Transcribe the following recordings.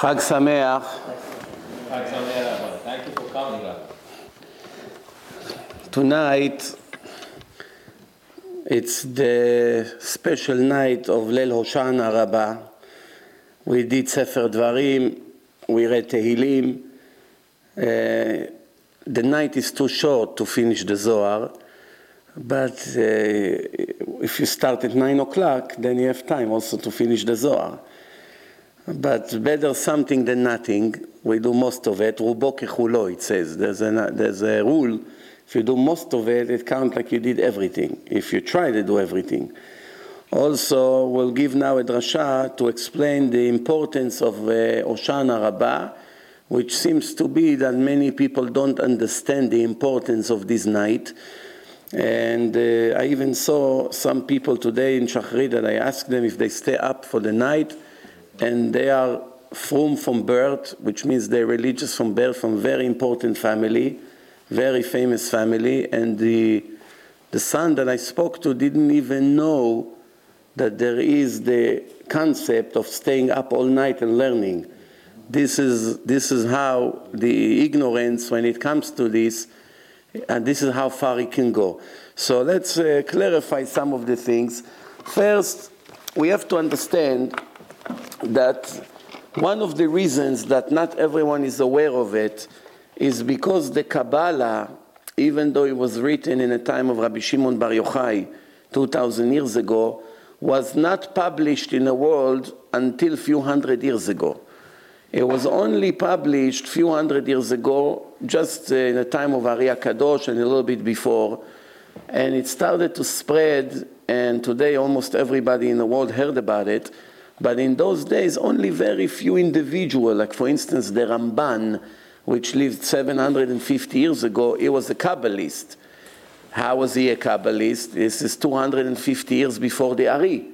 Chag Sameach. Chag Sameach. Thank you for coming. Tonight, it's the special night of Leil Hoshana Rabbah. We did Sefer Dvarim, we read Tehillim. Uh, the night is too short to finish the Zohar, but uh, if you start at 9 o'clock, then you have time also to finish the Zohar. But better something than nothing. We do most of it. Kechulo, it says. There's a, there's a rule. If you do most of it, it counts like you did everything. If you try to do everything. Also, we'll give now a drasha to explain the importance of uh, Oshana Rabbah, which seems to be that many people don't understand the importance of this night. And uh, I even saw some people today in Shachri that I asked them if they stay up for the night and they are from from birth, which means they're religious from birth, from very important family, very famous family, and the the son that I spoke to didn't even know that there is the concept of staying up all night and learning. This is this is how the ignorance when it comes to this, and this is how far it can go. So let's uh, clarify some of the things. First, we have to understand that one of the reasons that not everyone is aware of it is because the Kabbalah, even though it was written in a time of Rabbi Shimon Bar Yochai 2,000 years ago, was not published in the world until few hundred years ago. It was only published few hundred years ago, just uh, in the time of Ari Kadosh and a little bit before, and it started to spread, and today almost everybody in the world heard about it. But in those days, only very few individuals, like for instance the Ramban, which lived 750 years ago, he was a Kabbalist. How was he a Kabbalist? This is 250 years before the Ari,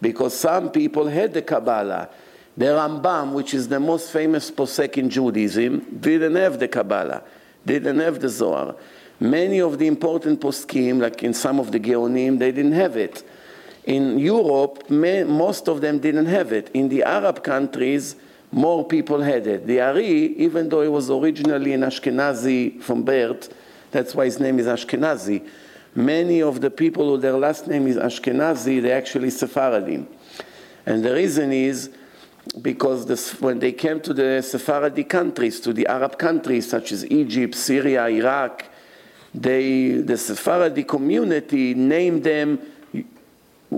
because some people had the Kabbalah. The Rambam, which is the most famous posek in Judaism, didn't have the Kabbalah, didn't have the Zohar. Many of the important poskim, like in some of the Geonim, they didn't have it. In Europe, may, most of them didn't have it. In the Arab countries, more people had it. The Ari, even though he was originally an Ashkenazi from birth, that's why his name is Ashkenazi. Many of the people who their last name is Ashkenazi, they're actually Sephardim. And the reason is because this, when they came to the Sephardi countries, to the Arab countries such as Egypt, Syria, Iraq, they, the Sephardi community named them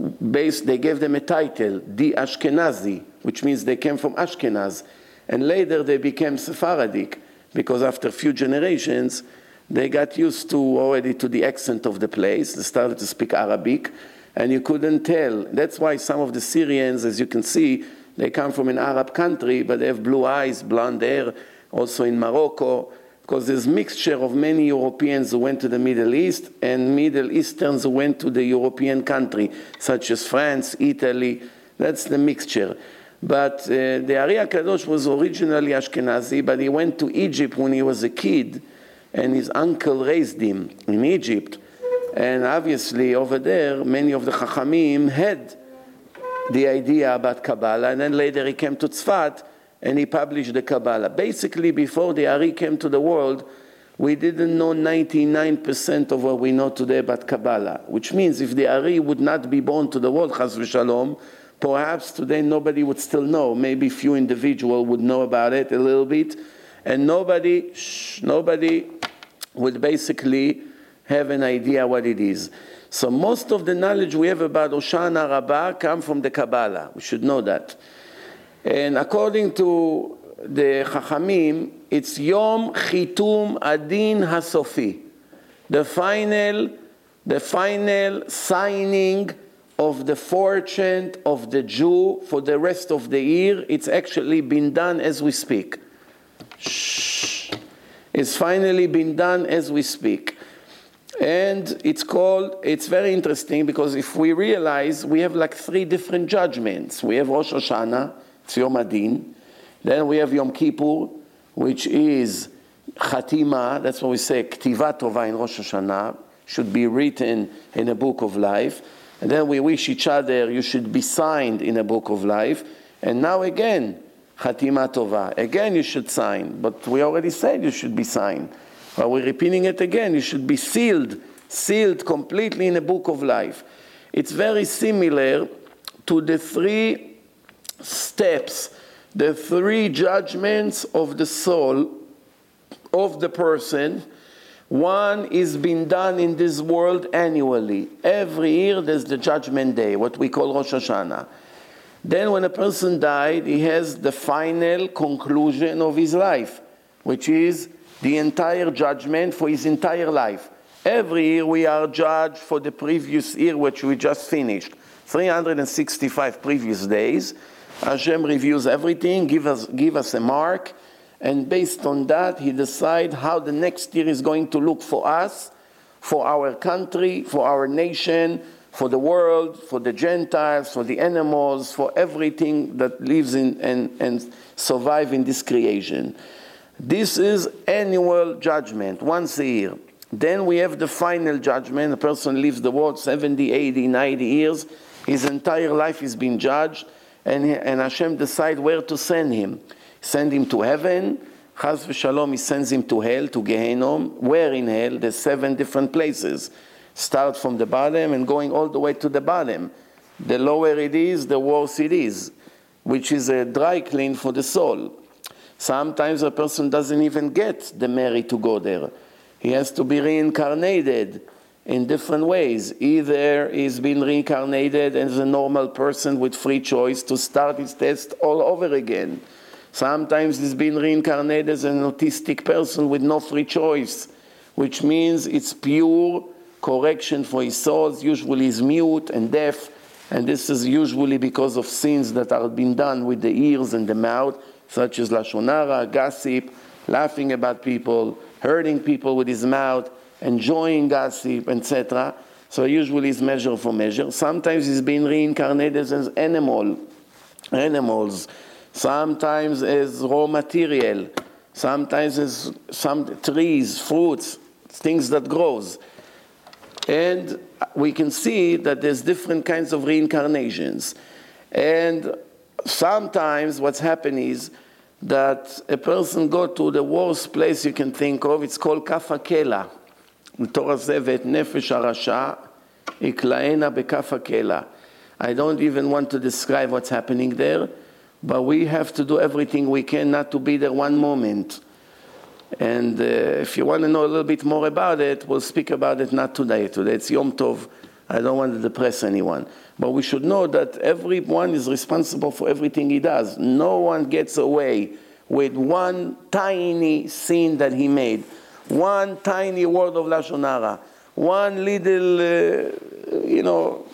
based, they gave them a title, the Ashkenazi, which means they came from Ashkenaz. And later they became Sephardic, because after a few generations, they got used to already to the accent of the place. They started to speak Arabic, and you couldn't tell. That's why some of the Syrians, as you can see, they come from an Arab country, but they have blue eyes, blonde hair, also in Morocco because there's mixture of many Europeans who went to the Middle East and Middle Easterns who went to the European country, such as France, Italy. That's the mixture. But uh, the Ari Kadosh was originally Ashkenazi, but he went to Egypt when he was a kid, and his uncle raised him in Egypt. And obviously, over there, many of the Chachamim had the idea about Kabbalah, and then later he came to Tzfat and he published the Kabbalah. Basically, before the Ari came to the world, we didn't know 99% of what we know today about Kabbalah, which means if the Ari would not be born to the world, Chas v'shalom, perhaps today nobody would still know. Maybe few individuals would know about it a little bit, and nobody, shh, nobody would basically have an idea what it is. So most of the knowledge we have about Oshana Rabbah come from the Kabbalah. We should know that. And according to the Chachamim, it's Yom Chitum Adin Hasofi, the final, the final signing of the fortune of the Jew for the rest of the year. It's actually been done as we speak. Shh. It's finally been done as we speak. And it's called, it's very interesting because if we realize we have like three different judgments. We have Rosh Hashanah, Then we have Yom Kippur, which is Chatima, that's what we say, Ktiva Tova in Rosh Hashanah, should be written in a book of life. And then we wish each other you should be signed in a book of life. And now again, Chatima Tova. Again, you should sign, but we already said you should be signed. But we're repeating it again. You should be sealed, sealed completely in a book of life. It's very similar to the three steps, the three judgments of the soul of the person. One is being done in this world annually. Every year there's the judgment day, what we call Rosh Hashanah. Then, when a person died, he has the final conclusion of his life, which is the entire judgment for his entire life. Every year we are judged for the previous year, which we just finished. 365 previous days. Hashem reviews everything, give us, give us a mark, and based on that, he decides how the next year is going to look for us, for our country, for our nation, for the world, for the Gentiles, for the animals, for everything that lives in and, and survive in this creation. This is annual judgment, once a year. Then we have the final judgment. A person leaves the world 70, 80, 90 years. His entire life is being judged, and, and Hashem decide where to send him. Send him to heaven. Chas v'shalom, he sends him to hell, to Gehenom. Where in hell? There's seven different places start from the bottom and going all the way to the bottom. The lower it is, the worse it is, which is a dry clean for the soul. Sometimes a person doesn't even get the merit to go there. He has to be reincarnated in different ways. Either he's been reincarnated as a normal person with free choice to start his test all over again. Sometimes he's been reincarnated as an autistic person with no free choice, which means it's pure correction for his souls. Usually he's mute and deaf, and this is usually because of sins that are being done with the ears and the mouth, such as lashon hara, gossip, laughing about people, hurting people with his mouth, enjoying gossip, etc. So usually it's measure for measure. Sometimes it's been reincarnated as animal, animals. Sometimes as raw material. Sometimes as some trees, fruits, things that grows. And we can see that there's different kinds of reincarnations. And sometimes what's happened is that a person go to the worst place you can think of. It's called kafakela. בתור הזה ואת נפש הרשע יקלענה בכף הקלע. I don't even want to describe what's happening there, but we have to do everything we can not to be there one moment. And uh, if you want to know a little bit more about it, we'll speak about it not today. Today it's Yom Tov. I don't want to depress anyone. But we should know that everyone is responsible for everything he does. No one gets away with one tiny sin that he made, one tiny word of Lashon Hara, one little, uh, you know,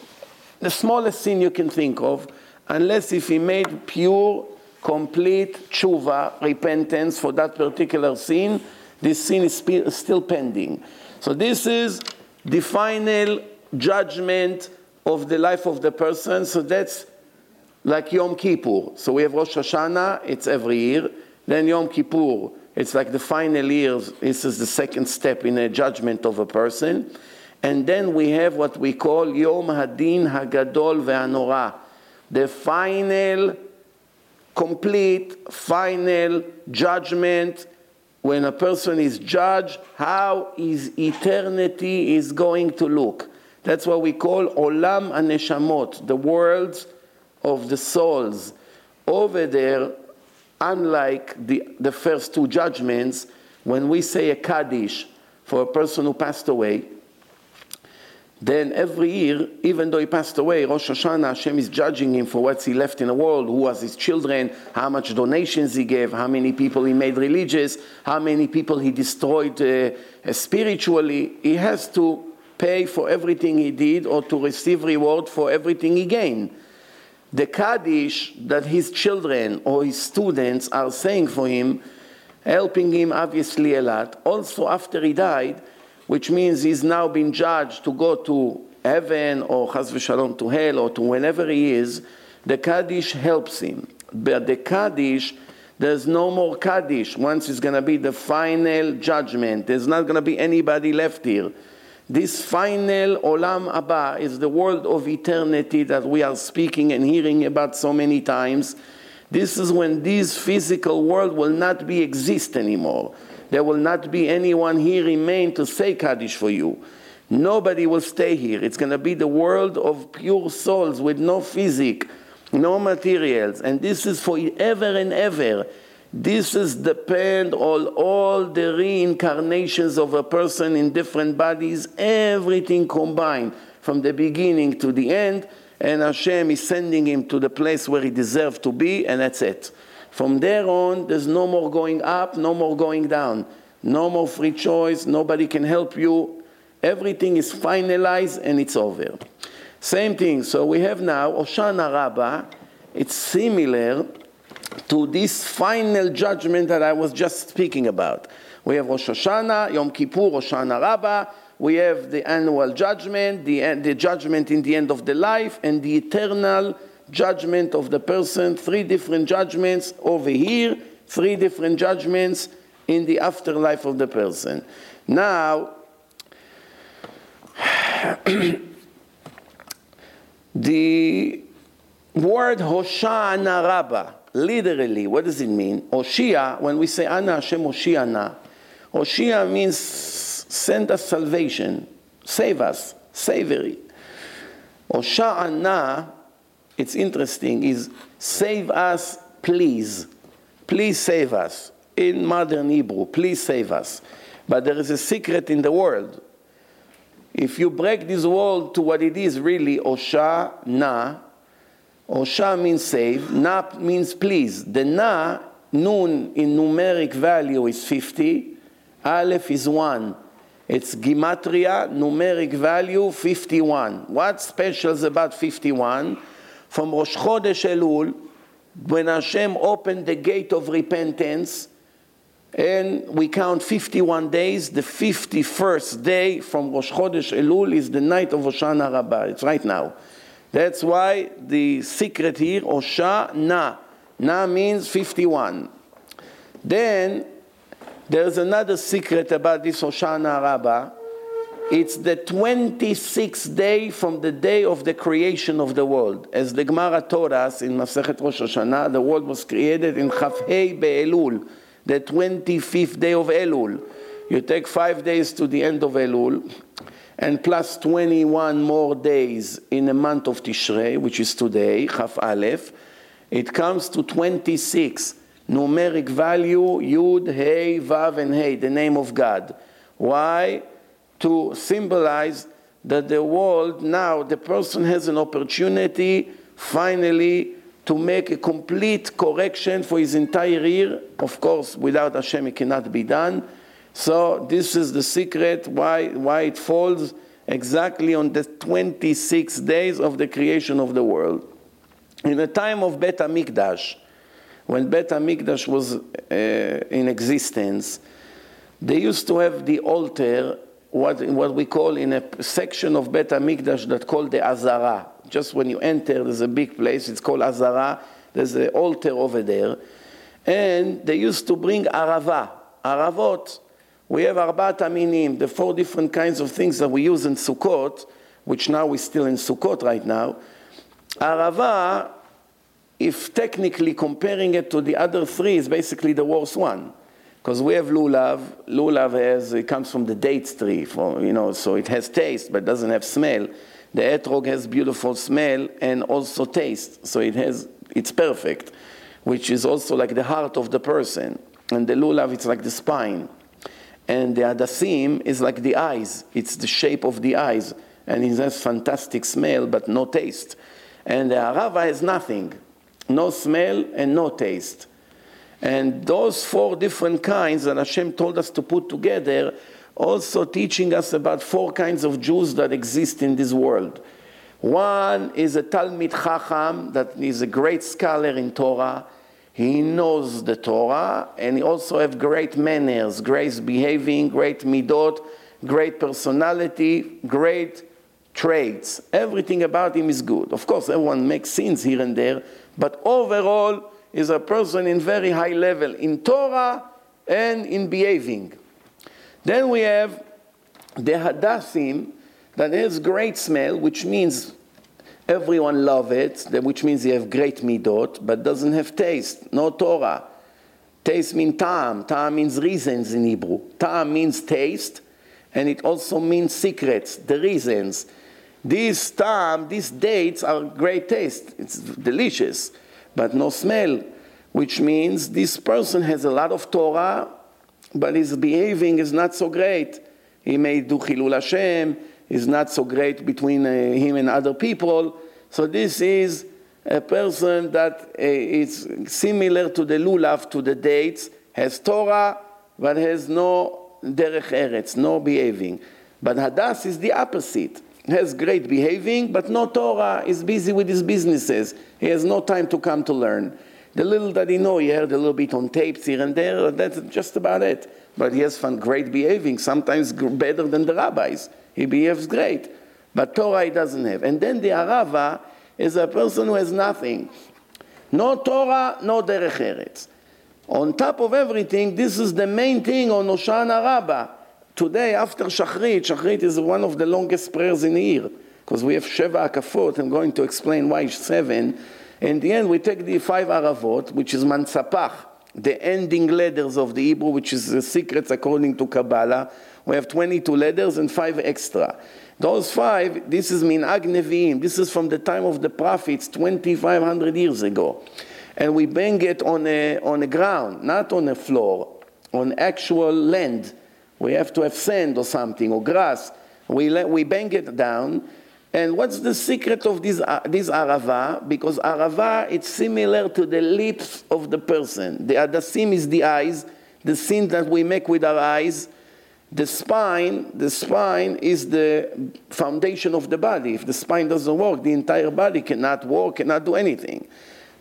the smallest sin you can think of, unless if he made pure complete tshuva, repentance for that particular sin, this sin is still pending. So this is the final judgment of the life of the person. So that's like Yom Kippur. So we have Rosh Hashanah, it's every year. Then Yom Kippur, it's like the final years. This is the second step in a judgment of a person. And then we have what we call Yom Hadin Hagadol Ve'anora, the final complete, final judgment when a person is judged, how his eternity is going to look. That's what we call Olam Aneshamot, the worlds of the souls. Over there, unlike the, the first two judgments, when we say a Kaddish for a person who passed away, then every year, even though he passed away, Rosh Hashanah, Hashem is judging him for what he left in the world, who was his children, how much donations he gave, how many people he made religious, how many people he destroyed uh, uh, spiritually. He has to pay for everything he did or to receive reward for everything he gained. The Kaddish that his children or his students are saying for him, helping him obviously a lot. Also, after he died, which means he's now been judged to go to heaven or chas v'shalom to hell or to whenever he is, the Kaddish helps him. But the Kaddish, there's no more Kaddish. Once it's going to be the final judgment, there's not going to be anybody left here. This final Olam Haba is the world of eternity that we are speaking and hearing about so many times. This is when this physical world will not be exist anymore. There will not be anyone here remain to say Kaddish for you. Nobody will stay here. It's going to be the world of pure souls with no physic, no materials. And this is for ever and ever. This is depend on all the reincarnations of a person in different bodies, everything combined from the beginning to the end. And Hashem is sending him to the place where he deserves to be, and that's it. From there on, there's no more going up, no more going down, no more free choice, nobody can help you. Everything is finalized and it's over. Same thing. So we have now Oshana Rabbah. It's similar to this final judgment that I was just speaking about. We have Rosh Hashanah, Yom Kippur, Oshana Rabbah. We have the annual judgment, the, the judgment in the end of the life, and the eternal judgment of the person. Three different judgments over here, three different judgments in the afterlife of the person. Now, the word Hoshana Rabbah, literally, what does it mean? Oshia, when we say Ana Hashem Hoshiana, Oshia means send us salvation, save us, savory. Osha'ana, it's interesting, is save us, please. Please save us. In modern Hebrew, please save us. But there is a secret in the world. If you break this world to what it is really, Osha, Na, Osha means save, Na means please. The Na, Nun in numeric value is 50, Aleph is 1. It's Gematria, numeric value 51. What's special about 51? From Rosh Chodesh Elul, when Hashem opened the gate of repentance, and we count 51 days. The 51st day from Rosh Chodesh Elul is the night of Hoshana Rabbah. It's right now. That's why the secret here, Osha Na. Na means 51. Then there's another secret about this Hoshana Rabbah. It's the 26th day from the day of the creation of the world. As the Gemara taught us in Masechet Rosh Hashanah, the world was created in Chafhei Be'elul the 25th day of Elul. You take five days to the end of Elul, and plus 21 more days in the month of Tishrei, which is today, Chaf Aleph, it comes to 26 numeric value, Yud, Hey, Vav, and Hey, the name of God. Why? To symbolize that the world now, the person has an opportunity finally to make a complete correction for his entire year. Of course, without Hashem, it cannot be done. So this is the secret why, why it falls exactly on the 26 days of the creation of the world. In the time of Bet HaMikdash, when Bet HaMikdash was uh, in existence, they used to have the altar, what, what we call in a section of Bet HaMikdash that called the Azara just when you enter, there's a big place, it's called Azara. There's an altar over there. And they used to bring Arava, Aravot. We have Arbat Aminim, the four different kinds of things that we use in Sukkot, which now we're still in Sukkot right now. Arava, if technically comparing it to the other three, is basically the worst one. Because we have lulav. Lulav has, it comes from the dates tree, for, you know, so it has taste but doesn't have smell. The etrog has beautiful smell and also taste, so it has it's perfect, which is also like the heart of the person. And the lulav, it's like the spine. And the adasim is like the eyes, it's the shape of the eyes. And it has fantastic smell, but no taste. And the arava has nothing, no smell and no taste. And those four different kinds that Hashem told us to put together also teaching us about four kinds of Jews that exist in this world. One is a Talmid Chacham that is a great scholar in Torah. He knows the Torah and he also have great manners, great behaving, great midot, great personality, great traits. Everything about him is good. Of course, everyone makes sins here and there, but overall is a person in very high level in Torah and in behaving. Then we have the hadassim that has great smell, which means everyone love it, which means you have great midot, but doesn't have taste, no Torah. Taste means ta'am. Ta'am means reasons in Hebrew. Ta'am means taste, and it also means secrets, the reasons. These ta'am, these dates are great taste. It's delicious, but no smell, which means this person has a lot of Torah, but his behaving is not so great. He may do Chilul Hashem, is not so great between uh, him and other people. So this is a person that uh, is similar to the lulav, to the dates, has Torah, but has no derech eretz, no behaving. But Hadas is the opposite. Has great behaving, but no Torah, is busy with his businesses. He has no time to come to learn. The little that he know, he heard a little bit on tapes here and there, that's just about it. But he has found great behaving, sometimes better than the rabbis. He behaves great. But Torah he doesn't have. And then the Arava is a person who has nothing. No Torah, no Derech Eretz. On top of everything, this is the main thing on Hoshana Rabbah. Today, after Shachrit, Shachrit is one of the longest prayers in the year, because we have Sheva Akafot. I'm going to explain why seven. In the end, we take the five Aravot, which is Mansapach, the ending letters of the Hebrew, which is the secrets according to Kabbalah. We have 22 letters and five extra. Those five, this is Minag Nevi'im. This is from the time of the prophets, 2,500 years ago. And we bang it on a, on a ground, not on a floor, on actual land. We have to have sand or something, or grass. We, let, we bang it down. And what's the secret of this, uh, this arava? Because arava, it's similar to the lips of the person. The adasim is the eyes, the sin that we make with our eyes the spine, the spine is the foundation of the body. If the spine doesn't work, the entire body cannot work, cannot do anything.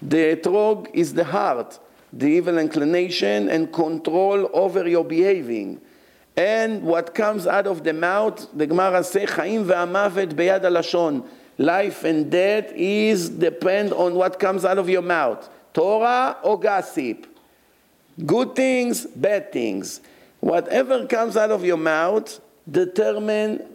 The etrog is the heart, the evil inclination and control over your behaving. And what comes out of the mouth, the Gemara says, Chaim ve'amavet beyad alashon. Life and death is depend on what comes out of your mouth. Torah or gossip. Good things, bad things. Whatever comes out of your mouth determine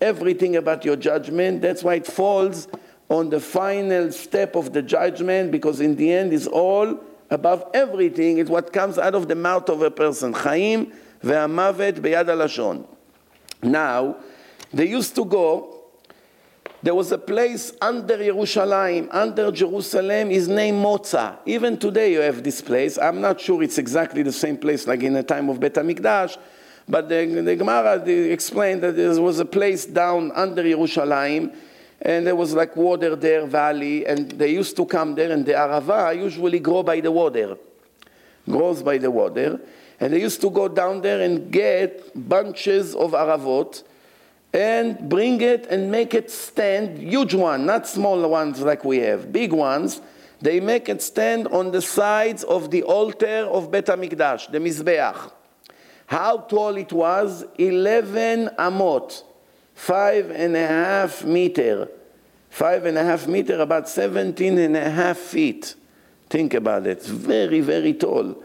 everything about your judgment. That's why it falls on the final step of the judgment because in the end is all above everything is what comes out of the mouth of a person. Chaim ve'amavet beyad alashon. Now, they used to go there was a place under Jerusalem, under Jerusalem, is named Moza. Even today you have this place. I'm not sure it's exactly the same place like in the time of Bet HaMikdash, but the, the Gemara explained that there was a place down under Jerusalem, and there was like water there, valley, and they used to come there, and the Arava usually grow by the water, grows by the water, and they used to go down there and get bunches of Aravot, and bring it and make it stand, huge one, not small ones like we have, big ones. They make it stand on the sides of the altar of Bet HaMikdash, the Mizbeach. How tall it was? 11 amot, five and a half meter. Five and a half meter, about 17 and a half feet. Think about it. Very, very tall.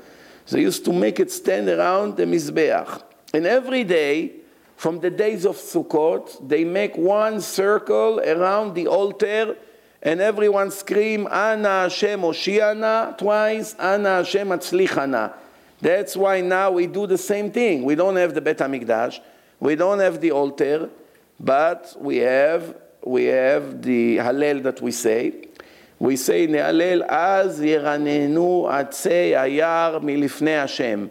They used to make it stand around the Mizbeach. And every day, from the days of Sukkot, they make one circle around the altar and everyone scream, Ana Hashem Oshiana twice, Ana Hashem Atzlichana. That's why now we do the same thing. We don't have the Bet HaMikdash, we don't have the altar, but we have, we have the Hallel that we say. We say Hallel, Az Yeranenu Atzei Ayar Milifnei Hashem.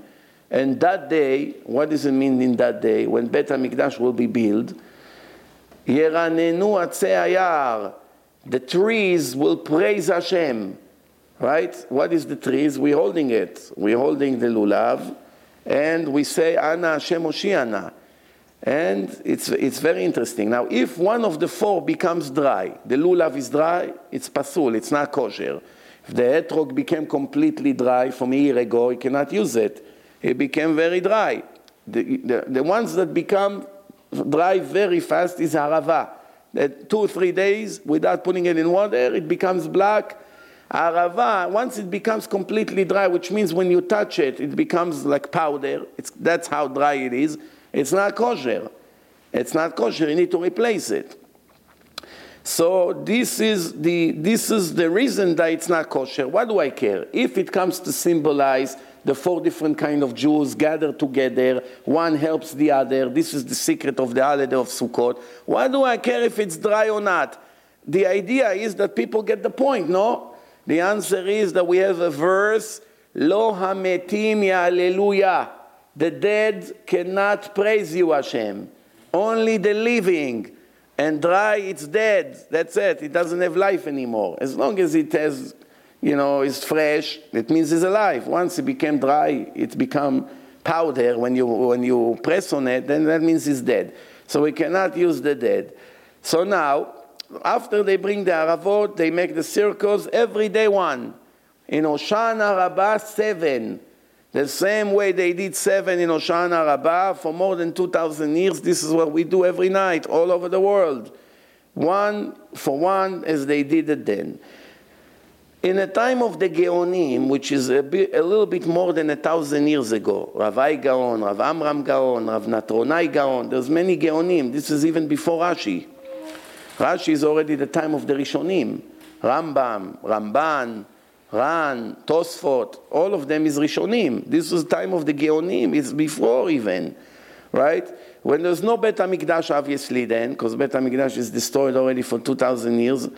And that day, what does it mean in that day? When Bet HaMikdash will be built, Yeranenu. The trees will praise Hashem. Right? What is the trees? We're holding it. We're holding the lulav, and we say, Ana Hashem Oshiana. And it's, it's very interesting. Now, if one of the four becomes dry, the lulav is dry, it's pasul, it's not kosher. If the etrog became completely dry from a year ago, you cannot use it it became very dry. The, the, the ones that become dry very fast is harava. That two or three days without putting it in water, it becomes black. Harava, once it becomes completely dry, which means when you touch it, it becomes like powder. It's, that's how dry it is. It's not kosher. It's not kosher. You need to replace it. So this is the this is the reason that it's not kosher. What do I care? If it comes to symbolize the four different kind of Jews gather together, one helps the other. This is the secret of the holiday of Sukkot. Why do I care if it's dry or not? The idea is that people get the point, no? The answer is that we have a verse, Lo hametim hallelujah. The dead cannot praise you, Hashem. Only the living and dry, it's dead. That's it. It doesn't have life anymore. As long as it has, you know, is fresh, it means it's alive. Once it became dry, it become powder. When you when you press on it, then that means it's dead. So we cannot use the dead. So now, after they bring the aravot, they make the circles every day one. In Hoshana Rabbah, seven. The same way they did seven in Hoshana Rabbah for more than 2,000 years, this is what we do every night all over the world. One for one as they did it then. In the time of the Geonim, which is a, bit, a little bit more than a thousand years ago, Rav Gaon, Rav Amram Gaon, Rav Natronai Gaon, there's many Geonim. This is even before Rashi. Rashi is already the time of the Rishonim. Rambam, Ramban, Ran, Tosfot, all of them is Rishonim. This was time of the Geonim, it's before even, right? When there's no Bet HaMikdash, obviously then, because Bet HaMikdash is destroyed already for 2,000 years.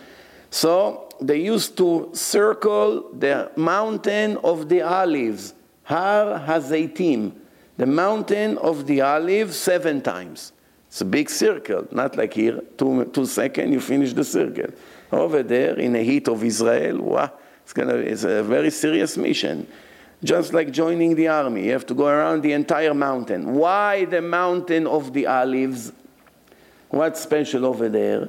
So they used to circle the mountain of the olives, Har Hazeitim, the mountain of the olives, seven times. It's a big circle, not like here, two, two seconds, you finish the circle. Over there, in the heat of Israel, wow it's, gonna, it's a very serious mission. Just like joining the army, you have to go around the entire mountain. Why the mountain of the olives? What's special over there?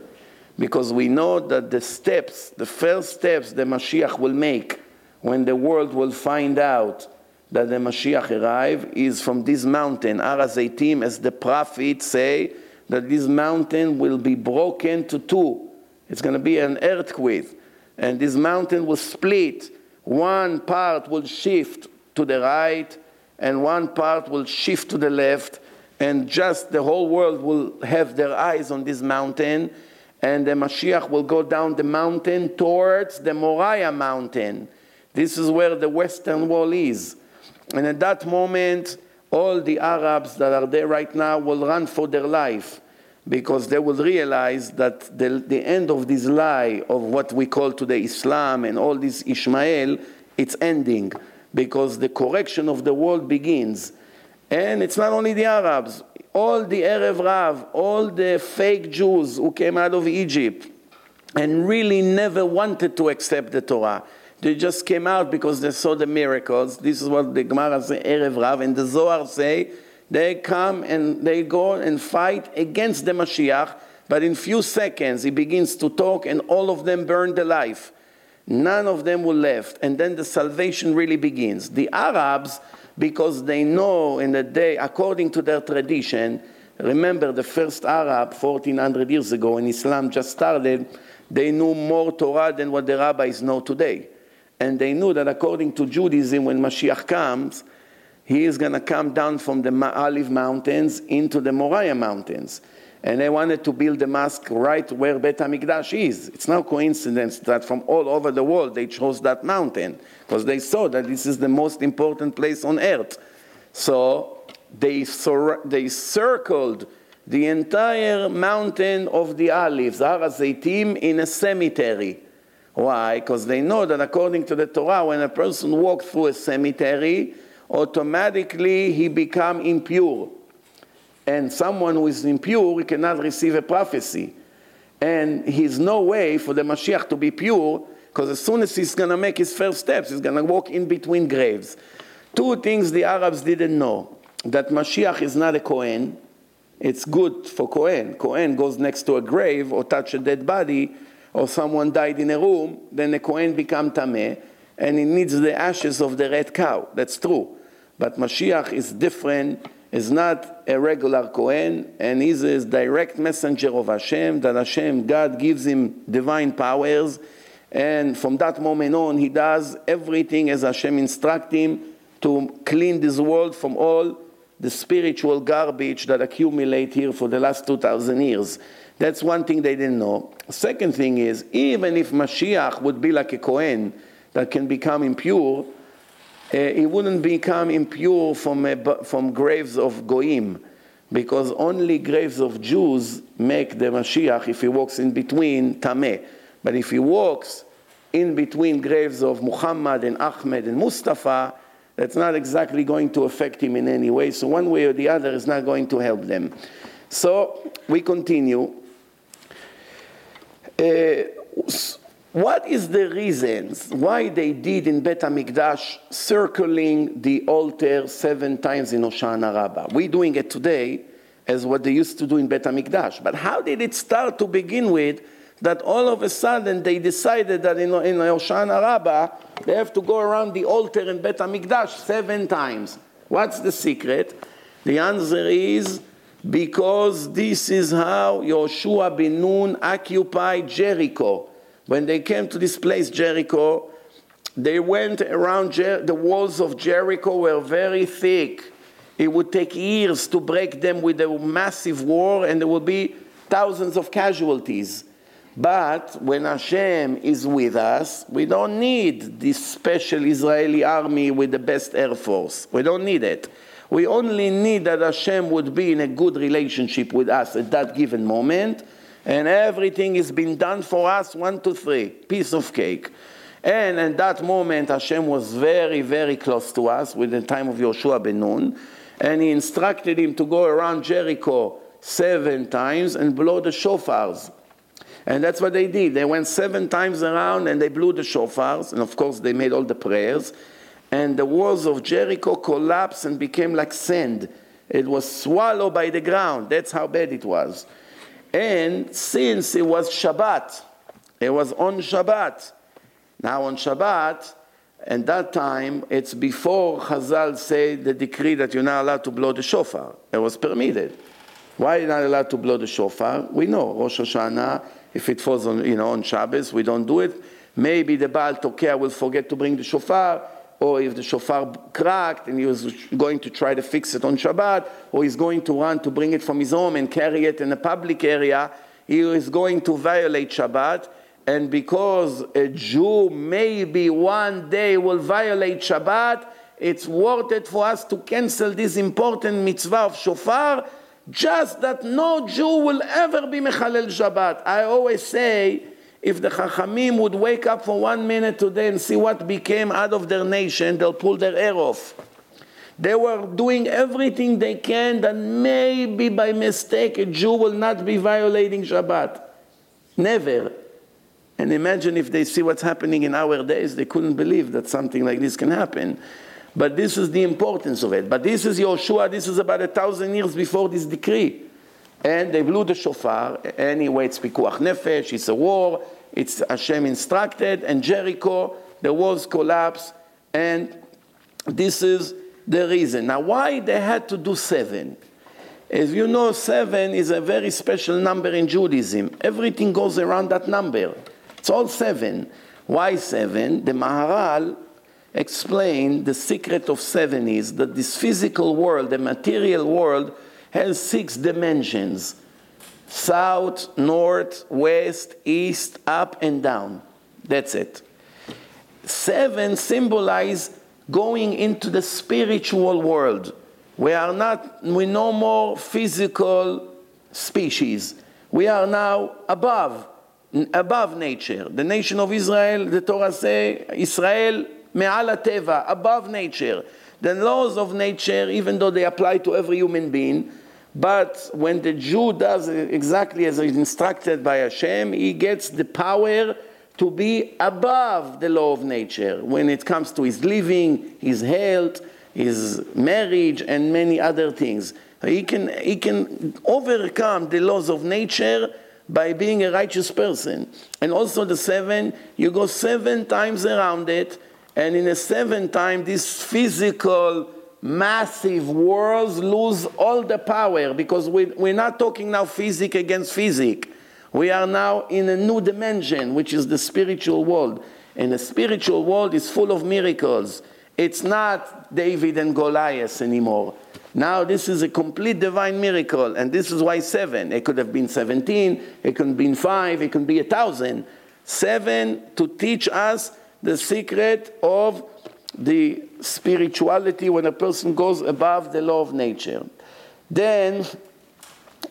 Because we know that the steps, the first steps the Mashiach will make when the world will find out that the Mashiach arrive is from this mountain, Har Hazeitim, as the prophets say, that this mountain will be broken to two. It's going to be an earthquake and this mountain will split. One part will shift to the right, and one part will shift to the left, and just the whole world will have their eyes on this mountain, and the Mashiach will go down the mountain towards the Moriah mountain. This is where the western wall is. And at that moment, all the Arabs that are there right now will run for their life because they will realize that the, the end of this lie of what we call today Islam and all this Ishmael, it's ending because the correction of the world begins. And it's not only the Arabs, all the Erev Rav, all the fake Jews who came out of Egypt and really never wanted to accept the Torah. They just came out because they saw the miracles. This is what the Gemara says, Erev Rav, and the Zohar say they come and they go and fight against the Mashiach, but in few seconds he begins to talk and all of them burn the life. None of them will left. And then the salvation really begins. The Arabs, because they know in the day, according to their tradition, remember the first Arab 1400 years ago when Islam just started, they knew more Torah than what the rabbis know today. And they knew that according to Judaism, when Mashiach comes, he is going to come down from the Olive Mountains into the Moriah Mountains. And they wanted to build the mosque right where Bet HaMikdash is. It's no coincidence that from all over the world they chose that mountain because they saw that this is the most important place on earth. So they, sur- they circled the entire mountain of the olives, Har in a cemetery. Why? Because they know that according to the Torah, when a person walks through a cemetery, automatically he become impure. And someone who is impure cannot receive a prophecy. And he's no way for the Mashiach to be pure, because as soon as he's going to make his first steps, he's going to walk in between graves. Two things the Arabs didn't know that Mashiach is not a Kohen. It's good for Kohen. Kohen goes next to a grave or touch a dead body, or someone died in a room, then the Kohen becomes Tameh, and he needs the ashes of the red cow. That's true. But Mashiach is different, is not a regular Kohen, and he's a direct messenger of Hashem, that Hashem, God gives him divine powers, and from that moment on, he does everything as Hashem instructs him to clean this world from all the spiritual garbage that accumulate here for the last 2,000 years. That's one thing they didn't know. Second thing is, even if Mashiach would be like a Kohen that can become impure, uh, he wouldn't become impure from, from graves of goyim, because only graves of Jews make the Mashiach if he walks in between Tameh. But if he walks in between graves of Muhammad and Ahmed and Mustafa, that's not exactly going to affect him in any way. So one way or the other is not going to help them. So we continue. Uh, what is the reasons why they did in Bet HaMikdash circling the altar seven times in Hoshana Rabbah? We're doing it today as what they used to do in Bet HaMikdash. But how did it start to begin with that all of a sudden they decided that in, in Hoshana Rabbah they have to go around the altar in Bet HaMikdash seven times? What's the secret? The answer is because this is how Yoshua bin Nun occupied Jericho. When they came to this place, Jericho, they went around Jer- the walls of Jericho were very thick. It would take years to break them with a massive war, and there would be thousands of casualties. But when Hashem is with us, we don't need this special Israeli army with the best air force. We don't need it. We only need that Hashem would be in a good relationship with us at that given moment, and everything is being done for us, one, two, three, piece of cake. And at that moment, Hashem was very, very close to us with the time of Yoshua ben Nun, and he instructed him to go around Jericho seven times and blow the shofars. And that's what they did. They went seven times around and they blew the shofars, and of course, they made all the prayers and the walls of Jericho collapsed and became like sand. It was swallowed by the ground. That's how bad it was. And since it was Shabbat, it was on Shabbat. Now on Shabbat, and that time, it's before Chazal said the decree that you're not allowed to blow the shofar. It was permitted. Why are you not allowed to blow the shofar? We know Rosh Hashanah, if it falls on, you know, on Shabbos, we don't do it. Maybe the Baal Tokea will forget to bring the shofar or if the shofar cracked and he was going to try to fix it on Shabbat, or he's going to run to bring it from his home and carry it in a public area, he is going to violate Shabbat. And because a Jew maybe one day will violate Shabbat, it's worth it for us to cancel this important mitzvah of shofar, just that no Jew will ever be mechalel Shabbat. I always say, if the Chachamim would wake up for one minute today and see what became out of their nation, they'll pull their hair off. They were doing everything they can that maybe by mistake a Jew will not be violating Shabbat. Never. And imagine if they see what's happening in our days, they couldn't believe that something like this can happen. But this is the importance of it. But this is Yoshua, this is about a thousand years before this decree and they blew the shofar. Anyway, it's pikuach nefesh, it's a war, it's Hashem instructed, and Jericho, the walls collapse, and this is the reason. Now, why they had to do seven? As you know, seven is a very special number in Judaism. Everything goes around that number. It's all seven. Why seven? The Maharal explained the secret of seven is that this physical world, the material world, has six dimensions south, north, west, east, up, and down. That's it. Seven symbolize going into the spiritual world. We are not, we no more physical species. We are now above, above nature. The nation of Israel, the Torah say, Israel me'al teva, above nature. The laws of nature, even though they apply to every human being, but when the Jew does exactly as is instructed by Hashem, he gets the power to be above the law of nature when it comes to his living, his health, his marriage, and many other things. He can, he can overcome the laws of nature by being a righteous person. And also the seven, you go seven times around it, and in a seven time, this physical massive worlds lose all the power because we, we're not talking now physics against physics. We are now in a new dimension, which is the spiritual world. And the spiritual world is full of miracles. It's not David and Goliath anymore. Now this is a complete divine miracle, and this is why seven. It could have been 17, it could have been five, it could be a thousand. Seven to teach us the secret of the spirituality when a person goes above the law of nature. Then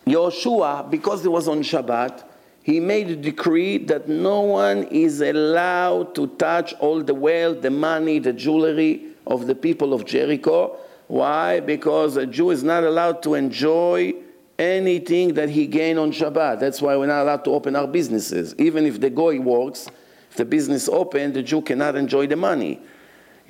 Yoshua, because it was on Shabbat, he made a decree that no one is allowed to touch all the wealth, the money, the jewelry of the people of Jericho. Why? Because a Jew is not allowed to enjoy anything that he gained on Shabbat. That's why we're not allowed to open our businesses. Even if the goy works, if the business open, the Jew cannot enjoy the money.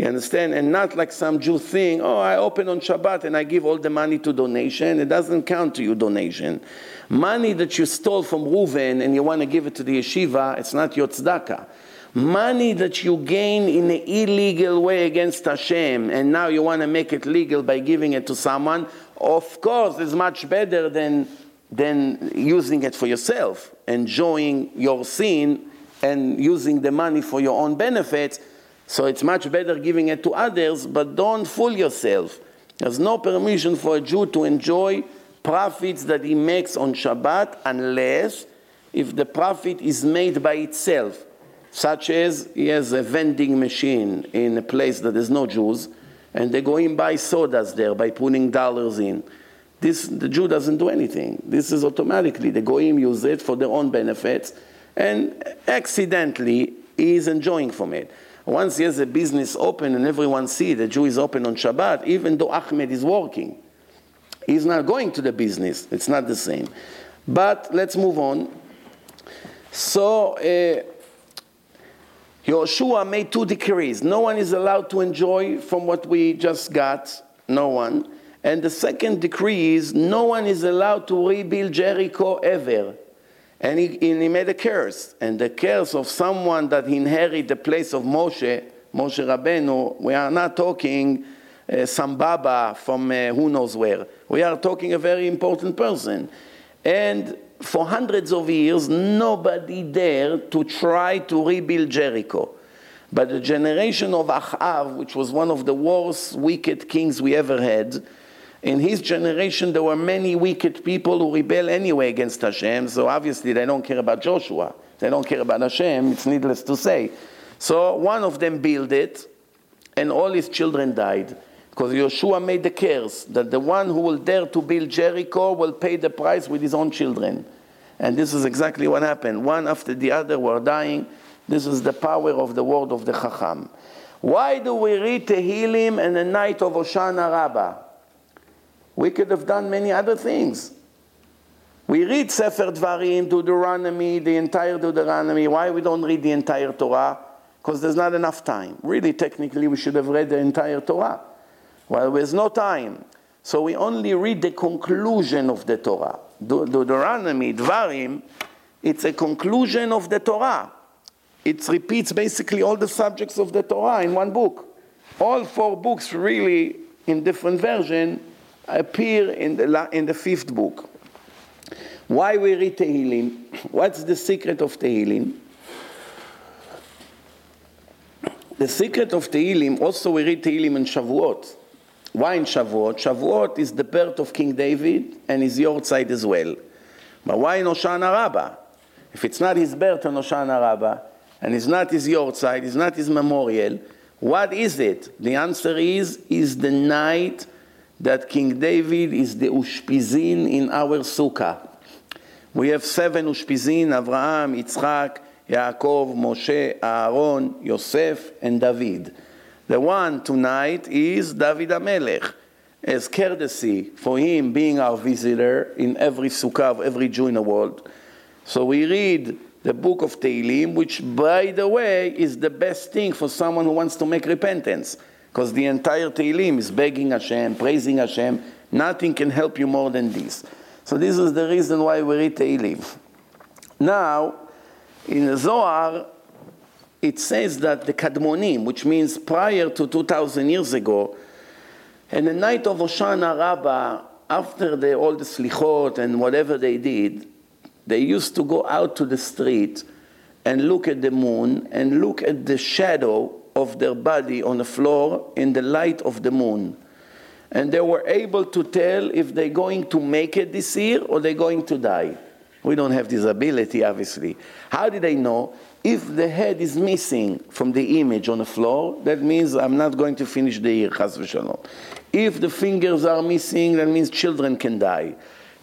You understand? And not like some Jew thing, oh, I open on Shabbat and I give all the money to donation. It doesn't count to you donation. Money that you stole from Reuven and you want to give it to the yeshiva, it's not your tzedakah. Money that you gain in an illegal way against Hashem and now you want to make it legal by giving it to someone, of course, is much better than, than using it for yourself, enjoying your sin and using the money for your own benefits so it's much better giving it to others, but don't fool yourself. There's no permission for a Jew to enjoy profits that he makes on Shabbat unless if the profit is made by itself, such as he has a vending machine in a place that there's no Jews, and they go in buy sodas there by putting dollars in. This, the Jew doesn't do anything. This is automatically, the Goyim use it for their own benefits, and accidentally he is enjoying from it. Once he has a business open and everyone see the Jew is open on Shabbat, even though Ahmed is working, he's not going to the business. It's not the same. But let's move on. So uh, Yoshua made two decrees. No one is allowed to enjoy from what we just got. No one. And the second decree is no one is allowed to rebuild Jericho ever. And he, and he made a curse. And the curse of someone that inherit the place of Moshe, Moshe Rabbeinu, we are not talking uh, some Baba from uh, who knows where. We are talking a very important person. And for hundreds of years, nobody dared to try to rebuild Jericho. But the generation of Achav, which was one of the worst wicked kings we ever had, in his generation, there were many wicked people who rebel anyway against Hashem, so obviously they don't care about Joshua. They don't care about Hashem, it's needless to say. So one of them built it, and all his children died. Because Joshua made the curse that the one who will dare to build Jericho will pay the price with his own children. And this is exactly what happened. One after the other were dying. This is the power of the word of the Chacham. Why do we read Tehillim and the night of Hoshana Rabbah? We could have done many other things. We read Sefer Dvarim, Deuteronomy, the entire Deuteronomy. Why we don't read the entire Torah? Because there's not enough time. Really, technically, we should have read the entire Torah. Well, there's no time. So we only read the conclusion of the Torah. De- Deuteronomy, Dvarim, it's a conclusion of the Torah. It repeats basically all the subjects of the Torah in one book. All four books really in different version appear in the, in the fifth book. Why we read Tehillim? What's the secret of Tehillim? The secret of Tehillim, also we read Tehillim in Shavuot. Why in Shavuot? Shavuot is the birth of King David and his yahrzeit as well. But why in Oshana Rabbah? If it's not his birth on Oshana Rabbah, and it's not his yahrzeit, it's not his memorial, what is it? The answer is, is the night that King David is the Ushpizin in our Sukkah. We have seven Ushpizin, Avraham, Yitzchak, Yaakov, Moshe, Aaron, Yosef, and David. The one tonight is David Amelech, as courtesy for him being our visitor in every Sukkah of every Jew in the world. So we read the book of Tehillim, which, by the way, is the best thing for someone who wants to make repentance. Because the entire Tehillim is begging Hashem, praising Hashem. Nothing can help you more than this. So this is the reason why we read Tehillim. Now, in the Zohar, it says that the Kadmonim, which means prior to 2,000 years ago, and the night of Hoshana Rabbah, after the, all the slichot and whatever they did, they used to go out to the street and look at the moon and look at the shadow of their body on the floor in the light of the moon. and they were able to tell if they're going to make it this year or they're going to die. We don't have this ability, obviously. How did they know? If the head is missing from the image on the floor, that means I'm not going to finish the year, chas v'shalom. If the fingers are missing, that means children can die.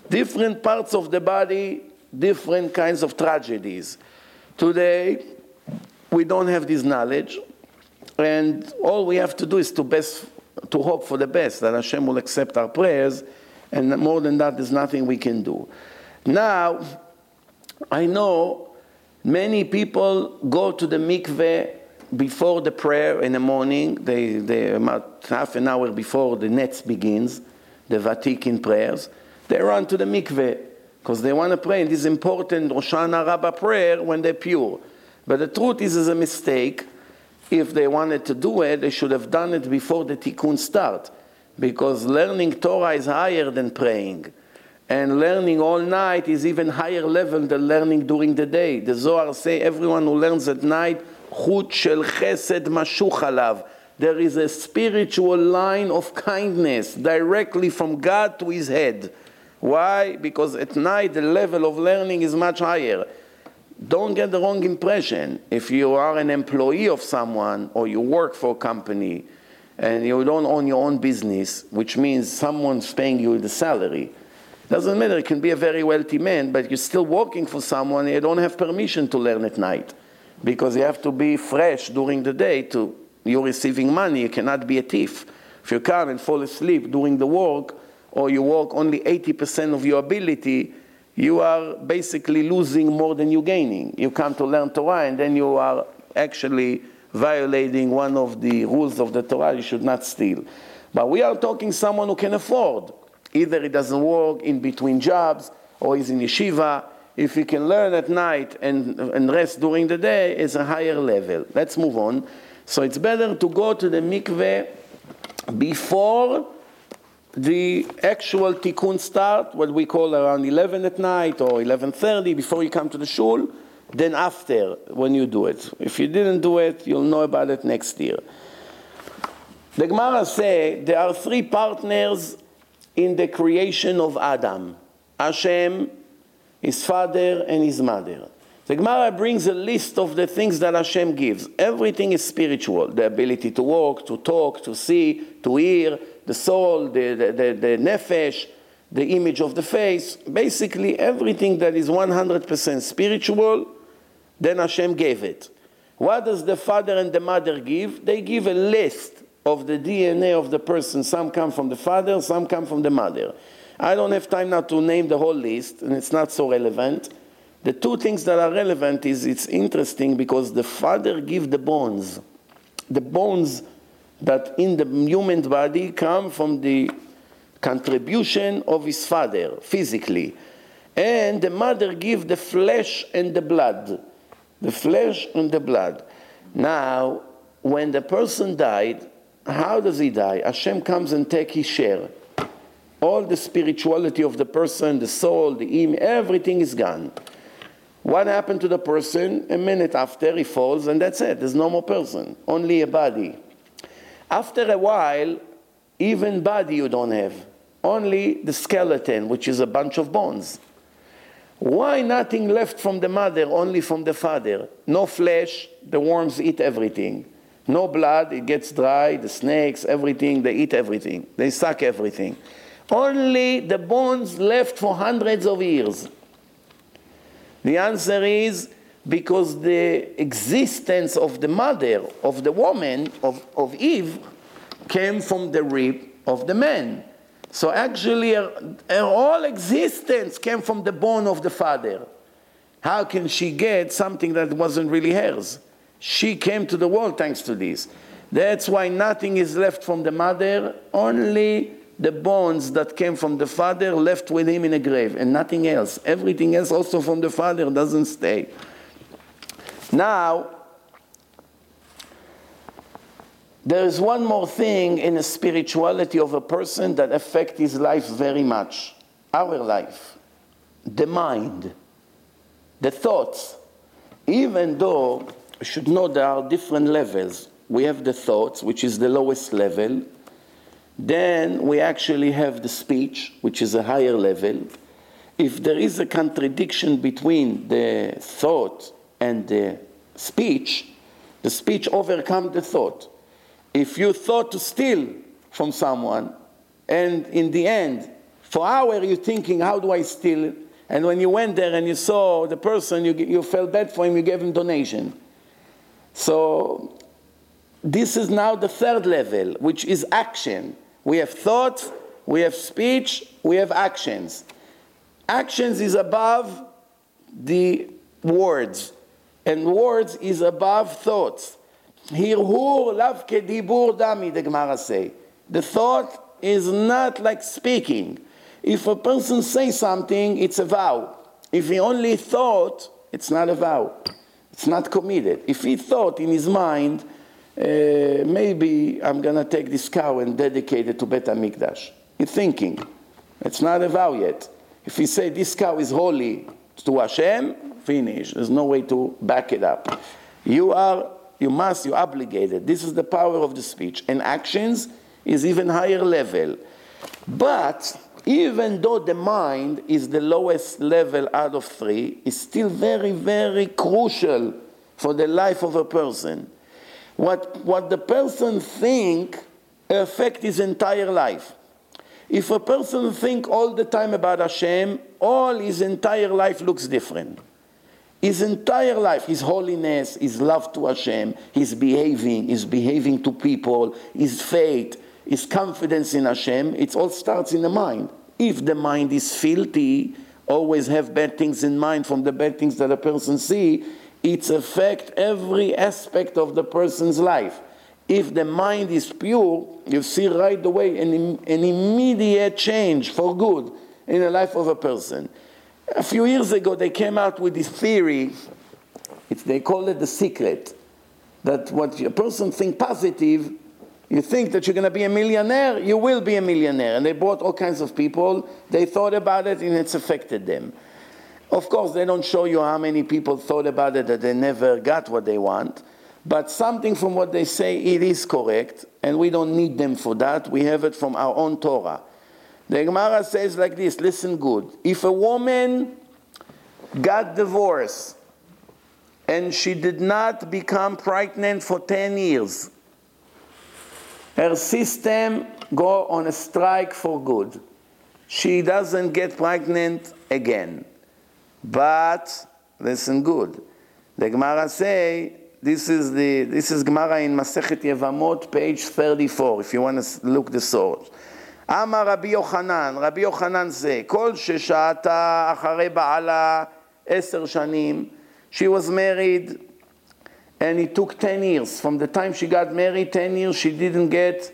Different parts of the body, different kinds of tragedies. Today, we don't have this knowledge, and all we have to do is to best to hope for the best that Hashem will accept our prayers, and more than that, there's nothing we can do. Now, I know Many people go to the mikveh before the prayer in the morning. They, they about half an hour before the netz begins, the Vatikin prayers. They run to the mikveh because they want to pray in this important Rosh Hashanah Rabbah prayer when they're pure. But the truth is, it's a mistake. If they wanted to do it, they should have done it before the tikkun start, because learning Torah is higher than praying. And learning all night is even higher level than learning during the day. The Zohar say everyone who learns at night, chut shel chesed. There is a spiritual line of kindness directly from God to his head. Why? Because at night the level of learning is much higher. Don't get the wrong impression. If you are an employee of someone or you work for a company and you don't own your own business, which means someone's paying you the salary, doesn't matter, it can be a very wealthy man, but you're still working for someone, you don't have permission to learn at night. Because you have to be fresh during the day to you're receiving money, you cannot be a thief. If you come and fall asleep during the work, or you work only 80% of your ability, you are basically losing more than you're gaining. You come to learn Torah and then you are actually violating one of the rules of the Torah, you should not steal. But we are talking someone who can afford. Either he doesn't work in between jobs or he's in yeshiva. If he can learn at night and, and rest during the day, it's a higher level. Let's move on. So it's better to go to the mikveh before the actual tikkun start, what we call around 11 at night or 11.30 before you come to the shul, then after when you do it. If you didn't do it, you'll know about it next year. The Gemara say there are three partners in the creation of Adam. Hashem, his father, and his mother. The Gemara brings a list of the things that Hashem gives. Everything is spiritual the ability to walk, to talk, to see, to hear, the soul, the, the, the, the nefesh, the image of the face. Basically, everything that is 100% spiritual, then Hashem gave it. What does the father and the mother give? They give a list of the DNA of the person. Some come from the father, some come from the mother. I don't have time now to name the whole list, and it's not so relevant. The two things that are relevant is it's interesting because the father gives the bones. The bones that in the human body come from the contribution of his father physically. And the mother give the flesh and the blood. The flesh and the blood. Now, when the person died, how does he die? Hashem comes and take his share. All the spirituality of the person, the soul, the image, everything is gone. What happened to the person? A minute after he falls, and that's it. There's no more person, only a body. After a while, even body you don't have, only the skeleton, which is a bunch of bones. Why nothing left from the mother, only from the father? No flesh, the worms eat everything. No blood, it gets dry, the snakes, everything, they eat everything. They suck everything. Only the bones left for hundreds of years. The answer is because the existence of the mother, of the woman, of, of Eve, came from the rib of the man. So actually, her, her whole existence came from the bone of the father. How can she get something that wasn't really hers? She came to the world thanks to this. That's why nothing is left from the mother, only the bones that came from the father left with him in a grave, and nothing else. Everything else, also from the father, doesn't stay. Now, there is one more thing in the spirituality of a person that affects his life very much our life the mind, the thoughts. Even though should know there are different levels. We have the thoughts, which is the lowest level. Then we actually have the speech, which is a higher level. If there is a contradiction between the thought and the speech, the speech overcome the thought. If you thought to steal from someone, and in the end, for hour you're thinking, how do I steal? And when you went there and you saw the person, you, you felt bad for him, you gave him donation. So this is now the third level, which is action. We have thoughts, we have speech, we have actions. Actions is above the words, and words is above thoughts. Hirhur lav kedibur dami, the Gemara say. The thought is not like speaking. If a person says something, it's a vow. If he only thought, it's not a vow. It's not committed. If he thought in his mind, uh, maybe I'm going to take this cow and dedicate it to Bet HaMikdash. He's thinking. It's not a vow yet. If he say this cow is holy to Hashem, finish. There's no way to back it up. You are, you must, you're obligated. This is the power of the speech. And actions is even higher level. But even though the mind is the lowest level out of three, it's still very, very crucial for the life of a person. What, what the person think affect his entire life. If a person think all the time about Hashem, all his entire life looks different. His entire life, his holiness, his love to Hashem, his behaving, his behaving to people, his faith, his confidence in Hashem, it all starts in the mind. If the mind is filthy, always have bad things in mind from the bad things that a person see, it affects every aspect of the person's life. If the mind is pure, you see right away an, an immediate change for good in the life of a person. A few years ago, they came out with this theory, it's, they call it the secret, that what a person think positive, you think that you're going to be a millionaire, you will be a millionaire. And they brought all kinds of people, they thought about it, and it's affected them. Of course, they don't show you how many people thought about it that they never got what they want, but something from what they say, it is correct, and we don't need them for that. We have it from our own Torah. The Gemara says like this listen good. If a woman got divorced and she did not become pregnant for 10 years, her system go on a strike for good. She doesn't get pregnant again. But listen good. The Gemara say this is the this is Gemara in Masechet Yevamot, page 34. If you want to look the source. אמר רבי יוחנן, רבי יוחנן זה, כל ששהתה אחרי בעלה עשר שנים, she was married and it took 10 years. From the time she got married, 10 years, she didn't get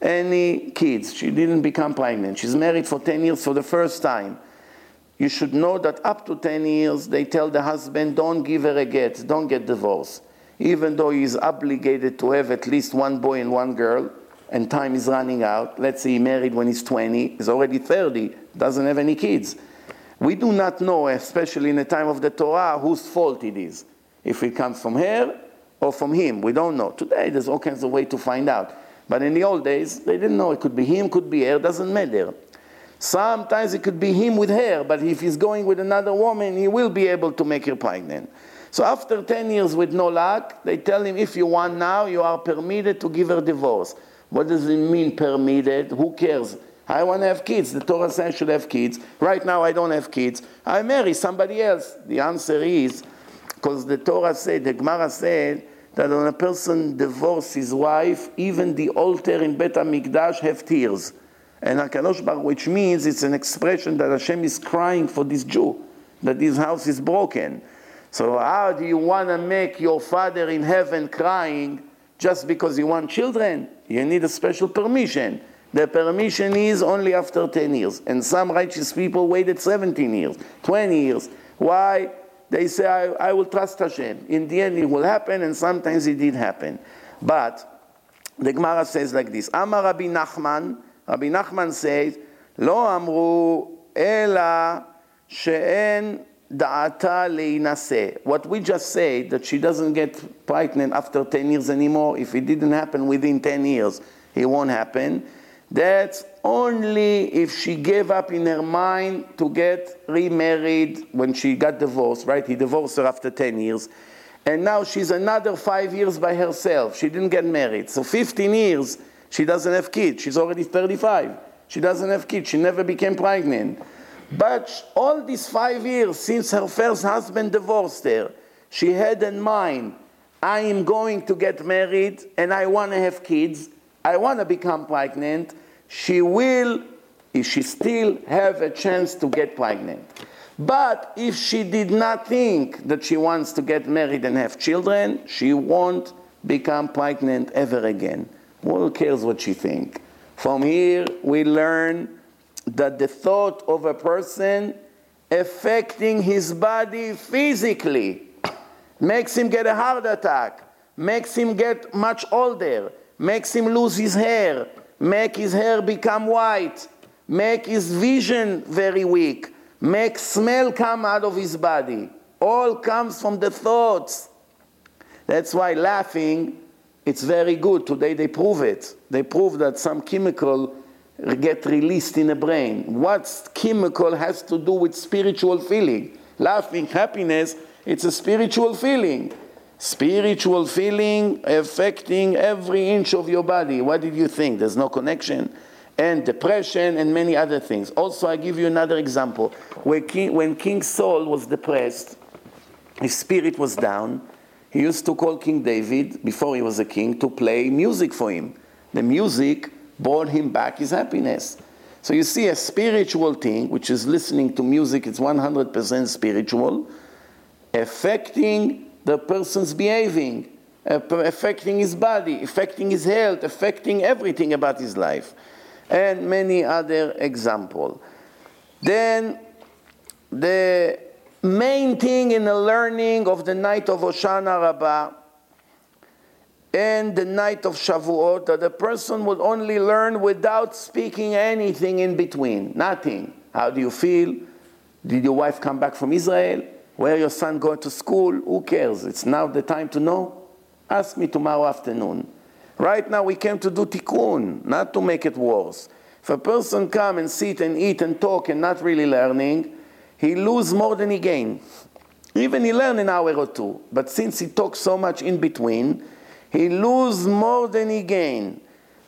any kids. She didn't become pregnant. She's married for 10 years for the first time you should know that up to 10 years, they tell the husband, don't give her a get, don't get divorced. Even though he is obligated to have at least one boy and one girl, and time is running out. Let's say he married when he's 20, he's already 30, doesn't have any kids. We do not know, especially in the time of the Torah, whose fault it is. If it comes from her or from him, we don't know. Today, there's all kinds of ways to find out. But in the old days, they didn't know. It could be him, could be her, doesn't matter. Sometimes it could be him with her, but if he's going with another woman, he will be able to make her pregnant. So after 10 years with no luck, they tell him, if you want now, you are permitted to give her divorce. What does it mean, permitted? Who cares? I want to have kids. The Torah says I should have kids. Right now, I don't have kids. I marry somebody else. The answer is because the Torah said, the Gemara said, that when a person divorces his wife, even the altar in Bet HaMikdash have tears. And HaKadosh Baruch which means it's an expression that Hashem is crying for this Jew, that his house is broken. So how do you want to make your father in heaven crying just because you want children? You need a special permission. The permission is only after 10 years. And some righteous people waited 17 years, 20 years. Why? They say, I, I will trust Hashem. In the end, it will happen, and sometimes it did happen. But the Gemara says like this Amar Rabbi Nachman, רבי נחמן says, לא אמרו אלא שאין leinase. What we just said, that she doesn't get pregnant after 10 years anymore. If it didn't happen within 10 years, it won't happen. That's only if she gave up in her mind to get remarried when she got divorced, right? He divorced her after 10 years. And now she's another five years by herself. She didn't get married. So 15 years, she doesn't have kids. She's already 35. She doesn't have kids. She never became pregnant. But all these five years since her first husband divorced her, she had in mind, I am going to get married and I want to have kids. I want to become pregnant. She will, if she still have a chance to get pregnant. But if she did not think that she wants to get married and have children, she won't become pregnant ever again. Who cares what she think? From here, we learn that the thought of a person affecting his body physically makes him get a heart attack, makes him get much older, makes him lose his hair, make his hair become white, make his vision very weak, make smell come out of his body. All comes from the thoughts. That's why laughing, it's very good. Today they prove it. They prove that some chemical get released in the brain. What chemical has to do with spiritual feeling? Laughing, happiness, it's a spiritual feeling. Spiritual feeling affecting every inch of your body. What did you think? There's no connection and depression and many other things. Also, I give you another example. When King, when King Saul was depressed, his spirit was down. He used to call King David, before he was a king, to play music for him. The music brought him back his happiness. So you see a spiritual thing, which is listening to music, it's 100% spiritual, affecting the person's behaving, affecting his body, affecting his health, affecting everything about his life and many other examples. Then the main thing in the learning of the night of Hoshana Rabbah and the night of Shavuot that the person will only learn without speaking anything in between, nothing. How do you feel? Did your wife come back from Israel? Where your son going to school? Who cares? It's now the time to know. Ask me tomorrow afternoon. Right now we came to do tikkun, not to make it worse. If a person come and sit and eat and talk and not really learning, he lose more than he gain. Even he learn an hour or two, but since he talks so much in between, he lose more than he gain.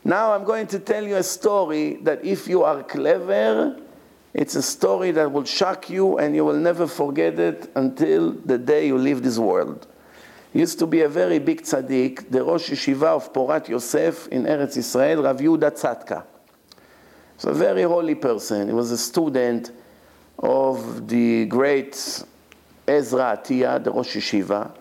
Now I'm going to tell you a story that if you are clever, it's a story that will shock you and you will never forget it until the day you leave this world used to be a very big tzaddik, the Rosh Yeshiva of Porat Yosef in Eretz Israel, Rav Yehuda Tzadka. So a very holy person. He was a student of the great Ezra Atiya, the Rosh Yeshiva.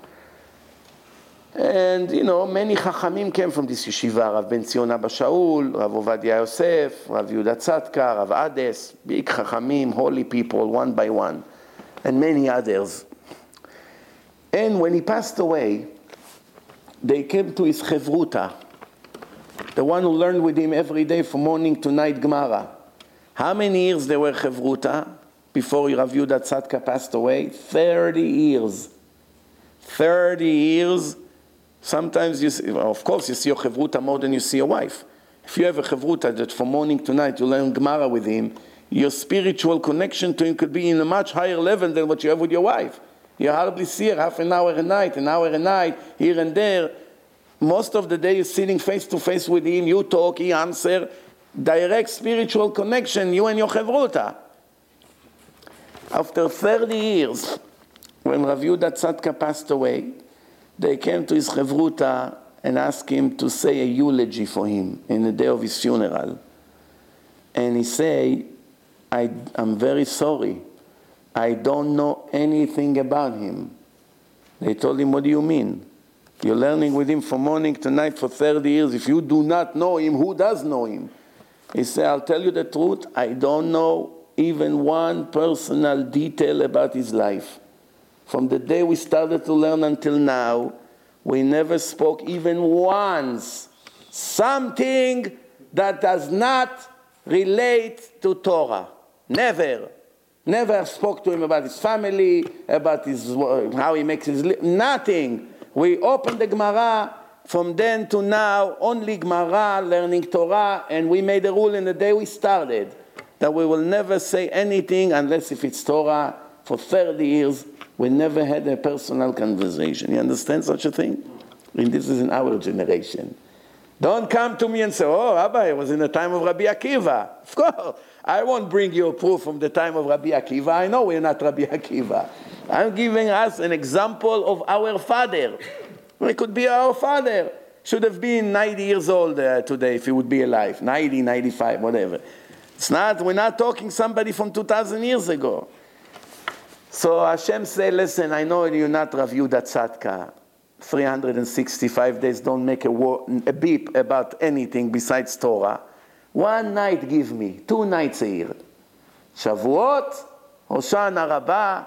And, you know, many Chachamim came from this yeshiva, Rav Ben Zion Abba Shaul, Rav Ovadia Yosef, Rav Yehuda Tzadka, Rav Ades, big Chachamim, holy people, one by one, and many others. And when he passed away, they came to his chevruta, the one who learned with him every day from morning to night Gemara. How many years they were chevruta before Rav Yehuda Tzadka passed away? 30 years. 30 years. Sometimes you see, well, of course, you see your chevruta more than you see your wife. If you have a chevruta that from morning to night you learn Gemara with him, your spiritual connection to him could be in a much higher level than what you have with your wife. You hardly see her half an hour a night, an hour a night, here and there. Most of the day you're sitting face to face with him, you talk, he answer. Direct spiritual connection, you and your chevruta. After 30 years, when Rav Yehuda Tzadka passed away, they came to his chevruta and asked him to say a eulogy for him in the day of his funeral. And he said, I, I'm very sorry I don't know anything about him. They told him, What do you mean? You're learning with him from morning to night for 30 years. If you do not know him, who does know him? He said, I'll tell you the truth. I don't know even one personal detail about his life. From the day we started to learn until now, we never spoke even once something that does not relate to Torah. Never. Never spoke to him about his family, about his, how he makes his living, nothing. We opened the Gemara from then to now, only Gemara, learning Torah, and we made a rule in the day we started that we will never say anything unless if it's Torah. For 30 years, we never had a personal conversation. You understand such a thing? And this is in our generation. Don't come to me and say, oh, Rabbi, it was in the time of Rabbi Akiva. Of course, I won't bring you a proof from the time of Rabbi Akiva. I know we're not Rabbi Akiva. I'm giving us an example of our father. It could be our father. Should have been 90 years old uh, today if he would be alive. 90, 95, whatever. It's not, we're not talking somebody from 2,000 years ago. So Hashem said, listen, I know you're not Rav Yudah Tzadka. 365 days don't make a, a beep about anything besides Torah. One night give me, two nights a year. Shavuot, Hoshana Rabbah,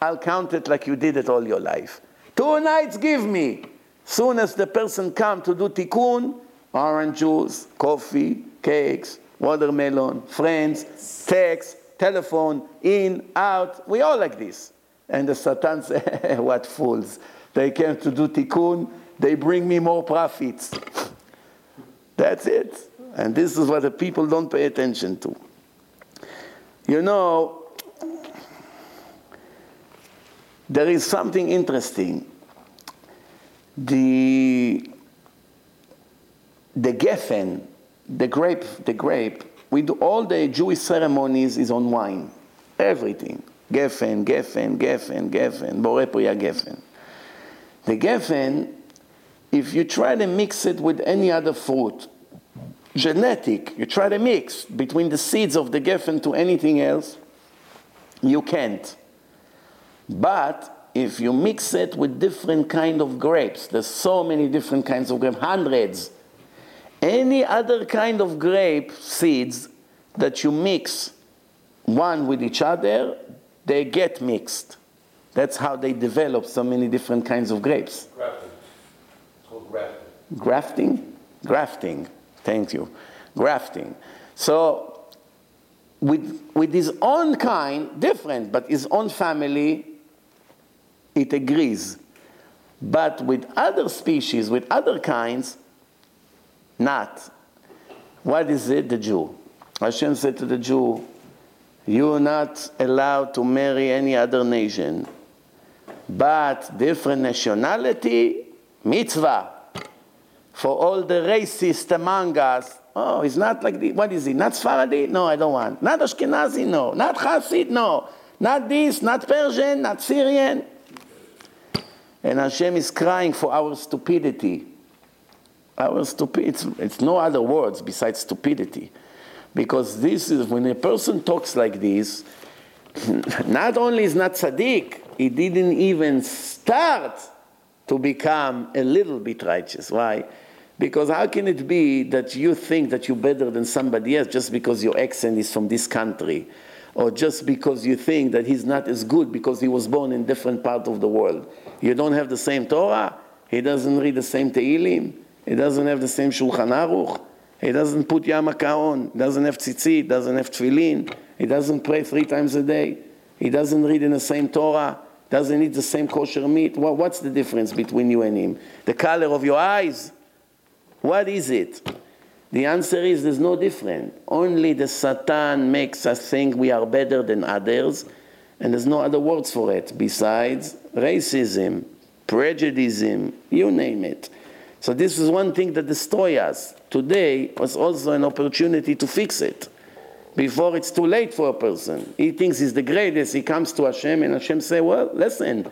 I'll count it like you did it all your life. Two nights give me. Soon as the person come to do tikkun, orange juice, coffee, cakes, watermelon, friends, text, telephone, in, out. We all like this. And the Satan say, what fools. They came to do tikkun, they bring me more profits. That's it. And this is what the people don't pay attention to. You know, there is something interesting. The, the geffen, the grape, the grape, we do all the Jewish ceremonies is on wine. Everything. Geffen, Geffen, Geffen, Geffen, Borei Priya Geffen. The Geffen, if you try to mix it with any other fruit, genetic, you try to mix between the seeds of the Geffen to anything else, you can't. But if you mix it with different kind of grapes, there's so many different kinds of grapes, hundreds. Any other kind of grape seeds that you mix one with each other, they get mixed. That's how they develop so many different kinds of grapes. Grafting. It's called grafting. Grafting? Grafting. Thank you. Grafting. So, with, with his own kind, different, but his own family, it agrees. But with other species, with other kinds, not. What is it? The Jew. Hashem said to the Jew, You are not allowed to marry any other nation, but different nationality, mitzvah. For all the racists among us, oh, he's not like the, what is he? Not Sfaradi? No, I don't want. Not Ashkenazi? No. Not Hasid? No. Not this, not Persian, not Syrian. And Hashem is crying for our stupidity. Our stupid, it's, it's no other words besides stupidity. Because this is, when a person talks like this, not only is not tzaddik, he didn't even start to become a little bit righteous. Why? Because how can it be that you think that you're better than somebody else just because your accent is from this country? Or just because you think that he's not as good because he was born in different part of the world? You don't have the same Torah? He doesn't read the same Tehillim? He doesn't have the same Shulchan Aruch? He doesn't put yarmulke on? Doesn't have tzitzit? Doesn't have tefillin? He doesn't pray three times a day? He doesn't read in the same Torah? Doesn't eat the same kosher meat? Well, what's the difference between you and him? The color of your eyes? What is it? The answer is there's no difference. Only the Satan makes us think we are better than others, and there's no other words for it besides racism, prejudice, you name it. So this is one thing that destroys us. Today was also an opportunity to fix it. Before it's too late for a person. He thinks he's the greatest, he comes to Hashem, and Hashem say, well, listen,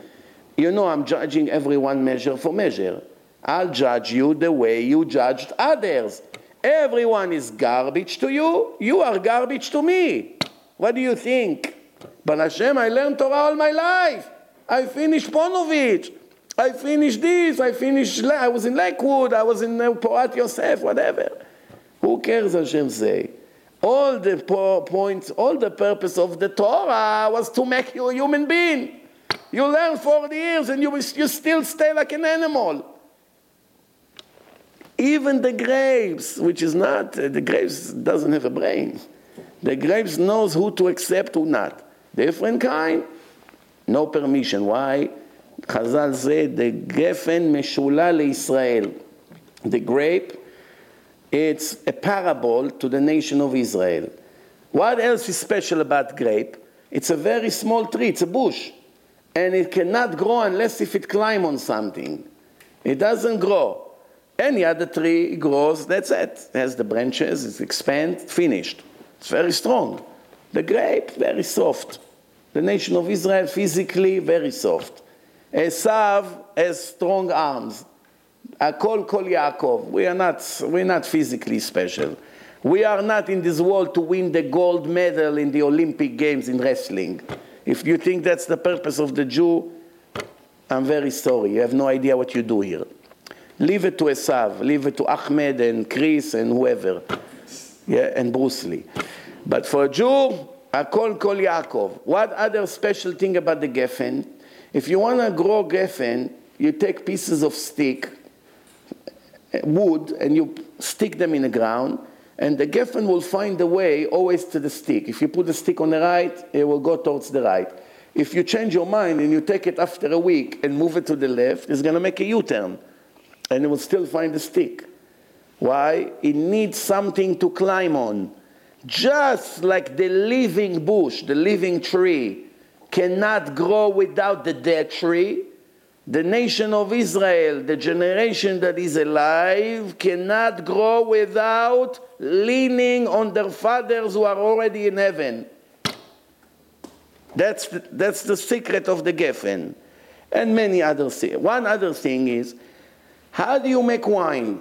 you know I'm judging everyone measure for measure. I'll judge you the way you judged others. Everyone is garbage to you, you are garbage to me. What do you think? But Hashem, I learned Torah all my life. I finished Ponevezh. I finished this, I finished, I was in Lakewood, I was in uh, Porat Yosef, whatever. Who cares, Hashem say? All the points, all the purpose of the Torah was to make you a human being. You learn 40 years and you, you still stay like an animal. Even the grapes, which is not, the grapes doesn't have a brain. The grapes knows who to accept, who not. Different kind, no permission. Why? Chazal say the gefen meshula Israel. The grape, it's a parable to the nation of Israel. What else is special about grape? It's a very small tree, it's a bush. And it cannot grow unless if it climbs on something. It doesn't grow. Any other tree grows, that's it. It has the branches, it expands, finished. It's very strong. The grape, very soft. The nation of Israel, physically, very soft. Esav has strong arms. Akol kol Yaakov. We are not, we're not physically special. We are not in this world to win the gold medal in the Olympic Games in wrestling. If you think that's the purpose of the Jew, I'm very sorry. You have no idea what you do here. Leave it to Esav, leave it to Ahmed and Chris and whoever, yeah, and Bruce Lee. But for a Jew, Akol Kol Yaakov. What other special thing about the Geffen? If you want to grow Geffen, you take pieces of stick, wood, and you stick them in the ground, and the Geffen will find the way always to the stick. If you put the stick on the right, it will go towards the right. If you change your mind and you take it after a week and move it to the left, it's going to make a U-turn and it will still find the stick. Why? It needs something to climb on. Just like the living bush, the living tree, cannot grow without the dead tree, the nation of Israel, the generation that is alive, cannot grow without leaning on their fathers who are already in heaven. That's the, that's the secret of the Geffen. And many other things. One other thing is how do you make wine?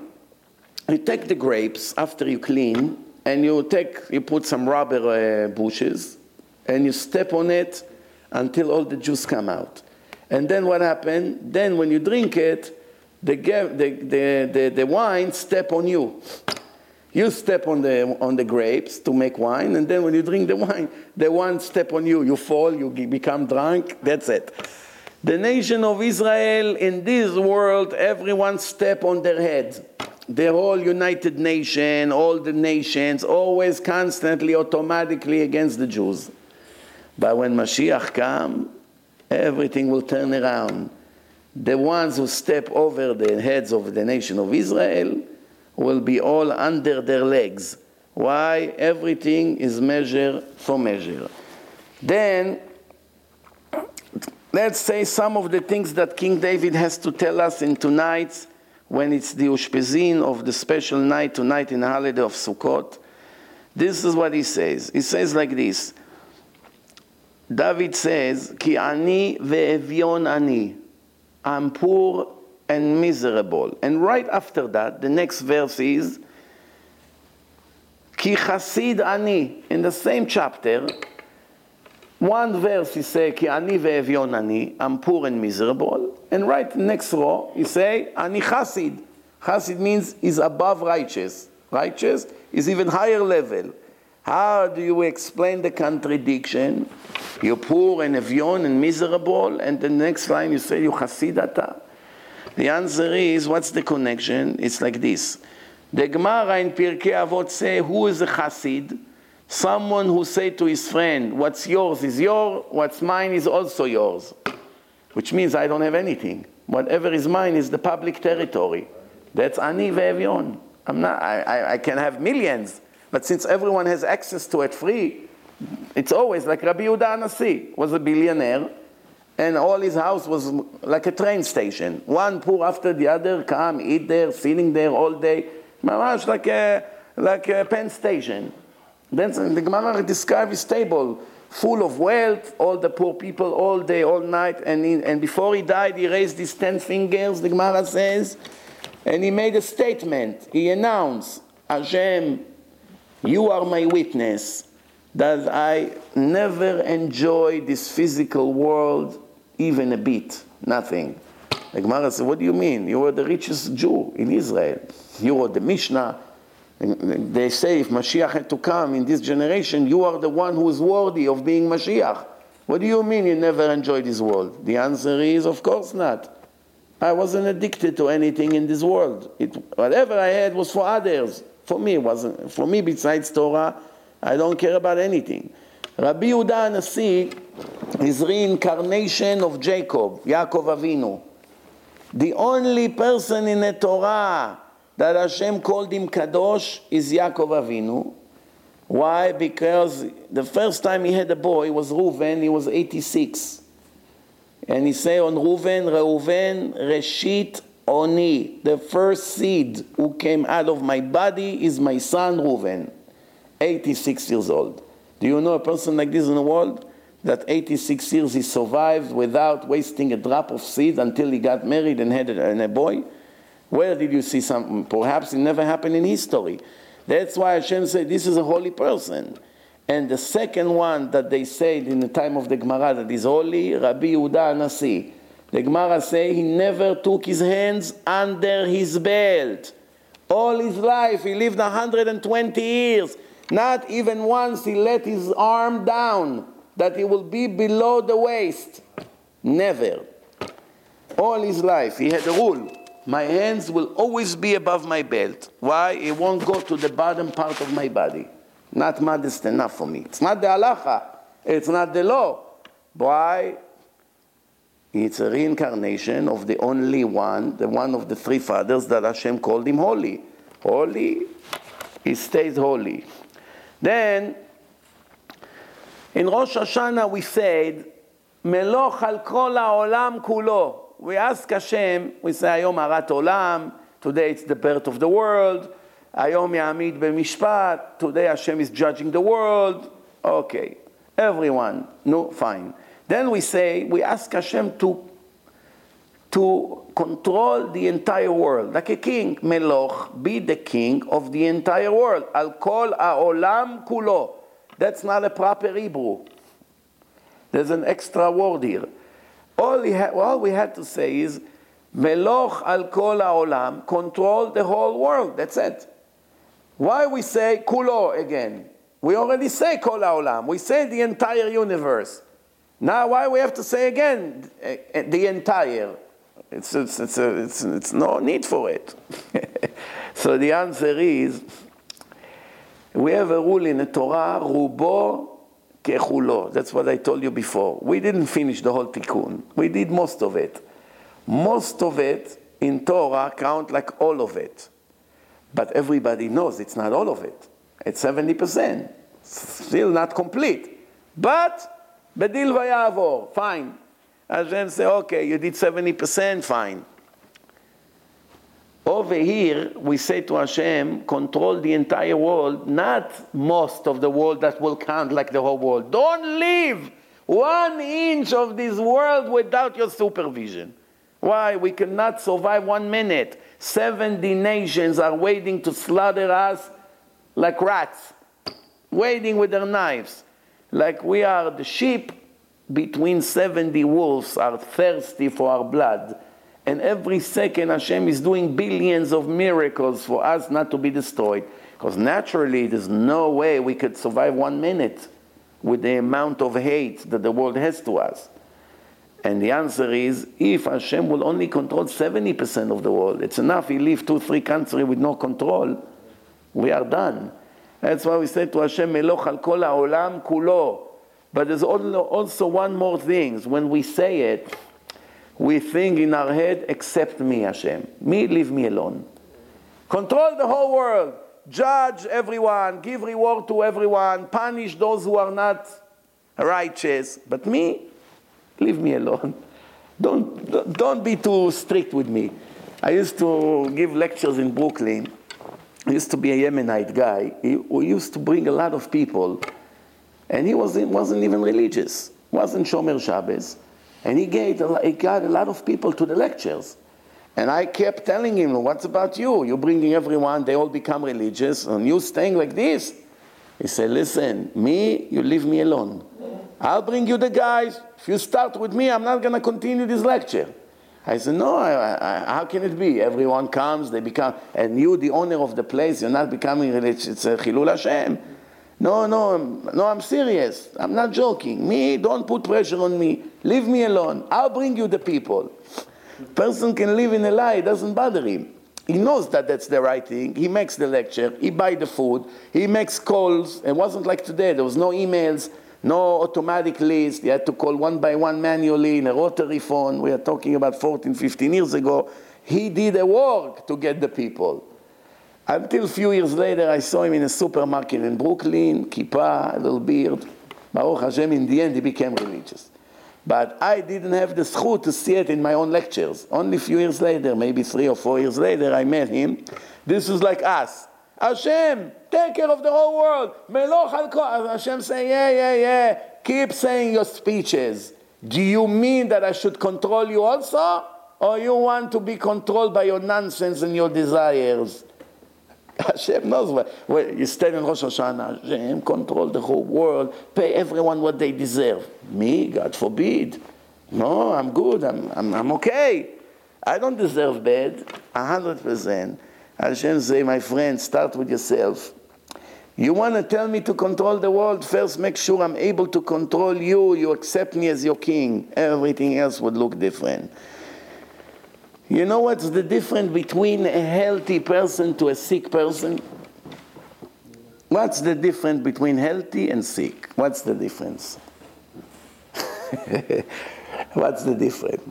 You take the grapes after you clean, and you take, you put some rubber uh, bushes, and you step on it until all the juice come out. And then what happened? Then when you drink it, the, the, the, the, the wine step on you. You step on the, on the grapes to make wine, and then when you drink the wine, the wine step on you. You fall, you become drunk, that's it. The nation of Israel in this world, everyone step on their head. The whole United Nation, all the nations, always constantly, automatically against the Jews. But when Mashiach comes, everything will turn around. The ones who step over the heads of the nation of Israel will be all under their legs. Why? Everything is measure for measure. Then Let's say some of the things that King David has to tell us in tonight, when it's the Ushpizin of the special night tonight in the holiday of Sukkot. This is what he says. He says like this. David says, Ki ani ve'evion ani. I'm poor and miserable. And right after that, the next verse is, Ki chasid ani. In the same chapter, one verse he say, Ki ani ve'evion ani, I'm poor and miserable. And right next row, he say, Ani chasid. Chasid means he's above righteous. Righteous is even higher level. How do you explain the contradiction? You're poor and evion and miserable, and the next line you say you chasidata. The answer is, what's the connection? It's like this. The Gemara in Pirkei Avot say, who is a chasid? Someone who say to his friend, what's yours is yours, what's mine is also yours. Which means I don't have anything. Whatever is mine is the public territory. That's ani ve'evion. I'm not, I, I, I can have millions, but since everyone has access to it free, it's always like Rabbi Yehuda Anasi was a billionaire, and all his house was like a train station. One poor after the other come, eat there, sitting there all day. Mamash like a, like a Penn Station. Then the Gemara describes his table full of wealth, all the poor people all day, all night, and, he, and before he died, he raised his ten fingers, the Gemara says, and he made a statement. He announced, Hashem, you are my witness that I never enjoy this physical world even a bit, nothing. The Gemara said, what do you mean? You were the richest Jew in Israel. You were the Mishnah, they say if Mashiach had to come in this generation, you are the one who is worthy of being Mashiach. What do you mean you never enjoyed this world? The answer is, of course not. I wasn't addicted to anything in this world. It, whatever I had was for others. For me, it wasn't. For me, besides Torah, I don't care about anything. Rabbi Yehuda Nasi is reincarnation of Jacob, Yaakov Avinu. The only person in the Torah that Hashem called him Kadosh is Yaakov Avinu. Why? Because the first time he had a boy was Reuven, he was 86. And he say on Reuven, Reuven, Reshit Oni, the first seed who came out of my body is my son Reuven, 86 years old. Do you know a person like this in the world? That 86 years he survived without wasting a drop of seed until he got married and had a, and a boy? Where did you see something? Perhaps it never happened in history. That's why Hashem said this is a holy person. And the second one that they said in the time of the Gemara that is holy, Rabbi Yehuda Nasi. The Gemara say he never took his hands under his belt. All his life, he lived 120 years. Not even once he let his arm down, that he will be below the waist. Never. All his life, he had a rule. My hands will always be above my belt. Why? It won't go to the bottom part of my body. Not modest enough for me. It's not the halacha. It's not the law. Why? It's a reincarnation of the only one, the one of the three fathers that Hashem called him holy. Holy, he stays holy. Then, in Rosh Hashanah we said, Meloch al kol ha'olam kulo. We ask Hashem, we say, Ayom harat olam, today it's the birth of the world. Ayom ya'amid b'mishpat, today Hashem is judging the world. Okay, everyone, no, fine. Then we say, we ask Hashem to, to control the entire world, like a king. Meloch, be the king of the entire world. Al kol ha'olam kulo. That's not a proper Hebrew. There's an extra word here. All, ha- all we had to say is, Meloch al kol ha'olam, control the whole world. That's it. Why we say kulo again? We already say kol ha'olam. We say the entire universe. Now, why we have to say again eh, eh, the entire? It's, it's, it's, a, it's, it's no need for it. so the answer is, we have a rule in the Torah, rubo kechulo. That's what I told you before. We didn't finish the whole tikkun. We did most of it. Most of it in Torah count like all of it. But everybody knows it's not all of it. It's 70%. Still not complete. But Bedil vayavor, fine. Hashem say, okay, you did 70%, fine. Over here, we say to Hashem, control the entire world, not most of the world that will count like the whole world. Don't leave one inch of this world without your supervision. Why? We cannot survive one minute. 70 nations are waiting to slaughter us like rats, waiting with their knives. Like we are the sheep between 70 wolves are thirsty for our blood. And every second Hashem is doing billions of miracles for us not to be destroyed. Because naturally there's no way we could survive one minute with the amount of hate that the world has to us. And the answer is, if Hashem will only control 70% of the world, it's enough he leave two, three countries with no control, we are done. That's why we say to Hashem, Meloch al kol ha'olam kulo. But there's also one more thing. When we say it, we think in our head, accept me, Hashem. Me, leave me alone. Control the whole world. Judge everyone. Give reward to everyone. Punish those who are not righteous. But me, leave me alone. Don't, don't be too strict with me. I used to give lectures in Brooklyn. Used to be a Yemenite guy he, who used to bring a lot of people. And he wasn't, wasn't even religious, wasn't Shomer Shabbos. And he, gave, he got a lot of people to the lectures. And I kept telling him, what's about you? You're bringing everyone, they all become religious, and you staying like this? He said, listen, me, you leave me alone. I'll bring you the guys. If you start with me, I'm not going to continue this lecture. I said, no, I, I, how can it be? Everyone comes, they become, and you, the owner of the place, you're not becoming religious. It's a chilul Hashem. No, no, no, I'm serious. I'm not joking. Me, don't put pressure on me. Leave me alone. I'll bring you the people. Person can live in a lie, it doesn't bother him. He knows that that's the right thing. He makes the lecture, he buy the food, he makes calls. It wasn't like today, there was no emails, no automatic list. You had to call one by one manually in a rotary phone. We are talking about 14, 15 years ago. He did a work to get the people. Until a few years later, I saw him in a supermarket in Brooklyn, kippah, a little beard. Baruch Hashem, in the end, he became religious. But I didn't have the zchut to see it in my own lectures. Only a few years later, maybe three or four years later, I met him. This was like us. Hashem, take care of the whole world. Hashem say, yeah, yeah, yeah. Keep saying your speeches. Do you mean that I should control you also? Or you want to be controlled by your nonsense and your desires? Hashem knows what. Well, you stand in Rosh Hashanah, Hashem control the whole world, pay everyone what they deserve. Me, God forbid. No, I'm good, I'm, I'm, I'm okay. I don't deserve bad, 100%. Hashem say, my friend, start with yourself. You want to tell me to control the world? First, make sure I'm able to control you. You accept me as your king. Everything else would look different. You know what's the difference between a healthy person to a sick person? What's the difference between healthy and sick? What's the difference? What's the difference?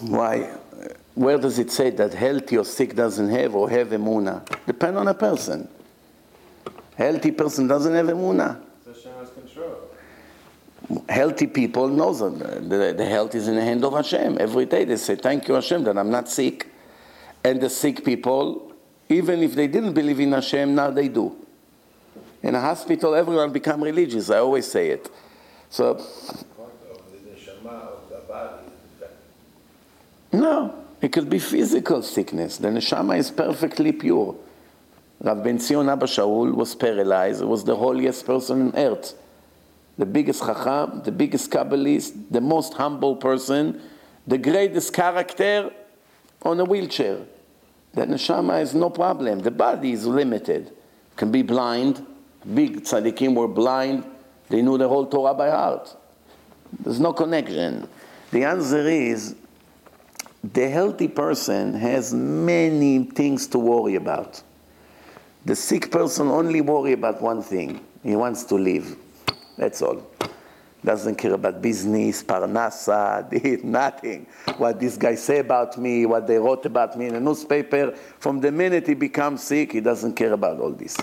Why? Where does it say that healthy or sick doesn't have or have emuna? Depend on a person. Healthy person doesn't have emuna Hashem has control. healthy people know that the, the, health is in the hand of Hashem. Every day they say, thank you Hashem that I'm not sick. And the sick people, even if they didn't believe in Hashem, now they do. In a hospital, everyone become religious. I always say it. So, no, it could be physical sickness. The neshama is perfectly pure. Rav Ben Zion Abba Shaul was paralyzed. Was the holiest person on earth the biggest chacham, the biggest Kabbalist, the most humble person, the greatest character on a wheelchair. The neshama is no problem. The body is limited. Can be blind. Big tzaddikim were blind. They knew the whole Torah by heart. There's no connection. The answer is the healthy person has many things to worry about. The sick person only worry about one thing. He wants to live. That's all. Doesn't care about business, parnasa, nothing. What this guy say about me, what they wrote about me in a newspaper. From the minute he becomes sick, he doesn't care about all this.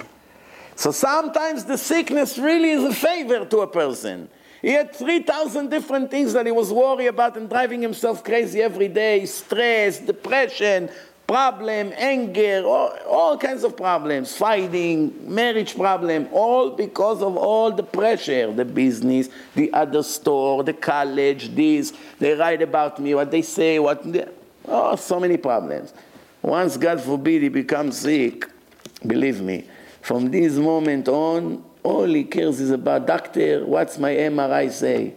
So sometimes the sickness really is a favor to a person. He had 3,000 different things that he was worried about and driving himself crazy every day. Stress, depression, problem, anger, all, all, kinds of problems, fighting, marriage problem, all because of all the pressure, the business, the other store, the college, this, they write about me, what they say, what, oh, so many problems. Once, God forbid, he becomes sick, believe me, from this moment on, all he cares is about, doctor, what's my MRI say?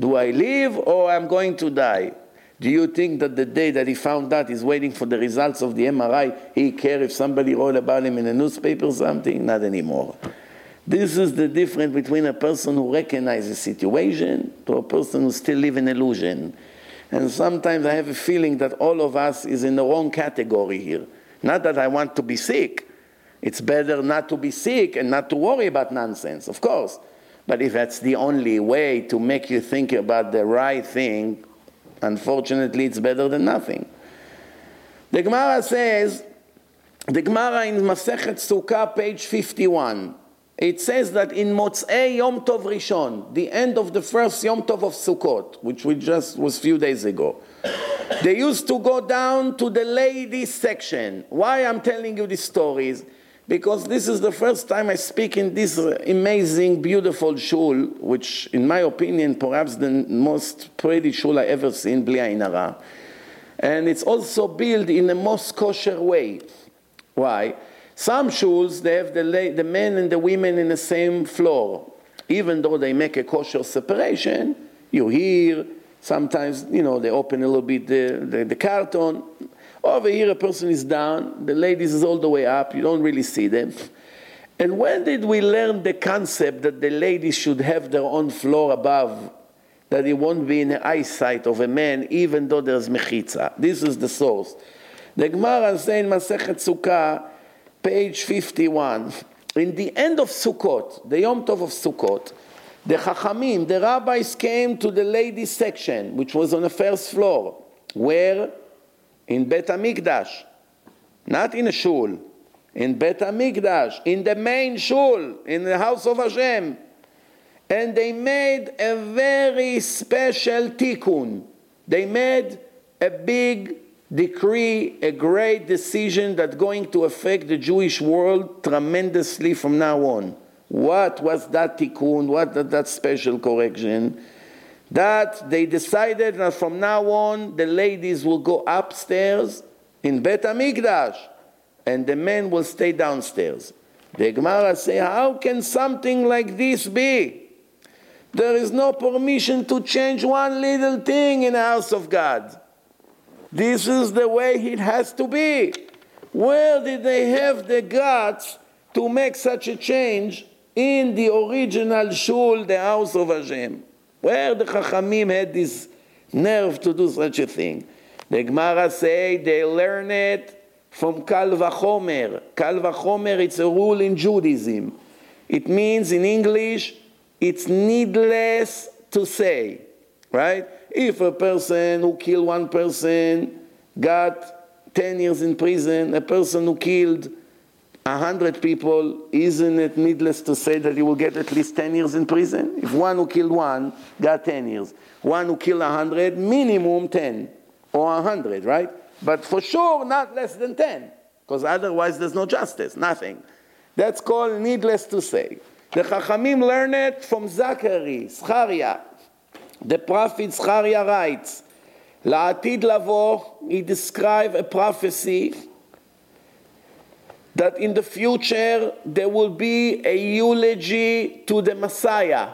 Do I live or I'm going to die? Do you think that the day that he found out he's waiting for the results of the MRI, he care if somebody wrote about him in a newspaper or something? Not anymore. This is the difference between a person who recognizes situation to a person who still live in illusion. And sometimes I have a feeling that all of us is in the wrong category here. Not that I want to be sick. It's better not to be sick and not to worry about nonsense, of course. But if that's the only way to make you think about the right thing, Unfortunately, it's better than nothing. The Gemara says, the Gemara in Masechet Sukkah, page 51, it says that in Motzei Yom Tov Rishon, the end of the first Yom Tov of Sukkot, which we just was a few days ago, they used to go down to the ladies section. Why I'm telling you these stories? Because this is the first time I speak in this amazing, beautiful shul, which, in my opinion, perhaps the most pretty shul I ever seen, Bli Ayin Hara. And it's also built in the most kosher way. Why? Some shuls, they have the, the men and the women in the same floor. Even though they make a kosher separation, you hear, sometimes, you know, they open a little bit the, the, the carton, over here, a person is down, the ladies is all the way up, you don't really see them. And when did we learn the concept that the ladies should have their own floor above, that it won't be in the eyesight of a man, even though there's mechitza? This is the source. The Gemara says in Masechet Sukkah, page 51, in the end of Sukkot, the Yom Tov of Sukkot, the Chachamim, the rabbis came to the ladies section, which was on the first floor, where in Bet HaMikdash. not in a shul, in Bet HaMikdash, in the main shul, in the house of Hashem. And they made a very special tikkun. They made a big decree, a great decision that's going to affect the Jewish world tremendously from now on. What was that tikkun? What was that special correction? That they decided that from now on the ladies will go upstairs in Bet HaMikdash and the men will stay downstairs. The Gemara say, how can something like this be? There is no permission to change one little thing in the house of God. This is the way it has to be. Where did they have the guts to make such a change in the original shul, the house of Hashem? Where the Chachamim had this nerve to do such a thing? The Gemara say they learn it from Kal Vachomer. Kal Vachomer, it's a rule in Judaism. It means in English, it's needless to say, right? If a person who killed one person got 10 years in prison, a person who killed 100 people, isn't it needless to say that he will get at least 10 years in prison? If one who killed one got 10 years, one who killed 100, minimum 10 or 100, right? But for sure, not less than 10, because otherwise there's no justice, nothing. That's called needless to say. The Chachamim learn it from Zachary, Zcharia. The prophet Zcharia writes, La'atid lavo, he described a prophecy that in the future there will be a eulogy to the Messiah.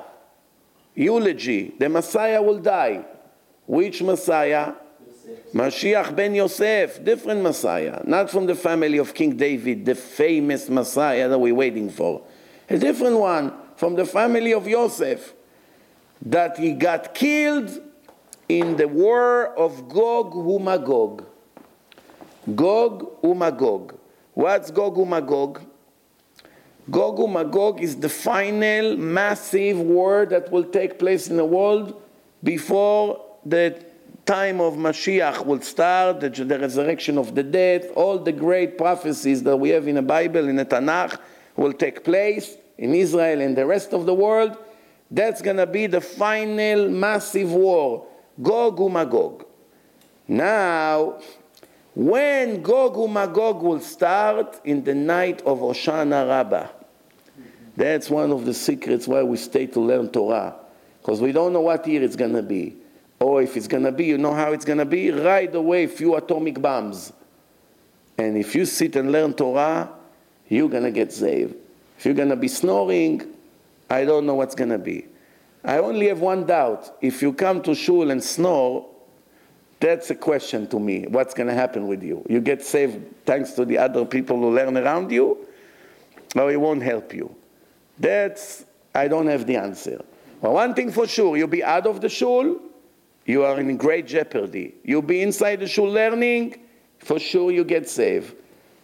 Eulogy. The Messiah will die. Which Messiah? Mashiach ben Yosef, different Messiah, not from the family of King David, the famous Messiah that we're waiting for a different one from the family of Yosef, that he got killed in the war of Gog Umagog. Gog Umagog. What's Gog Umagog? Gog Umagog is the final massive war that will take place in the world before the time of Mashiach will start, the, the resurrection of the dead, all the great prophecies that we have in the Bible, in the Tanakh, will take place in Israel and the rest of the world, that's going to be the final massive war, Gog Magog. Now, when Gog Magog will start in the night of Hoshana Rabbah, that's one of the secrets why we stay to learn Torah, because we don't know what year it's going to be. Or if it's going to be, you know how it's going to be? Right away, few atomic bombs. And if you sit and learn Torah, you're going to get saved. If you're going to be snoring, I don't know what's going to be. I only have one doubt. If you come to shul and snore, that's a question to me. What's going to happen with you? You get saved thanks to the other people who learn around you, or it won't help you? That's, I don't have the answer. Well, one thing for sure, you'll be out of the shul, you are in great jeopardy. You'll be inside the shul learning, for sure you get saved.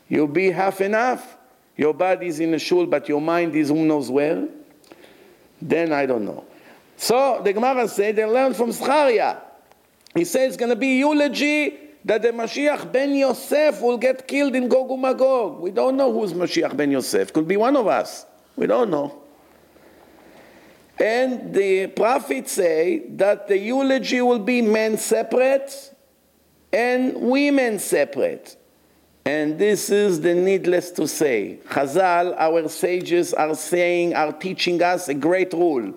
You'll be half enough, your body is in the shul, but your mind is who knows where, then I don't know. So the Gemara said they learned from Zcharia. He says it's going to be eulogy that the Mashiach ben Yosef will get killed in Gog Magog. We don't know who's Mashiach ben Yosef. Could be one of us. We don't know. And the prophets say that the eulogy will be men separate and women separate. And this is the needless to say. Chazal, our sages, are saying, are teaching us a great rule.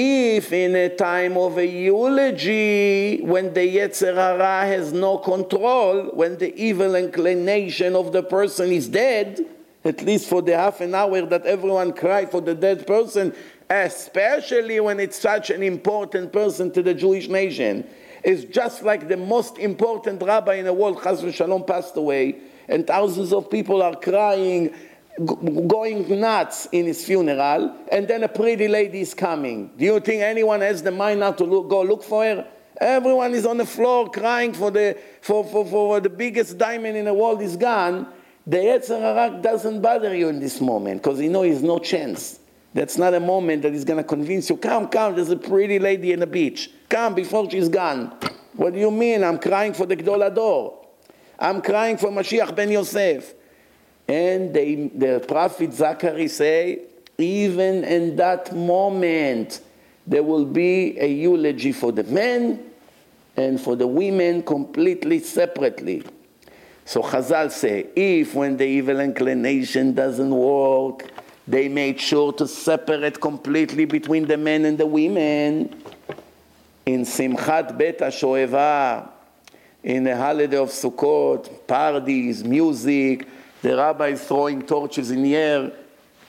If in a time of a eulogy, when the Yetzer Hara has no control, when the evil inclination of the person is dead, at least for the half an hour that everyone cry for the dead person, especially when it's such an important person to the Jewish nation, is just like the most important rabbi in the world, Chas v'Shalom, passed away and thousands of people are crying, going nuts in his funeral, and then a pretty lady is coming. Do you think anyone has the mind now to look, go look for her? Everyone is on the floor crying for the, for, for, for the biggest diamond in the world is gone. The Yetzer Hara doesn't bother you in this moment because you know there's no chance. That's not a moment that is going to convince you. Come, come, there's a pretty lady in the beach. Come before she's gone. What do you mean? I'm crying for the Gdol Ador. I'm crying for Mashiach ben Yosef. And they, the prophet Zachary say, even in that moment, there will be a eulogy for the men and for the women completely separately. So Chazal say, if when the evil inclination doesn't work, they made sure to separate completely between the men and the women. In Simchat Bet HaShoeva, in the holiday of Sukkot, parties, music, the rabbi is throwing torches in the air.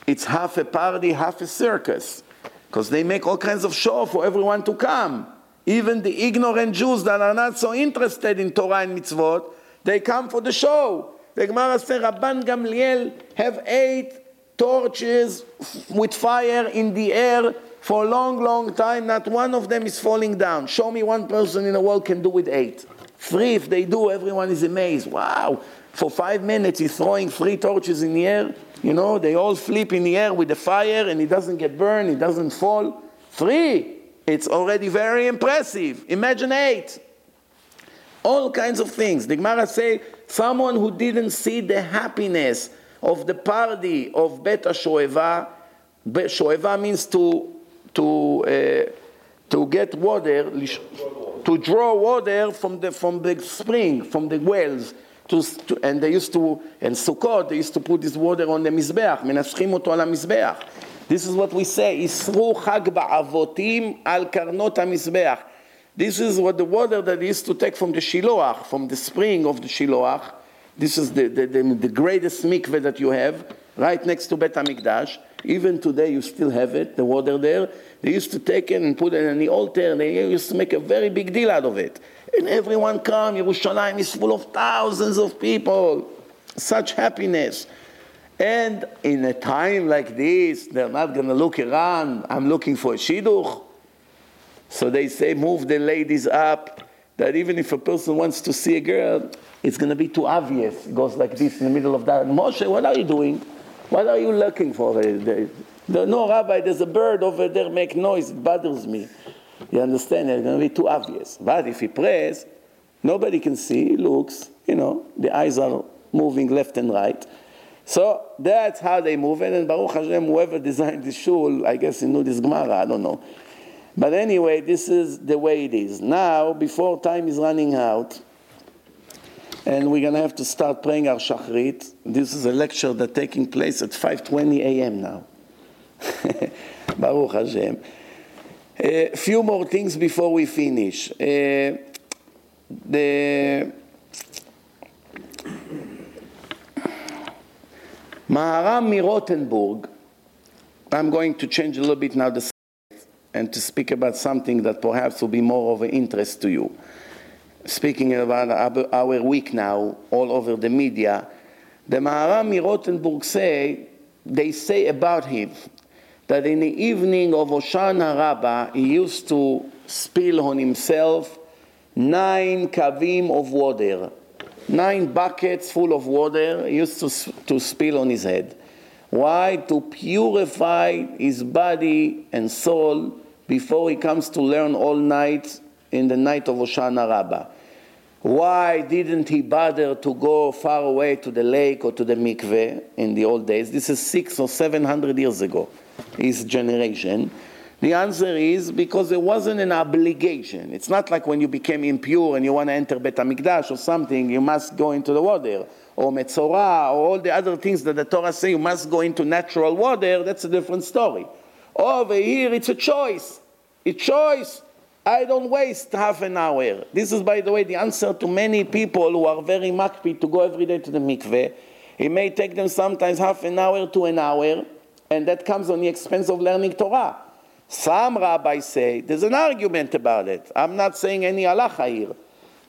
It's half a party, half a circus. Because they make all kinds of show for everyone to come. Even the ignorant Jews that are not so interested in Torah and mitzvot, they come for the show. The Gemara says Rabban Gamliel have eight torches with fire in the air for a long, long time. Not one of them is falling down. Show me one person in the world can do with eight. Three, if they do, everyone is amazed. Wow, for five minutes he's throwing three torches in the air. You know, they all flip in the air with the fire and he doesn't get burned, he doesn't fall. Three, it's already very impressive. Imagine eight. All kinds of things. The Gemara say someone who didn't see the happiness of the party of Bet HaShoeva. Shoeva means to to uh, to get water, to draw water from the from the spring, from the wells To, to, and they used to, in Sukkot, they used to put this water on the Mizbeach, מנסחים אותו על המזבח. This is what we say, יסרו חג בעבותים על קרנות המזבח. This is what the water that they used to take from the Shiloach, from the spring of the Shiloach. This is the, the, the, the greatest mikveh that you have, right next to Bet HaMikdash. Even today you still have it, the water there. They used to take it and put it in the altar, and they used to make a very big deal out of it. And everyone come, Yerushalayim is full of thousands of people. Such happiness. And in a time like this, they're not going to look around. I'm looking for a shidduch. So they say, move the ladies up. That even if a person wants to see a girl, it's going to be too obvious. It goes like this in the middle of that. Moshe, what are you doing? What are you looking for? No, Rabbi, there's a bird over there make noise. It bothers me. You understand? It's going to be too obvious. But if he prays, nobody can see. He looks, you know, the eyes are moving left and right. So that's how they move it. And Baruch Hashem, whoever designed this shul, I guess he knew this Gemara, I don't know. But anyway, this is the way it is. Now, before time is running out, and we're going to have to start praying our Shachrit. This is a lecture that's taking place at 5.20 a.m. now. Baruch Hashem. A few more things before we finish. Uh, the Maharam Mirotenburg, I'm going to change a little bit now the and to speak about something that perhaps will be more of an interest to you. Speaking about our week now, all over the media, the Maharam Mirotenburg say, they say about him that in the evening of Hoshana Rabbah, he used to spill on himself nine kavim of water, nine buckets full of water he used to, to spill on his head. Why? To purify his body and soul before he comes to learn all night in the night of Hoshana Rabbah. Why didn't he bother to go far away to the lake or to the mikveh in the old days? This is six or seven hundred years ago his generation? The answer is because it wasn't an obligation. It's not like when you became impure and you want to enter Bet HaMikdash or something, you must go into the water. Or Metzorah, or all the other things that the Torah say you must go into natural water, that's a different story. Over here, it's a choice. A choice. I don't waste half an hour. This is, by the way, the answer to many people who are very makpi to go every day to the mikveh. It may take them sometimes half an hour to an hour and that comes on the expense of learning Torah. Some rabbis say, there's an argument about it. I'm not saying any halacha here.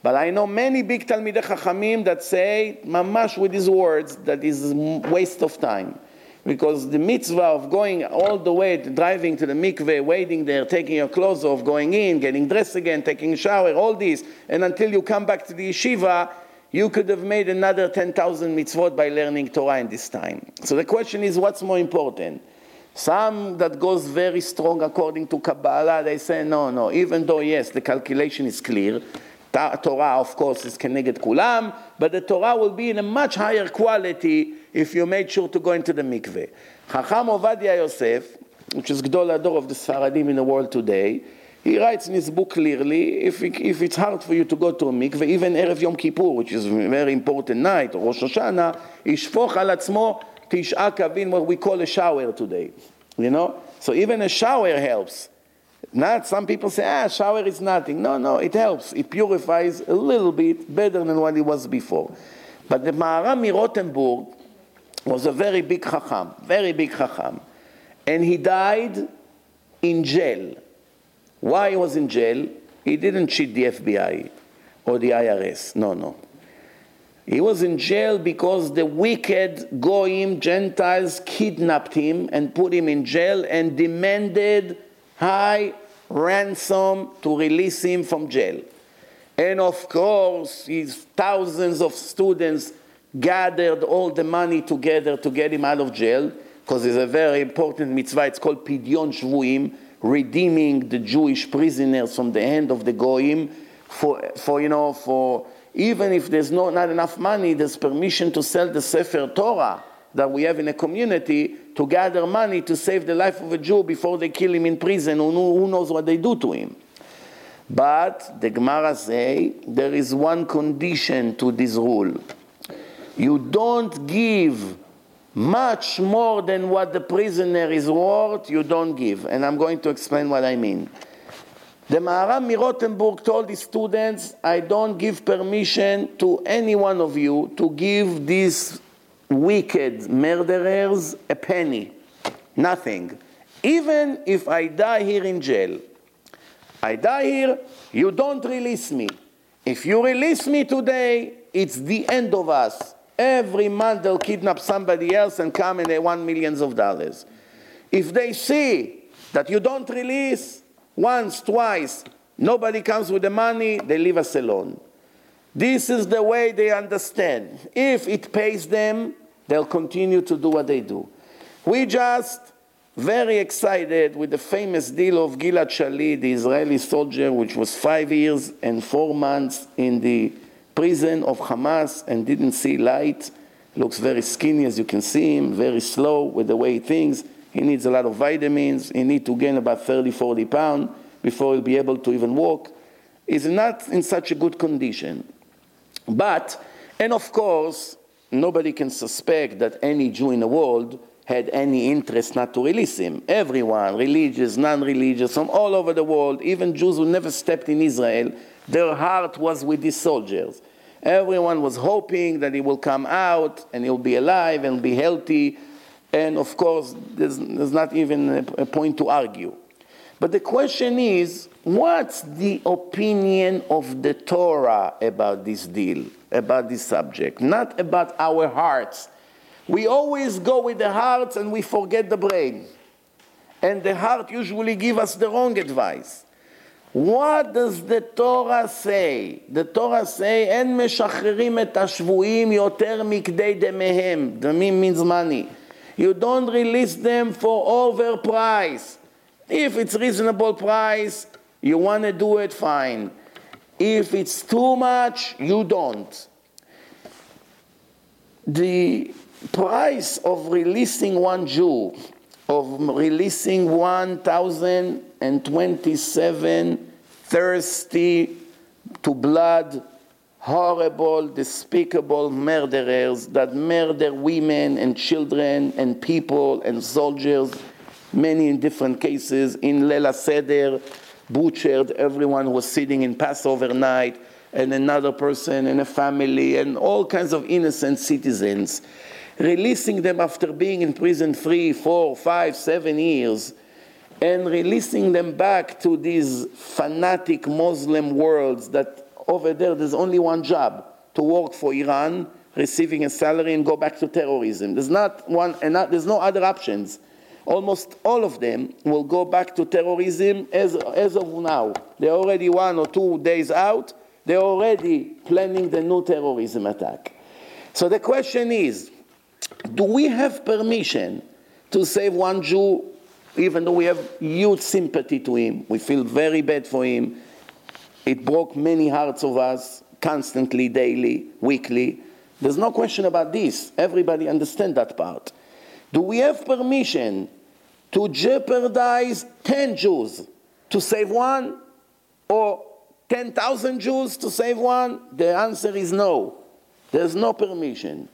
But I know many big Talmidei Chachamim that say, mamash with these words, that is waste of time. Because the mitzvah of going all the way, to driving to the mikveh, waiting there, taking your clothes off, going in, getting dressed again, taking a shower, all this, and until you come back to the yeshiva, you could have made another 10,000 mitzvot by learning Torah in this time. So the question is, what's more important? Some that goes very strong according to Kabbalah, they say, no, no, even though, yes, the calculation is clear, Torah, of course, is Keneged Kulam, but the Torah will be in a much higher quality if you made sure to go into the mikveh. Chacham Ovadia Yosef, which is Gdol Ador of the Sfaradim in the world today, he writes in his book clearly, if, it, if it's hard for you to go to a mikveh, even Erev Yom Kippur, which is a very important night, or Rosh Hashanah, ישפוך על עצמו תשעה קבין, what we call a shower today. You know? So even a shower helps. Not some people say, ah, shower is nothing. No, no, it helps. It purifies a little bit better than what it was before. But the Maharam Mirotenburg was a very big chacham, very big chacham. And he died in jail. Why he was in jail? He didn't cheat the FBI or the IRS. No, no. He was in jail because the wicked Goyim, Gentiles, kidnapped him and put him in jail and demanded high ransom to release him from jail. And of course, his thousands of students gathered all the money together to get him out of jail, because it's a very important mitzvah. It's called Pidyon Shvuim, redeeming the Jewish prisoners from the hand of the Goyim. For, for you know, for even if there's no, not enough money, there's permission to sell the Sefer Torah that we have in a community to gather money to save the life of a Jew before they kill him in prison. Who, who knows what they do to him? But the Gemara say there is one condition to this rule. You don't give much more than what the prisoner is worth, you don't give. And I'm going to explain what I mean. The Maharam Mirotenburg told his students, I don't give permission to any one of you to give these wicked murderers a penny. Nothing. Even if I die here in jail. I die here, you don't release me. If you release me today, it's the end of us. Every month they'll kidnap somebody else and come and they want millions of dollars. If they see that you don't release, once, twice, nobody comes with the money, they leave us alone. This is the way they understand. If it pays them, they'll continue to do what they do. We just very excited with the famous deal of Gilad Shalit, the Israeli soldier, which was five years and four months in the prison of Hamas and didn't see light. Looks very skinny, as you can see him, very slow with the way he thinks. He needs a lot of vitamins. He needs to gain about 30, 40 pounds before he'll be able to even walk. He's not in such a good condition. But, and of course, nobody can suspect that any Jew in the world had any interest not to release him. Everyone, religious, non religious, from all over the world, even Jews who never stepped in Israel, their heart was with these soldiers. Everyone was hoping that he will come out and he'll be alive and be healthy and of course, there's, there's not even a, a point to argue. But the question is what's the opinion of the Torah about this deal, about this subject, not about our hearts? We always go with the hearts and we forget the brain. And the heart usually give us the wrong advice. What does the Torah say? The Torah say, אין משחררים את השבויים יותר מכדי דמיהם. דמים means money. You don't release them for overprice. If it's reasonable price, you want to do it, fine. If it's too much, you don't. The price of releasing one Jew, of releasing 1,027 thirsty to blood horrible, despicable murderers that murder women and children and people and soldiers, many in different cases. In Lela Seder, butchered everyone who was sitting in Passover night, and another person and a family, and all kinds of innocent citizens. Releasing them after being in prison three, four, five, seven years, and releasing them back to these fanatic Muslim worlds that over there, there's only one job to work for Iran, receiving a salary, and go back to terrorism. There's not one, and not, there's no other options. Almost all of them will go back to terrorism as, as of now. They're already one or two days out. They're already planning the new terrorism attack. So the question is do we have permission to save one Jew, even though we have huge sympathy to him? We feel very bad for him It broke many hearts of us constantly, daily, weekly. There's no question about this. Everybody understand that part. Do we have permission to jeopardize 10 Jews to save one or 10,000 Jews to save one? The answer is no. There's no permission.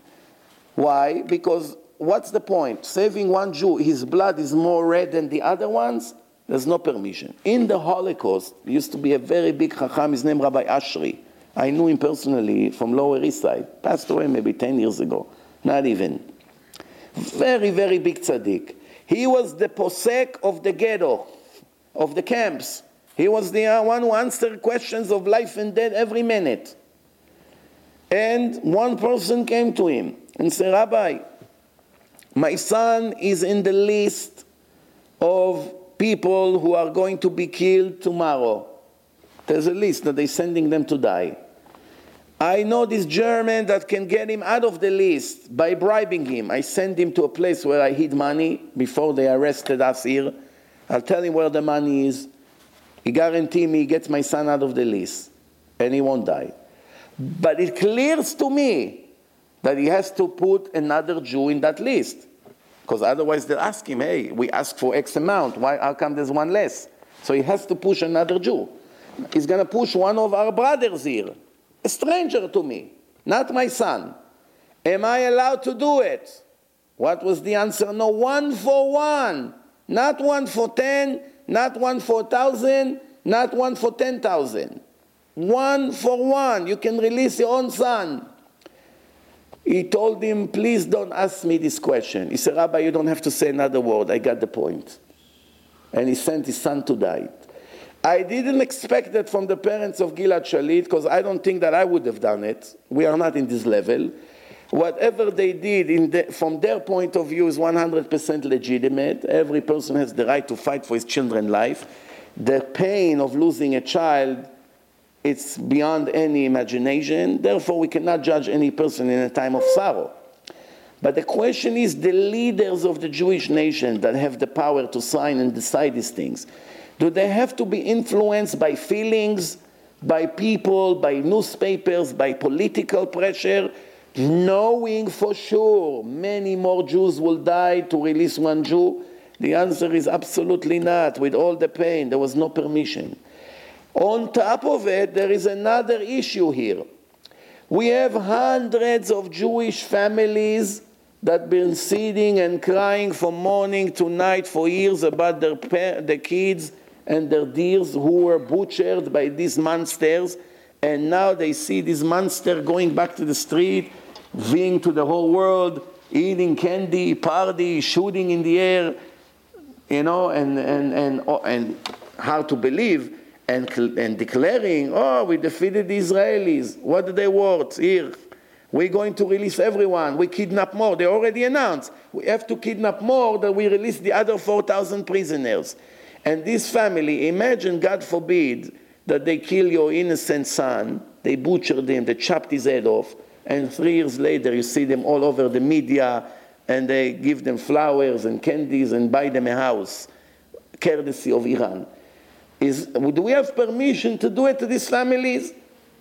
Why? Because what's the point? Saving one Jew, his blood is more red than the other ones? There's no permission. In the Holocaust, used to be a very big Chacham, his name Rabbi Oshry. I knew him personally from Lower East Side. Passed away maybe 10 years ago. Not even. Very, very big tzaddik. He was the posek of the ghetto, of the camps. He was the uh, one who answered questions of life and death every minute. And one person came to him and said, Rabbi, my son is in the list of people who are going to be killed tomorrow. There's a list that they're sending them to die. I know this German that can get him out of the list by bribing him. I send him to a place where I hid money before they arrested us here. I'll tell him where the money is. He guarantee me he gets my son out of the list and he won't die. But it clears to me that he has to put another Jew in that list. Because otherwise they'll ask him, hey, we ask for X amount. Why, how come there's one less? So he has to push another Jew. He's going to push one of our brothers here a stranger to me, not my son. Am I allowed to do it? What was the answer? No, one for one. Not one for ten, not one for thousand, not one for ten thousand. One for one. You can release your own son. He told him, Please don't ask me this question. He said, Rabbi, you don't have to say another word. I got the point. And he sent his son to die. I didn't expect that from the parents of Gilad Shalit because I don't think that I would have done it. We are not in this level. Whatever they did the, from their point of view is 100% legitimate. Every person has the right to fight for his children's life. The pain of losing a child, it's beyond any imagination. Therefore, we cannot judge any person in a time of sorrow. But the question is the leaders of the Jewish nation that have the power to sign and decide these things do they have to be influenced by feelings, by people, by newspapers, by political pressure, knowing for sure many more Jews will die to release one Jew? The answer is absolutely not. With all the pain, there was no permission. On top of it, there is another issue here. We have hundreds of Jewish families that been sitting and crying from morning to night for years about their, their kids and their deers who were butchered by these monsters. And now they see this monster going back to the street, being to the whole world, eating candy, party, shooting in the air, you know, and, and, and, and how to believe, and, and declaring, oh, we defeated the Israelis. What do they want? Here, we're going to release everyone. We kidnap more. They already announced. We have to kidnap more than we release the other 4,000 prisoners. And this family, imagine, God forbid, that they kill your innocent son, they butchered him, they chopped his head off, and three years later you see them all over the media and they give them flowers and candies and buy them a house, courtesy of Iran. Is, do we have permission to do it to these families?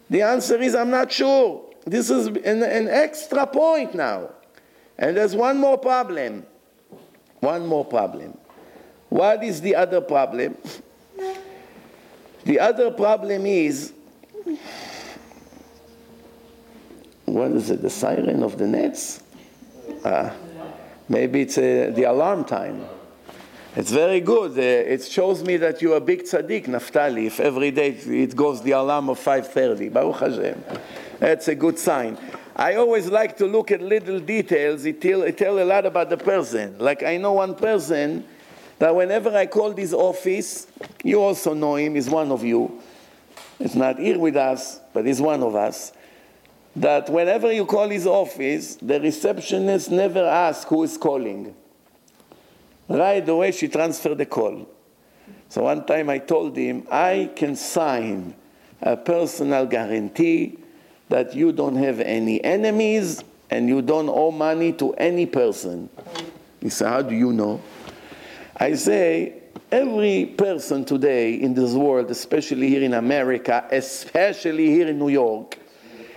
The answer is I'm not sure. This is an, an extra point now. And there's one more problem. One more problem. What is the other problem? The other problem is what is it, the siren of the netz? Uh, maybe it's uh, the alarm time. It's very good. Uh, it shows me that you're a big tzaddik, Naftali, if every day it goes the alarm of 5.30. Baruch Hashem. That's a good sign. I always like to look at little details. It tell, it tell a lot about the person. Like I know one person that whenever I call this office, you also know him, he's one of you. It's not here with us, but he's one of us. That whenever you call his office, the receptionist never asks who is calling. Right away, she transferred the call. So one time I told him, I can sign a personal guarantee that you don't have any enemies and you don't owe money to any person. He said, How do you know? I say, Every person today in this world, especially here in America, especially here in New York,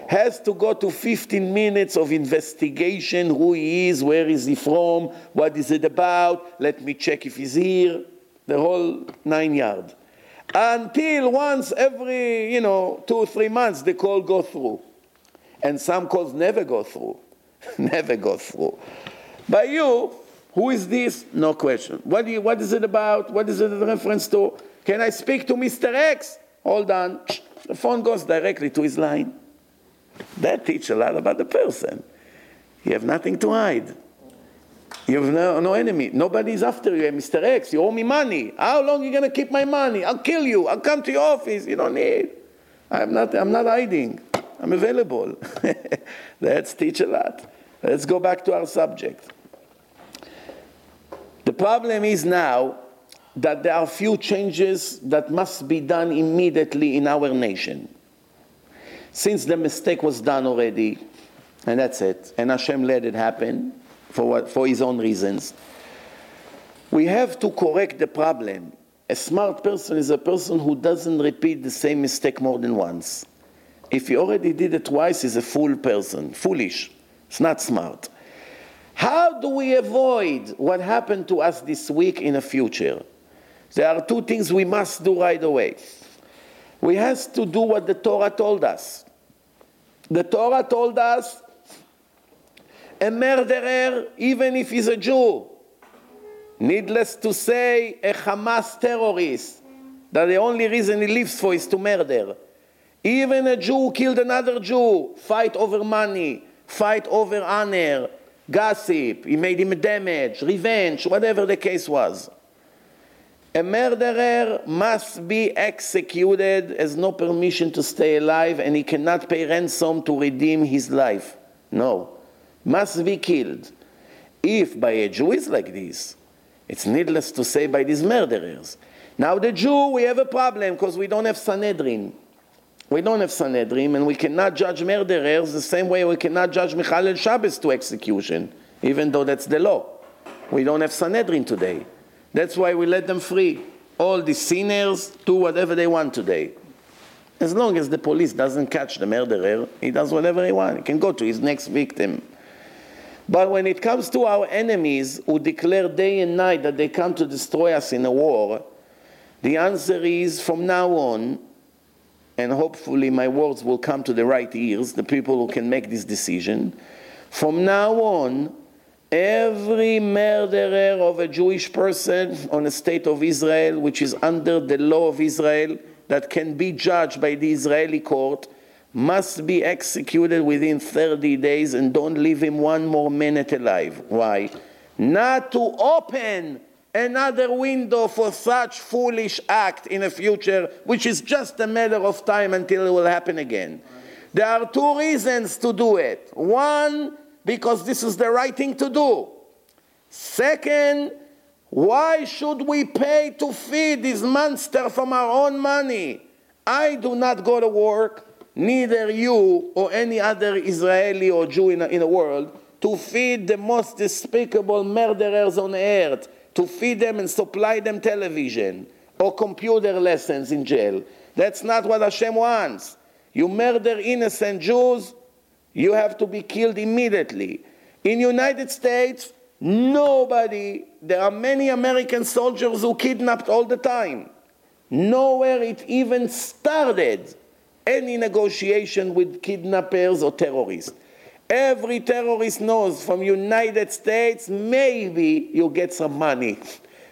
has to go to 15 minutes of investigation who he is, where is he from, what is it about, let me check if he's here, the whole nine yard. Until once every, you know, two or three months the call go through. And some calls never go through. never go through. By you, who is this? No question. What, you, what is it about? What is it in reference to? Can I speak to Mr. X? Hold on. The phone goes directly to his line. That teaches a lot about the person. You have nothing to hide. You have no, no enemy. Nobody's after you, eh, Mr. X. You owe me money. How long are you going to keep my money? I'll kill you. I'll come to your office. You don't need. I'm not, I'm not hiding. I'm available. Let's teach a lot. Let's go back to our subject. The problem is now that there are few changes that must be done immediately in our nation. Since the mistake was done already, and that's it, and Hashem let it happen for, what, for his own reasons, we have to correct the problem. A smart person is a person who doesn't repeat the same mistake more than once. If he already did it twice, he's a fool person, foolish. It's not smart. How do we avoid what happened to us this week in the future? There are two things we must do right away. We have to do what the Torah told us. The Torah told us a murderer, even if he's a Jew, needless to say, a Hamas terrorist, that the only reason he lives for is to murder. Even a Jew killed another Jew, fight over money, fight over honor, gossip, he made him damage, revenge, whatever the case was. A murderer must be executed, has no permission to stay alive, and he cannot pay ransom to redeem his life. No. Must be killed. If by a Jew is like this, it's needless to say by these murderers. Now, the Jew, we have a problem because we don't have Sanhedrin. We don't have Sanhedrin, and we cannot judge murderers the same way we cannot judge Michalel Shabbos to execution, even though that's the law. We don't have Sanhedrin today. That's why we let them free. All the sinners do whatever they want today. As long as the police doesn't catch the murderer, he does whatever he wants. He can go to his next victim. But when it comes to our enemies who declare day and night that they come to destroy us in a war, the answer is from now on, and hopefully my words will come to the right ears, the people who can make this decision. From now on, every murderer of a Jewish person on the state of Israel, which is under the law of Israel, that can be judged by the Israeli court, must be executed within 30 days and don't leave him one more minute alive. Why? Not to open another window for such foolish act in the future, which is just a matter of time until it will happen again. There are two reasons to do it. One, because this is the right thing to do. Second, why should we pay to feed this monster from our own money? I do not go to work, neither you or any other Israeli or Jew in, in the world, to feed the most despicable murderers on earth to feed them and supply them television or computer lessons in jail. That's not what Hashem wants. You murder innocent Jews, you have to be killed immediately. In United States, nobody, there are many American soldiers who kidnapped all the time. Nowhere it even started any negotiation with kidnappers or terrorists. Every terrorist knows from United States, maybe you get some money,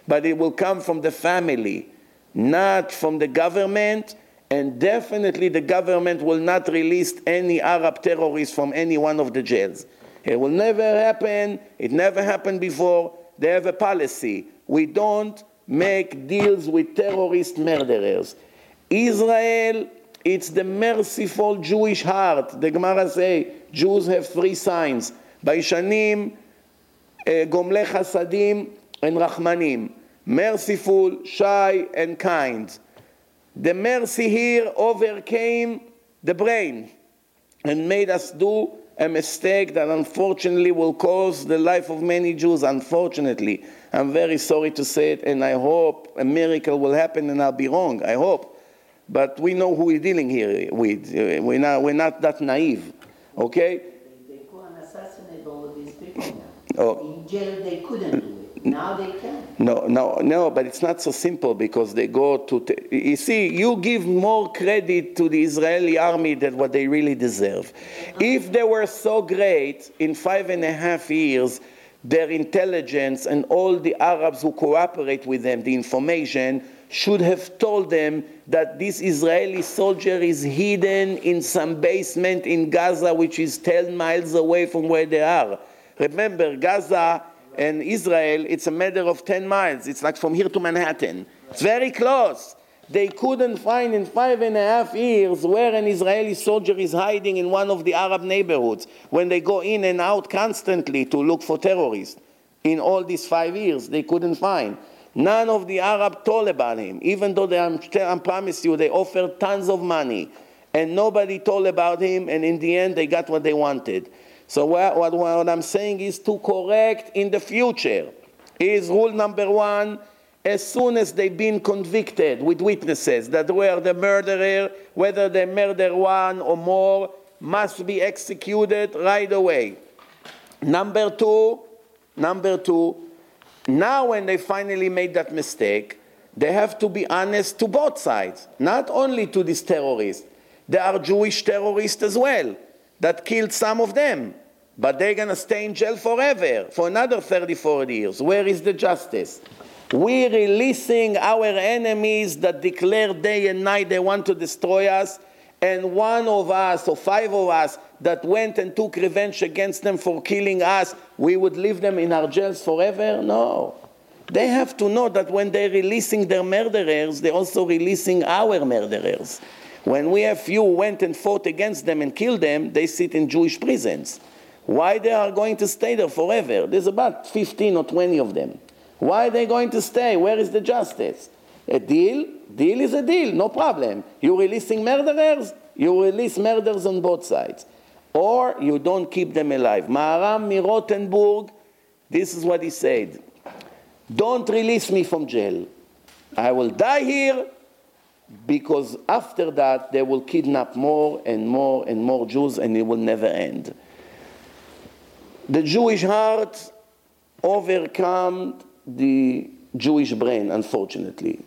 but it will come from the family, not from the government, and definitely the government will not release any Arab terrorists from any one of the jails. It will never happen. It never happened before. They have a policy. We don't make deals with terrorist murderers. Israel it's the merciful Jewish heart. The Gemara say Jews have three signs: Baishanim, uh, Gomle Chasadim, and Rachmanim. Merciful, shy, and kind. The mercy here overcame the brain and made us do a mistake that unfortunately will cause the life of many Jews. Unfortunately, I'm very sorry to say it, and I hope a miracle will happen and I'll be wrong. I hope. But we know who we're dealing here with. We're not, we're not that naive. Okay? They, they go and assassinate all of these people now. Oh. In jail, they couldn't do it. Now they can. No, no, no, but it's not so simple because they go to. T- you see, you give more credit to the Israeli army than what they really deserve. Uh-huh. If they were so great in five and a half years, their intelligence and all the Arabs who cooperate with them, the information, should have told them that this Israeli soldier is hidden in some basement in Gaza, which is 10 miles away from where they are. Remember, Gaza and Israel, it's a matter of 10 miles. It's like from here to Manhattan. It's very close. They couldn't find in five and a half years where an Israeli soldier is hiding in one of the Arab neighborhoods when they go in and out constantly to look for terrorists. In all these five years, they couldn't find. None of the Arab told about him, even though they, I'm, I promise you, they offered tons of money. And nobody told about him, and in the end, they got what they wanted. So what, what, what I'm saying is to correct in the future is rule number one, as soon as they've been convicted with witnesses that were the murderer, whether they murder one or more, must be executed right away. Number two, number two, now when they finally made that mistake, they have to be honest to both sides, not only to these terrorists. There are Jewish terrorists as well that killed some of them, but they're going to stay in jail forever for another 30, 40 years. Where is the justice? We're releasing our enemies that declare day and night they want to destroy us, and one of us or five of us that went and took revenge against them for killing us, we would leave them in our jails forever? No. They have to know that when they're releasing their murderers, they're also releasing our murderers. When we have few went and fought against them and killed them, they sit in Jewish prisons. Why they are going to stay there forever? There's about 15 or 20 of them. Why are they going to stay? Where is the justice? A deal? Deal is a deal, no problem. You're releasing murderers? You release murderers on both sides. Or you don't keep them alive. Maharam Mirotenburg, this is what he said. Don't release me from jail. I will die here because after that they will kidnap more and more and more Jews and it will never end. The Jewish heart overcome the Jewish brain, unfortunately.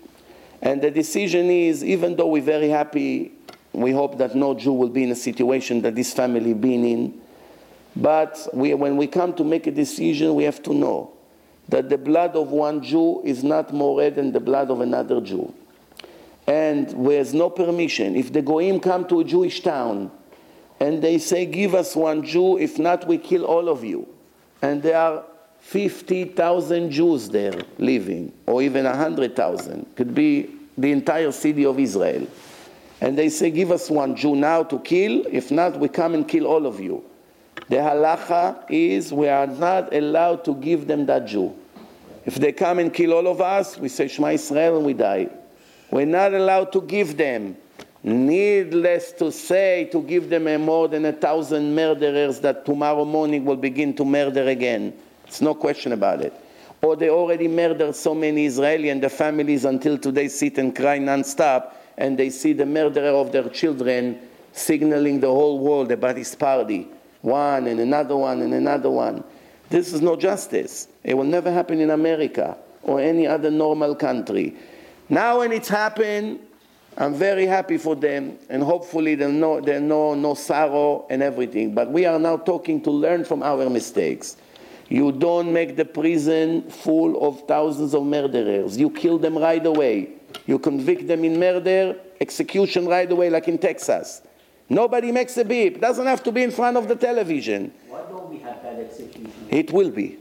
And the decision is, even though we're very happy, we hope that no Jew will be in a situation that this family been in. But we, when we come to make a decision, we have to know that the blood of one Jew is not more red than the blood of another Jew. And there's no permission. If the Goyim come to a Jewish town and they say, Give us one Jew, if not, we kill all of you. And there are 50,000 Jews there living, or even 100,000. Could be the entire city of Israel. And they say, Give us one Jew now to kill, if not, we come and kill all of you. The halacha is we are not allowed to give them that Jew. If they come and kill all of us, we say Shema Israel and we die. We're not allowed to give them. Needless to say, to give them more than a thousand murderers that tomorrow morning will begin to murder again. It's no question about it. Or they already murdered so many Israeli and the families until today sit and cry non-stop and they see the murderer of their children signaling the whole world about his party. One and another one and another one. This is no justice. It will never happen in America or any other normal country. Now when it's happened, I'm very happy for them, and hopefully they'll know, they'll know no sorrow and everything. But we are now talking to learn from our mistakes. You don't make the prison full of thousands of murderers. You kill them right away. You convict them in murder, execution right away, like in Texas. Nobody makes a beep. It doesn't have to be in front of the television. Why don't we have that execution? It will be.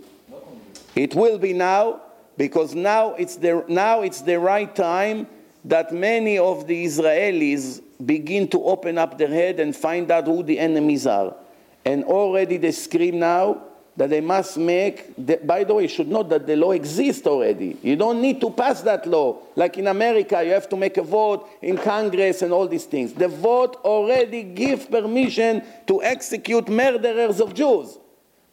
It will be now because now it's the, now it's the right time that many of the Israelis begin to open up their head and find out who the enemies are. And already they scream now that they must make, the, by the way, you should know that the law exists already. You don't need to pass that law. Like in America, you have to make a vote in Congress and all these things. The vote already gives permission to execute murderers of Jews.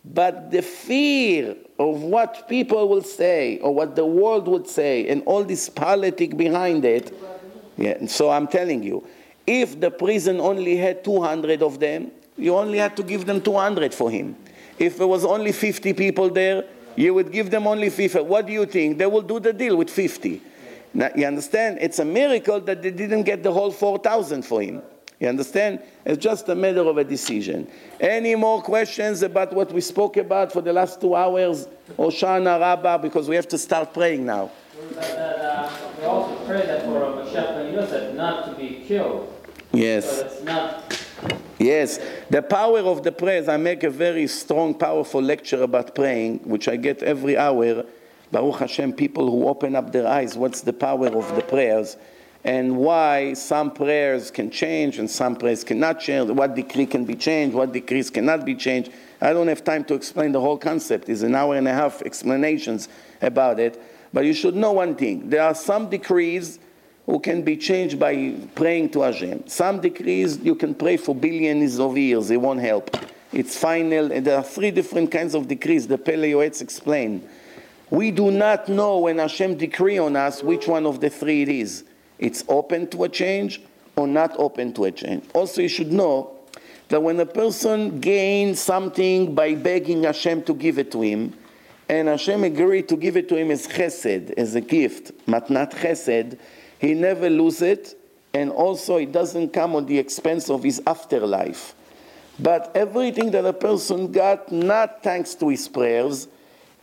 But the fear of what people will say or what the world would say and all this politic behind it, yeah, so I'm telling you, if the prison only had 200 of them, you only had to give them 200 for him. If there was only 50 people there, you would give them only 50. What do you think? They will do the deal with 50. Now, you understand? It's a miracle that they didn't get the whole 4,000 for him. You understand? It's just a matter of a decision. Any more questions about what we spoke about for the last two hours? Oshana Rabbah, because we have to start praying now. That, uh, we also pray that for Mashiach ben Yosef not to be killed. Yes. So not Yes, the power of the prayers. I make a very strong, powerful lecture about praying, which I get every hour. Baruch Hashem, people who open up their eyes, what's the power of the prayers, and why some prayers can change and some prayers cannot change, what decree can be changed, what decrees cannot be changed. I don't have time to explain the whole concept. It's an hour and a half explanations about it. But you should know one thing. There are some decrees who can be changed by praying to Hashem. Some decrees you can pray for billions of years, it won't help. It's final, and there are three different kinds of decrees. The Pele explain. We do not know when Hashem decree on us which one of the three it is. It's open to a change or not open to a change. Also, you should know that when a person gains something by begging Hashem to give it to him, and Hashem agreed to give it to him as chesed, as a gift, matnat chesed, he never loses it, and also it doesn't come on the expense of his afterlife. But everything that a person got, not thanks to his prayers,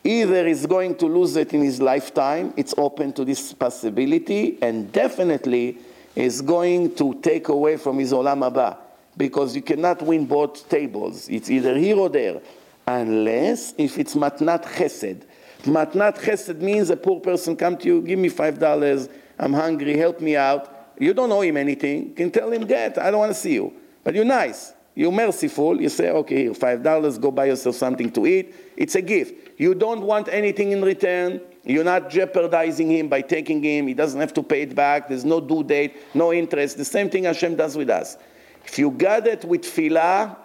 either is going to lose it in his lifetime, it's open to this possibility, and definitely is going to take away from his olam haba, because you cannot win both tables. It's either here or there, unless if it's matnat chesed. Matnat chesed means a poor person come to you, give me five dollars, I'm hungry, help me out. You don't owe him anything. You can tell him, get, I don't want to see you. But you're nice. You're merciful. You say, okay, here, five dollars, go buy yourself something to eat. It's a gift. You don't want anything in return. You're not jeopardizing him by taking him. He doesn't have to pay it back. There's no due date, no interest. The same thing Hashem does with us. If you got it with tefillah,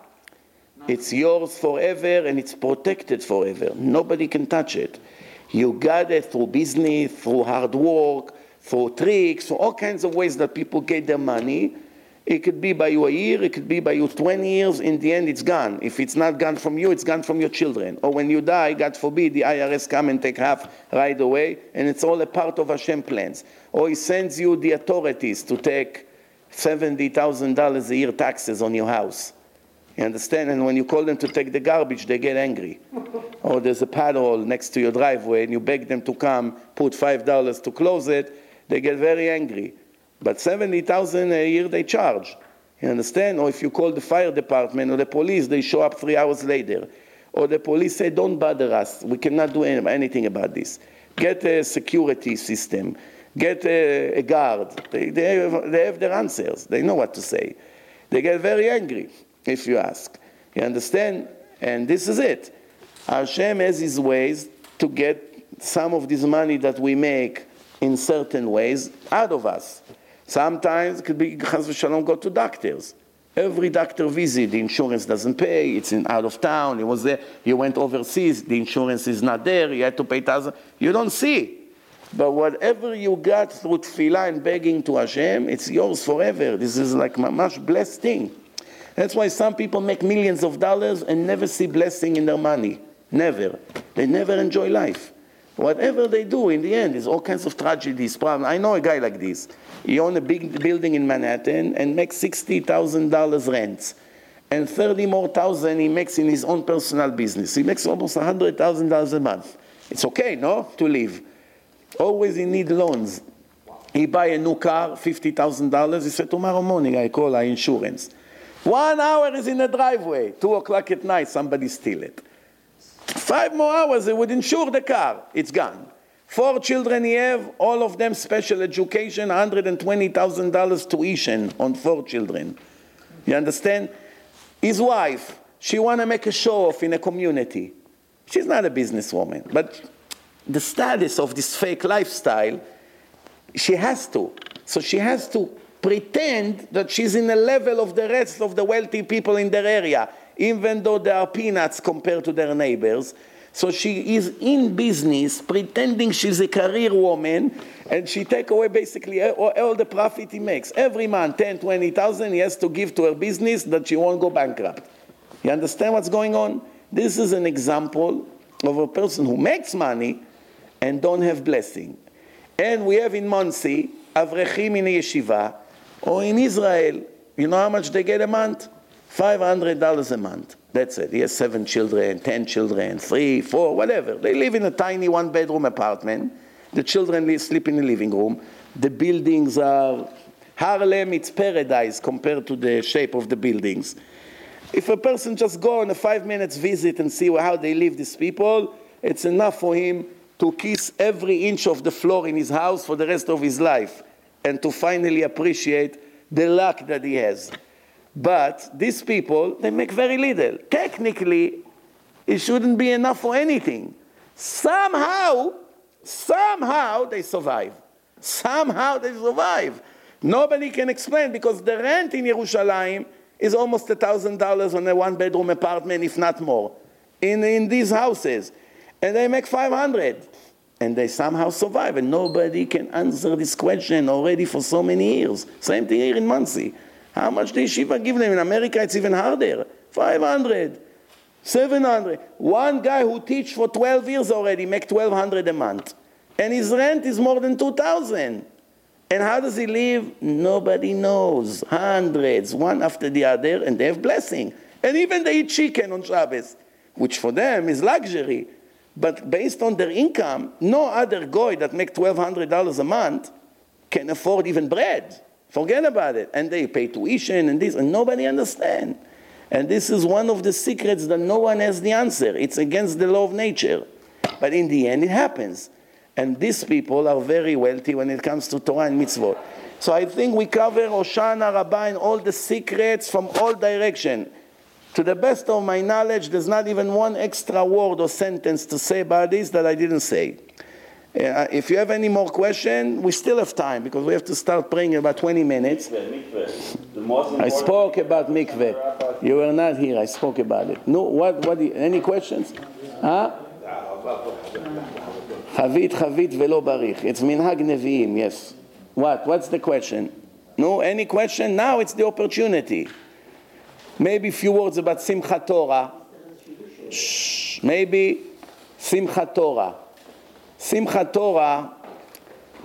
it's yours forever and it's protected forever. Nobody can touch it. You got it through business, through hard work, through tricks, for all kinds of ways that people get their money. It could be by you a year, it could be by you 20 years. In the end, it's gone. If it's not gone from you, it's gone from your children. Or when you die, God forbid, the IRS come and take half right away, and it's all a part of Hashem plans. Or He sends you the authorities to take $70,000 a year taxes on your house. You understand? And when you call them to take the garbage, they get angry. or there's a paddle next to your driveway, and you beg them to come, put $5 to close it, they get very angry. But 70,000 a year they charge. You understand? Or if you call the fire department or the police, they show up three hours later. Or the police say, don't bother us. We cannot do anything about this. Get a security system. Get a, a guard. They, they, have, they have their answers. They know what to say. They get very angry if you ask. You understand? And this is it. Hashem has his ways to get some of this money that we make in certain ways out of us. Sometimes it could be chas v'shalom go to doctors. Every doctor visit, the insurance doesn't pay, it's in out of town, it was there, you went overseas, the insurance is not there, you had to pay thousand. You don't see. But whatever you got through tefillah and begging to Hashem, it's yours forever. This is like a much blessed thing. That's why some people make millions of dollars and never see blessing in their money. Never. They never enjoy life. Whatever they do, in the end, is all kinds of tragedies, problems. I know a guy like this. He owns a big building in Manhattan and makes $60,000 rents. And 30 more thousand he makes in his own personal business. He makes almost $100,000 a month. It's okay, no, to live. Always he need loans. He buy a new car, $50,000. He said, tomorrow morning I call our insurance. One hour is in the driveway. Two o'clock at night, somebody steal it. Five more hours, they would insure the car. It's gone. Four children he have, all of them special education, $120,000 tuition on four children. You understand? His wife, she want to make a show off in a community. She's not a businesswoman, but the status of this fake lifestyle, she has to. So she has to pretend that she's in the level of the rest of the wealthy people in their area, even though they are peanuts compared to their neighbors. So she is in business, pretending she's a career woman, and she take away basically all, the profit he makes. Every month, 10, 20,000, he has to give to her business that she won't go bankrupt. You understand what's going on? This is an example of a person who makes money and don't have blessing. And we have in Monsey, Avrechim in a yeshiva, or in Israel, you know how much they get a month? $500 a month. That's it. He has seven children, ten children, three, four, whatever. They live in a tiny one bedroom apartment. The children sleep in the living room. The buildings are Harlem, it's paradise compared to the shape of the buildings. If a person just go on a five minutes visit and see how they live, these people, it's enough for him to kiss every inch of the floor in his house for the rest of his life and to finally appreciate the luck that he has. But these people, they make very little. Technically, it shouldn't be enough for anything. Somehow, somehow they survive. Somehow they survive. Nobody can explain because the rent in Yerushalayim is almost a thousand dollars on a one bedroom apartment, if not more, in, in these houses. And they make 500. And they somehow survive. And nobody can answer this question already for so many years. Same thing here in Monsey. How much the yeshiva give them? In America, it's even harder. 500. 700. One guy who teach for 12 years already make 1200 a month. And his rent is more than 2000. And how does he live? Nobody knows. Hundreds, one after the other, and they have blessing. And even they eat chicken on Shabbos, which for them is luxury. But based on their income, no other guy that make $1,200 a month can afford even bread. Forget about it. And they pay tuition and this, and nobody understand. And this is one of the secrets that no one has the answer. It's against the law of nature. But in the end, it happens. And these people are very wealthy when it comes to Torah and mitzvot. So I think we cover Oshana Rabbah and all the secrets from all direction. To the best of my knowledge, there's not even one extra word or sentence to say about this that I didn't say. Uh, if you have any more question, we still have time because we have to start praying in about 20 minutes. I spoke about mikveh. You were not here. I spoke about it. No, what? What? Any questions? Huh? Chavit, chavit velo barich. It's minhag neviim. Yes. What? What's the question? No. Any question? Now it's the opportunity. Maybe a few words about Simchat Torah. Shh. Maybe Simchat Torah. Simchat Torah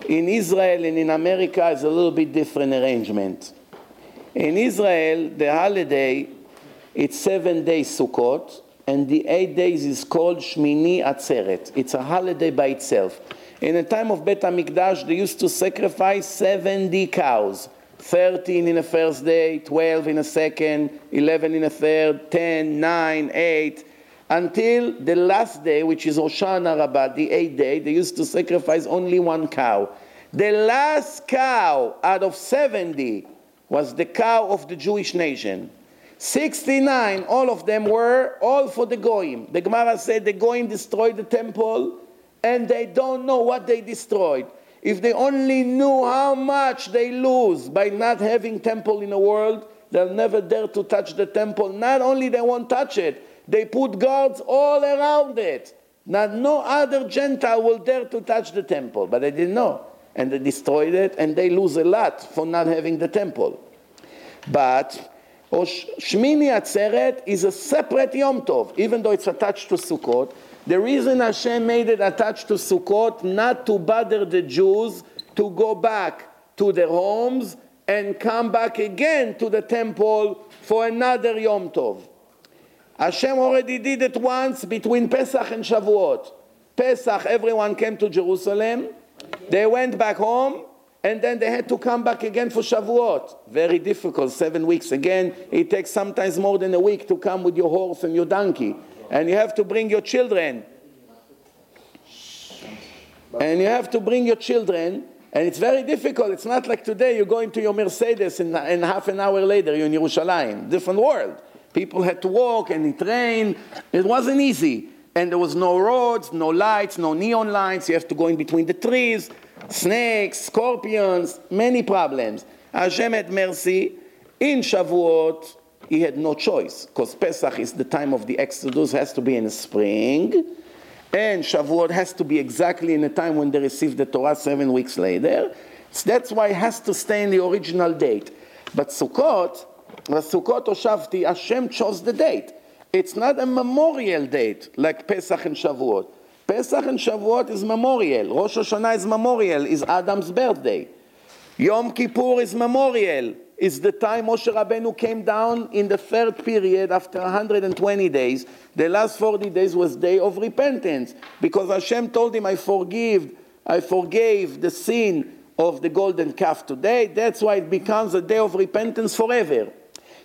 in Israel and in America is a little bit different arrangement. In Israel, the holiday, it's seven days Sukkot, and the eight days is called Shmini Atzeret. It's a holiday by itself. In the time of Bet HaMikdash, they used to sacrifice 70 cows. 13 in the first day, 12 in the second, 11 in the third, 10, 9, 8, until the last day, which is Oshana Rabbah, the eighth day, they used to sacrifice only one cow. The last cow out of 70 was the cow of the Jewish nation. 69, all of them were all for the Goyim. The Gemara said the Goyim destroyed the temple and they don't know what they destroyed. If they only knew how much they lose by not having temple in the world, they'll never dare to touch the temple. Not only they won't touch it, they put guards all around it. Not no other Gentile will dare to touch the temple, but they didn't know. And they destroyed it, and they lose a lot for not having the temple. But oh, Shmini Atzeret is a separate Yom Tov, even though it's attached to Sukkot. The reason Hashem made it attached to Sukkot, not to bother the Jews to go back to their homes and come back again to the temple for another Yom Tov. Hashem already did it once between Pesach and Shavuot. Pesach, everyone came to Jerusalem. They went back home, and then they had to come back again for Shavuot. Very difficult, seven weeks again. It takes sometimes more than a week to come with your horse and your donkey. And you have to bring your children. And you have to bring your children. And it's very difficult. It's not like today you go into your Mercedes and, and half an hour later you're in Yerushalayim. Different world. People had to walk and it rained. It wasn't easy. And there was no roads, no lights, no neon lights. You have to go in between the trees, snakes, scorpions, many problems. Hashem had mercy. In Shavuot, he had no choice because Pesach is the time of the Exodus, has to be in the spring. And Shavuot has to be exactly in the time when they received the Torah seven weeks later. So that's why it has to stay in the original date. But Sukkot, Sukkot Oshavti, Hashem chose the date. It's not a memorial date like Pesach and Shavuot. Pesach and Shavuot is memorial. Rosh Hashanah is memorial, is Adam's birthday. Yom Kippur is memorial. Is the time Moshe Rabbeinu came down in the third period after 120 days. The last 40 days was day of repentance because Hashem told him, I forgive, I forgave the sin of the golden calf today. That's why it becomes a day of repentance forever.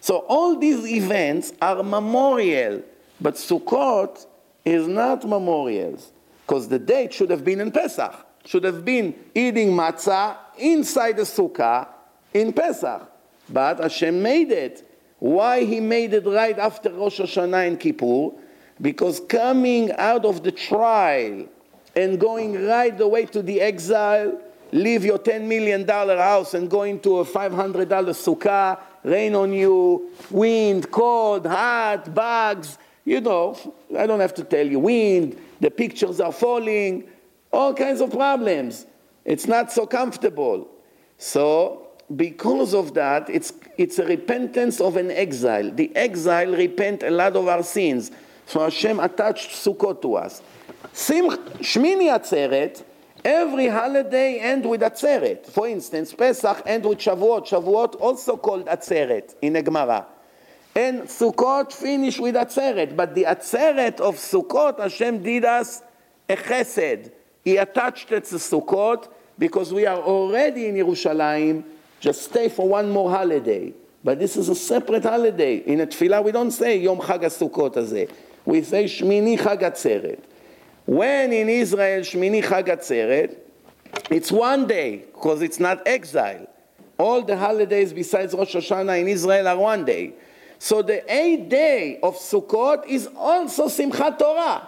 So all these events are memorial, but Sukkot is not memorials because the date should have been in Pesach. Should have been eating matzah inside the sukkah in Pesach. But Hashem made it. Why he made it right after Rosh Hashanah and Kippur? Because coming out of the trial and going right away to the exile, leave your $10 million house and go into a $500 sukkah, rain on you, wind, cold, hot, bugs, you know, I don't have to tell you, wind, the pictures are falling, all kinds of problems. It's not so comfortable. So, because of that, it's, it's a repentance of an exile. The exile repent a lot of our sins. So Hashem attached Sukkot to us. Shmini Atzeret, every holiday end with Atzeret. For instance, Pesach end with Shavuot. Shavuot also called Atzeret in the Gemara. And Sukkot finish with Atzeret. But the Atzeret of Sukkot, Hashem did us a chesed. He attached it to Sukkot because we are already in Yerushalayim. Just stay for one more holiday. But this is a separate holiday. In a tefillah, we don't say Yom Chag HaSukkot הזה. We say Shmini Chag Atzeret. When in Israel Shmini Chag Atzeret, it's one day because it's not exile. All the holidays besides Rosh Hashanah in Israel are one day. So the eighth day of Sukkot is also Simchat Torah.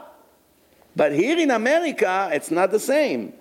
But here in America, it's not the same.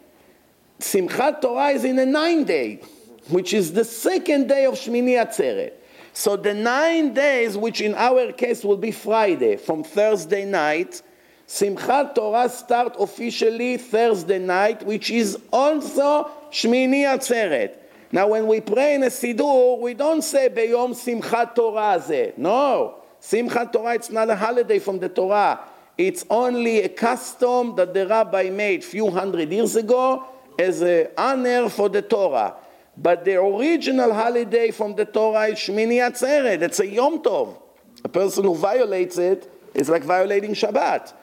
Simchat Torah is in the ninth day, which is the second day of Shmini Atzeret. So the nine days, which in our case will be Friday, from Thursday night, Simchat Torah start officially Thursday night, which is also Shmini Atzeret. Now, when we pray in a Siddur, we don't say Beyom Simchat Torah ze. No. Simchat Torah, it's not a holiday from the Torah. It's only a custom that the rabbi made few hundred years ago as an honor for the Torah. But the original holiday from the Torah is Shmini Atzeret. It's a Yom Tov. A person who violates it is like violating Shabbat.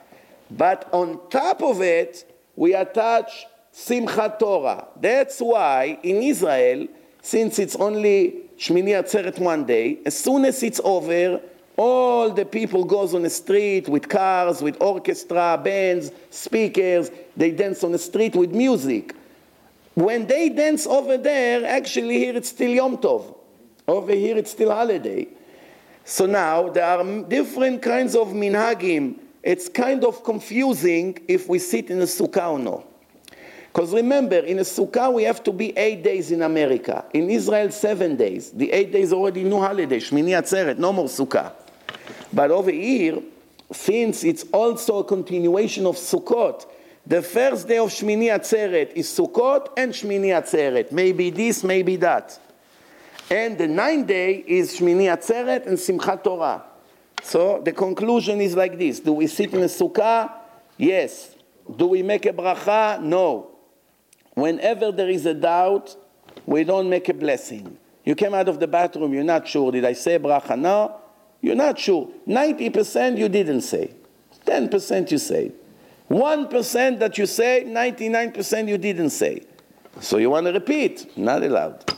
But on top of it, we attach Simchat Torah. That's why in Israel, since it's only Shmini Atzeret one day, as soon as it's over, all the people goes on the street with cars, with orchestra, bands, speakers. They dance on the street with music. When they dance over there, actually here it's still Yom Tov. Over here it's still holiday. So now there are different kinds of minhagim. It's kind of confusing if we sit in a sukkah or no. Because remember, in a sukkah we have to be eight days in America. In Israel, seven days. The eight days already new holiday, Shmini Atzeret, no more sukkah. But over here, since it's also a continuation of Sukkot, the first day of Shmini Atzeret is Sukkot and Shmini Atzeret. Maybe this, maybe that. And the ninth day is Shmini Atzeret and Simchat Torah. So the conclusion is like this. Do we sit in a sukkah? Yes. Do we make a bracha? No. Whenever there is a doubt, we don't make a blessing. You came out of the bathroom, you're not sure. Did I say bracha? No. You're not sure. 90% you didn't say. 10% you say. 1% that you say, 99% you didn't say. So you want to repeat? Not allowed.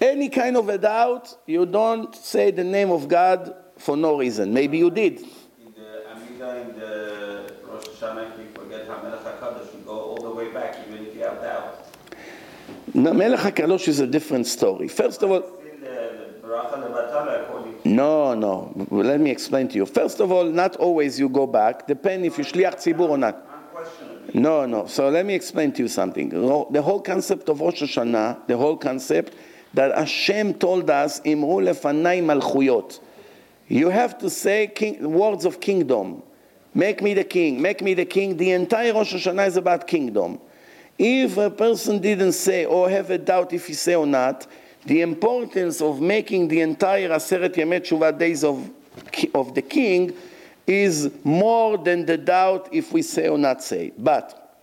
Any kind of a doubt, you don't say the name of God for no reason. Maybe you did. In the Amida, in the Rosh Hashanah, if you forget HaMelech HaKadosh, you go all the way back, even if you have doubt. Now, Melech HaKadosh is a different story. First of all, Still, uh, the, the Baracha Levatala, according to No, no. Let me explain to you. First of all, not always you go back. Depend if you shliach tzibur or not. No, no. So let me explain to you something. The whole concept of Rosh Hashanah, the whole concept that Hashem told us, Imru lefanai malchuyot. You have to say king, words of kingdom. Make me the king, make me the king. The entire Rosh Hashanah is about kingdom. If a person didn't say or have a doubt if he say or not, the importance of making the entire Aseret Yemei Tshuva days of, of the king is more than the doubt if we say or not say. But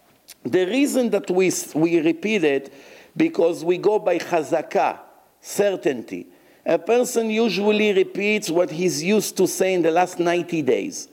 the reason that we, we repeat it, because we go by chazakah, certainty. A person usually repeats what he's used to say in the last 90 days.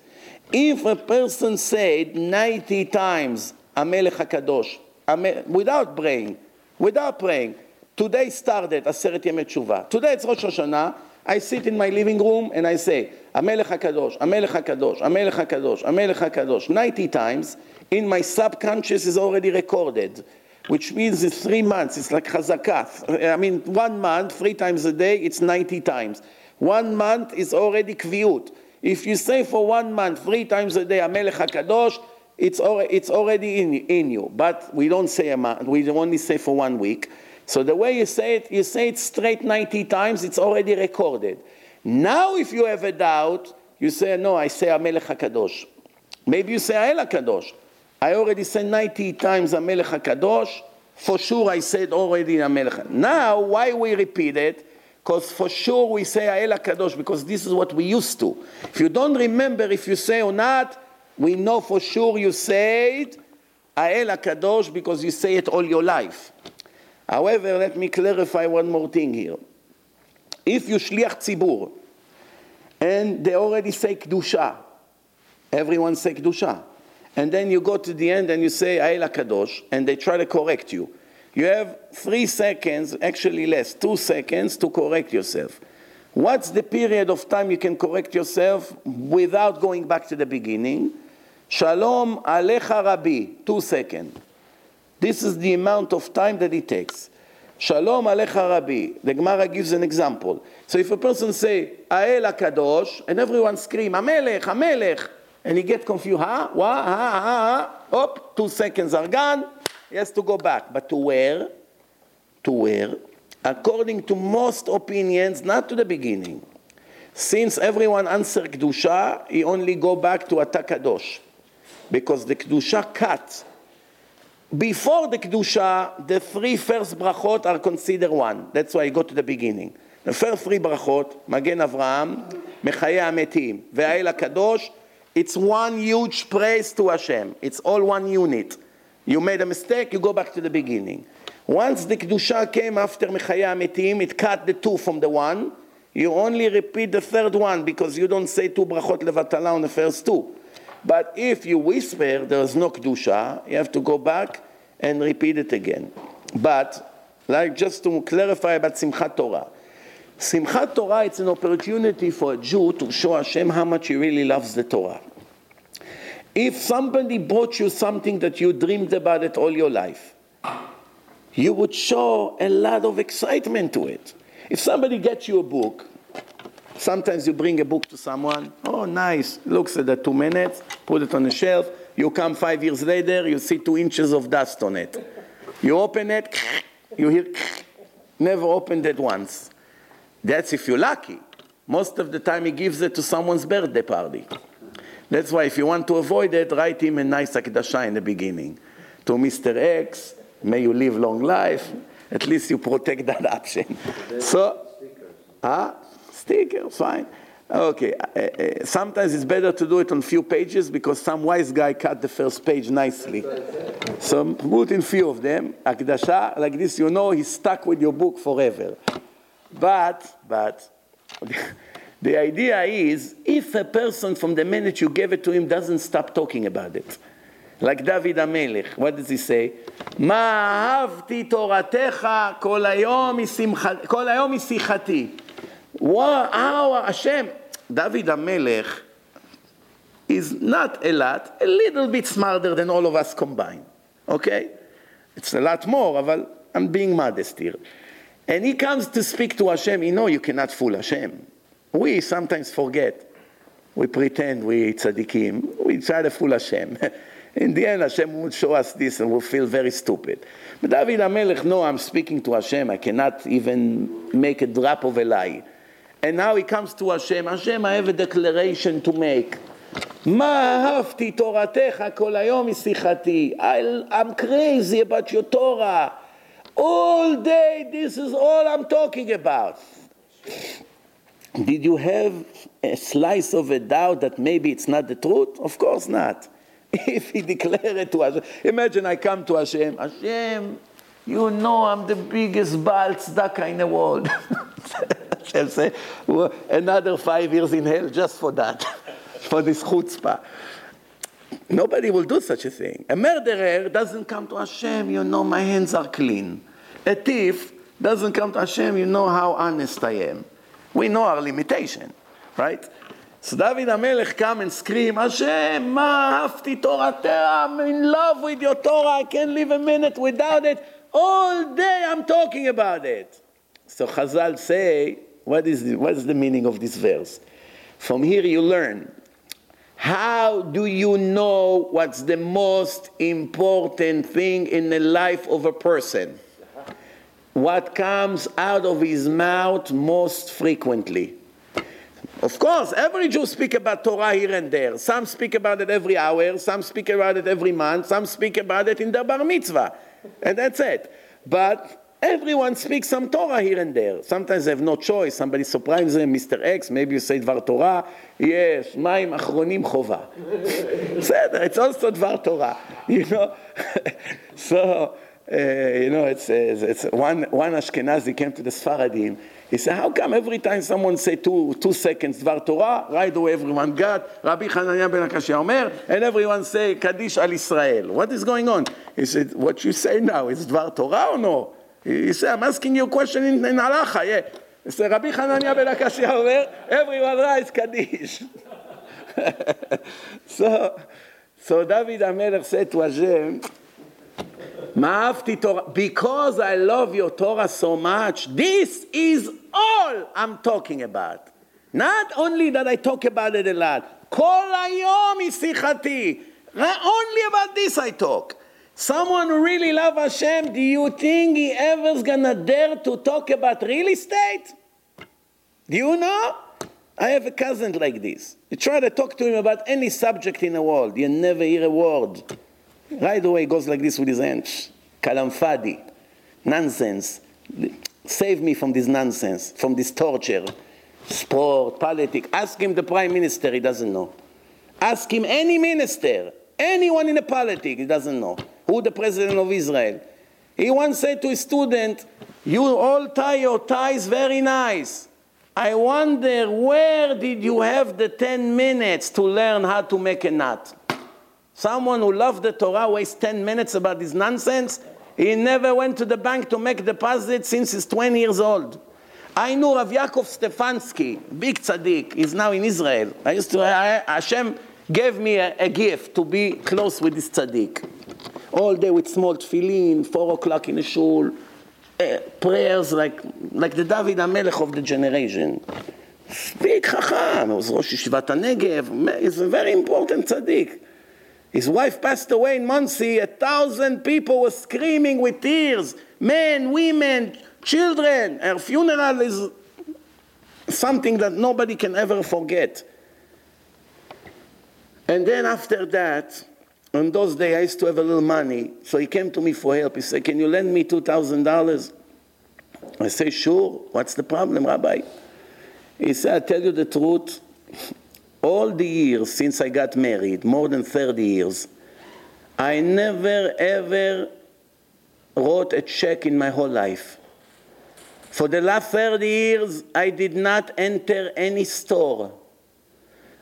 If a person said 90 times, Amelech HaKadosh, without praying, without praying, today started Aseret Yemei Tshuva. Today it's Rosh Hashanah. I sit in my living room and I say, Amelech HaKadosh, Amelech HaKadosh, Amelech HaKadosh, Amelech HaKadosh, 90 times. In my subconscious is already recorded, which means it's three months. It's like chazakah. I mean, one month, three times a day, it's 90 times. One month is already kviut. If you say for one month, three times a day, Amelech HaKadosh, it's, it's already in, in you. But we don't say a month, we only say for one week. So the way you say it, you say it straight 90 times, it's already recorded. Now if you have a doubt, you say, no, I say Amelech HaKadosh. Maybe you say Ael HaKadosh. I already said 90 times Amelech HaKadosh. For sure I said already Amelech. Now, why we repeat it? Because for sure we say Ael HaKadosh, because this is what we used to. If you don't remember if you say or not, we know for sure you said Ael HaKadosh because you say it all your life. However, let me clarify one more thing here. If you shliach tzibur, and they already say kedusha, everyone say kedusha, and then you go to the end and you say Ael Kadosh, and they try to correct you. You have three seconds, actually less, two seconds to correct yourself. What's the period of time you can correct yourself without going back to the beginning? Shalom Alecha Rabbi, two seconds. This is the amount of time that it takes. Shalom Alecha Rabbi. The Gemara gives an example. So if a person say Ael Kadosh, and everyone scream Amelech, Amelech, and he get confused, huh? What? Huh? Huh? Huh? Up, two seconds are gone. He has to go back. But to where? To where? According to most opinions, not to the beginning. Since everyone answer Kedusha, he only go back to Ata Kadosh. Because the Kedusha cut. Before the Kedusha, the three first brachot are considered one. That's why I go to the beginning. The first three brachot, Magen Avraham, Mechaye Ametim, Ve'ayel HaKadosh, it's one huge praise to Hashem. It's all one unit. You made a mistake, you go back to the beginning. Once the Kedusha came after Mechaye Ametim, it cut the two from the one. You only repeat the third one because you don't say two brachot levatala on the first two. But if you whisper, there's no Kedusha, you have to go back and repeat it again. But, like just to clarify about Simchat Torah. Simchat Torah, it's an opportunity for a Jew to show Hashem how much he really loves the Torah. If somebody brought you something that you dreamed about it all your life, you would show a lot of excitement to it. If somebody gets you a book, sometimes you bring a book to someone, oh, nice, looks at the two minutes, put it on the shelf, you come five years later, you see two inches of dust on it. You open it, you hear, never opened it once. That's if you're lucky. Most of the time, he gives it to someone's birthday party. That's why, if you want to avoid it, write him a nice akdasha in the beginning. To Mr. X, may you live long life. At least you protect that option. So, huh? Stickers, fine. Okay. uh, uh, sometimes it's better to do it on few pages because some wise guy cut the first page nicely. So put in few of them. Akdasha, like this, you know he's stuck with your book forever. But, but, the idea is if a person from the minute you gave it to him doesn't stop talking about it, like David Amelech, what does he say? מה אהבתי תורתך כל היום משמח- כל היום משיחתי. Wow, how Hashem, David Amelech is not a lot, a little bit smarter than all of us combined. Okay? It's a lot more, but I'm being modest here. And he comes to speak to Hashem. You know you cannot fool Hashem. We sometimes forget. We pretend we tzaddikim. We try to fool Hashem. In the end, Hashem will show us this and we'll feel very stupid. But David HaMelech, no, I'm speaking to Hashem. I cannot even make a drop of a lie. And now he comes to Hashem. Hashem, I have a declaration to make. מה אהבתי תורתך כל היום משיחתי. I- I'm crazy about your Torah. All day, this is all I'm talking about. Did you have a slice of a doubt that maybe it's not the truth? Of course not. If he declared it to Hashem, imagine I come to Hashem, Hashem, you know I'm the biggest Baal tzedakah in the world. Hashem say, "Well, another five years in hell just for that, for this chutzpah. Nobody will do such a thing. A murderer doesn't come to Hashem, you know my hands are clean. A thief doesn't come to Hashem, you know how honest I am. We know our limitation, right? So David HaMelech come and scream, Hashem, ma Torah, I'm in love with your Torah, I can't live a minute without it. All day I'm talking about it. So Chazal say, what is the, what is the meaning of this verse? From here you learn, how do you know what's the most important thing in the life of a person? What comes out of his mouth most frequently? Of course, every Jew speak about Torah here and there. Some speak about it every hour, some speak about it every month, some speak about it in their bar mitzvah. And that's it. But everyone speaks some Torah here and there. Sometimes they have no choice. Somebody surprises them, Mr. X, maybe you say דבר תורה. Yes, מים אחרונים חובה. בסדר, it's also דבר תורה. You know? so, uh, you know, it's, it's, one, one Ashkenazi came to the Sfaradim. He said, how come every time someone say two, two seconds Dvar Torah, right away everyone got Rabbi Hananiah ben Akashi Omer, and everyone say Kaddish al Israel. What is going on? He said, what you say now, is Dvar Torah or no? He said, I'm asking you a question in, in Halacha, yeah. He said, Rabbi Hananiah ben Akashi Omer, everyone writes Kaddish. so, so David HaMelech said to Hashem, Ma'afti Torah. Because I love your Torah so much, this is all I'm talking about. Not only that I talk about it a lot. Kol hayom isichati. Only about this I talk. Someone who really love Hashem, do you think he ever's gonna dare to talk about real estate? Do you know? I have a cousin like this. You try to talk to him about any subject in the world, you never hear a word. Right away, he goes like this with his hands. Kalamfadi. Nonsense. Save me from this nonsense, from this torture. Sport, politics. Ask him the prime minister, he doesn't know. Ask him any minister, anyone in the politics, he doesn't know. Who the president of Israel? He once said to a student, You all tie your ties very nice. I wonder where did you have the 10 minutes to learn how to make a knot? Someone who loved the Torah wastes 10 minutes about this nonsense. He never went to the bank to make deposit since he's 20 years old. I knew Rav Yaakov Stefansky, big tzaddik, he's now in Israel. I used to, I, Hashem gave me a, a gift to be close with this tzaddik. All day with small tefillin, 4 o'clock in the shul, uh, prayers like, like the David HaMelech of the generation. Big chacham, he was Rosh Yeshivat HaNegev, he's a very important tzaddik. His wife passed away in Monsey. A thousand people were screaming with tears. Men, women, children. Her funeral is something that nobody can ever forget. And then after that, on those days, I used to have a little money. So he came to me for help. He said, Can you lend me $2,000? I say, Sure. What's the problem, Rabbi? He said, I'll tell you the truth all the years since I got married, more than 30 years, I never ever wrote a check in my whole life. For the last 30 years, I did not enter any store.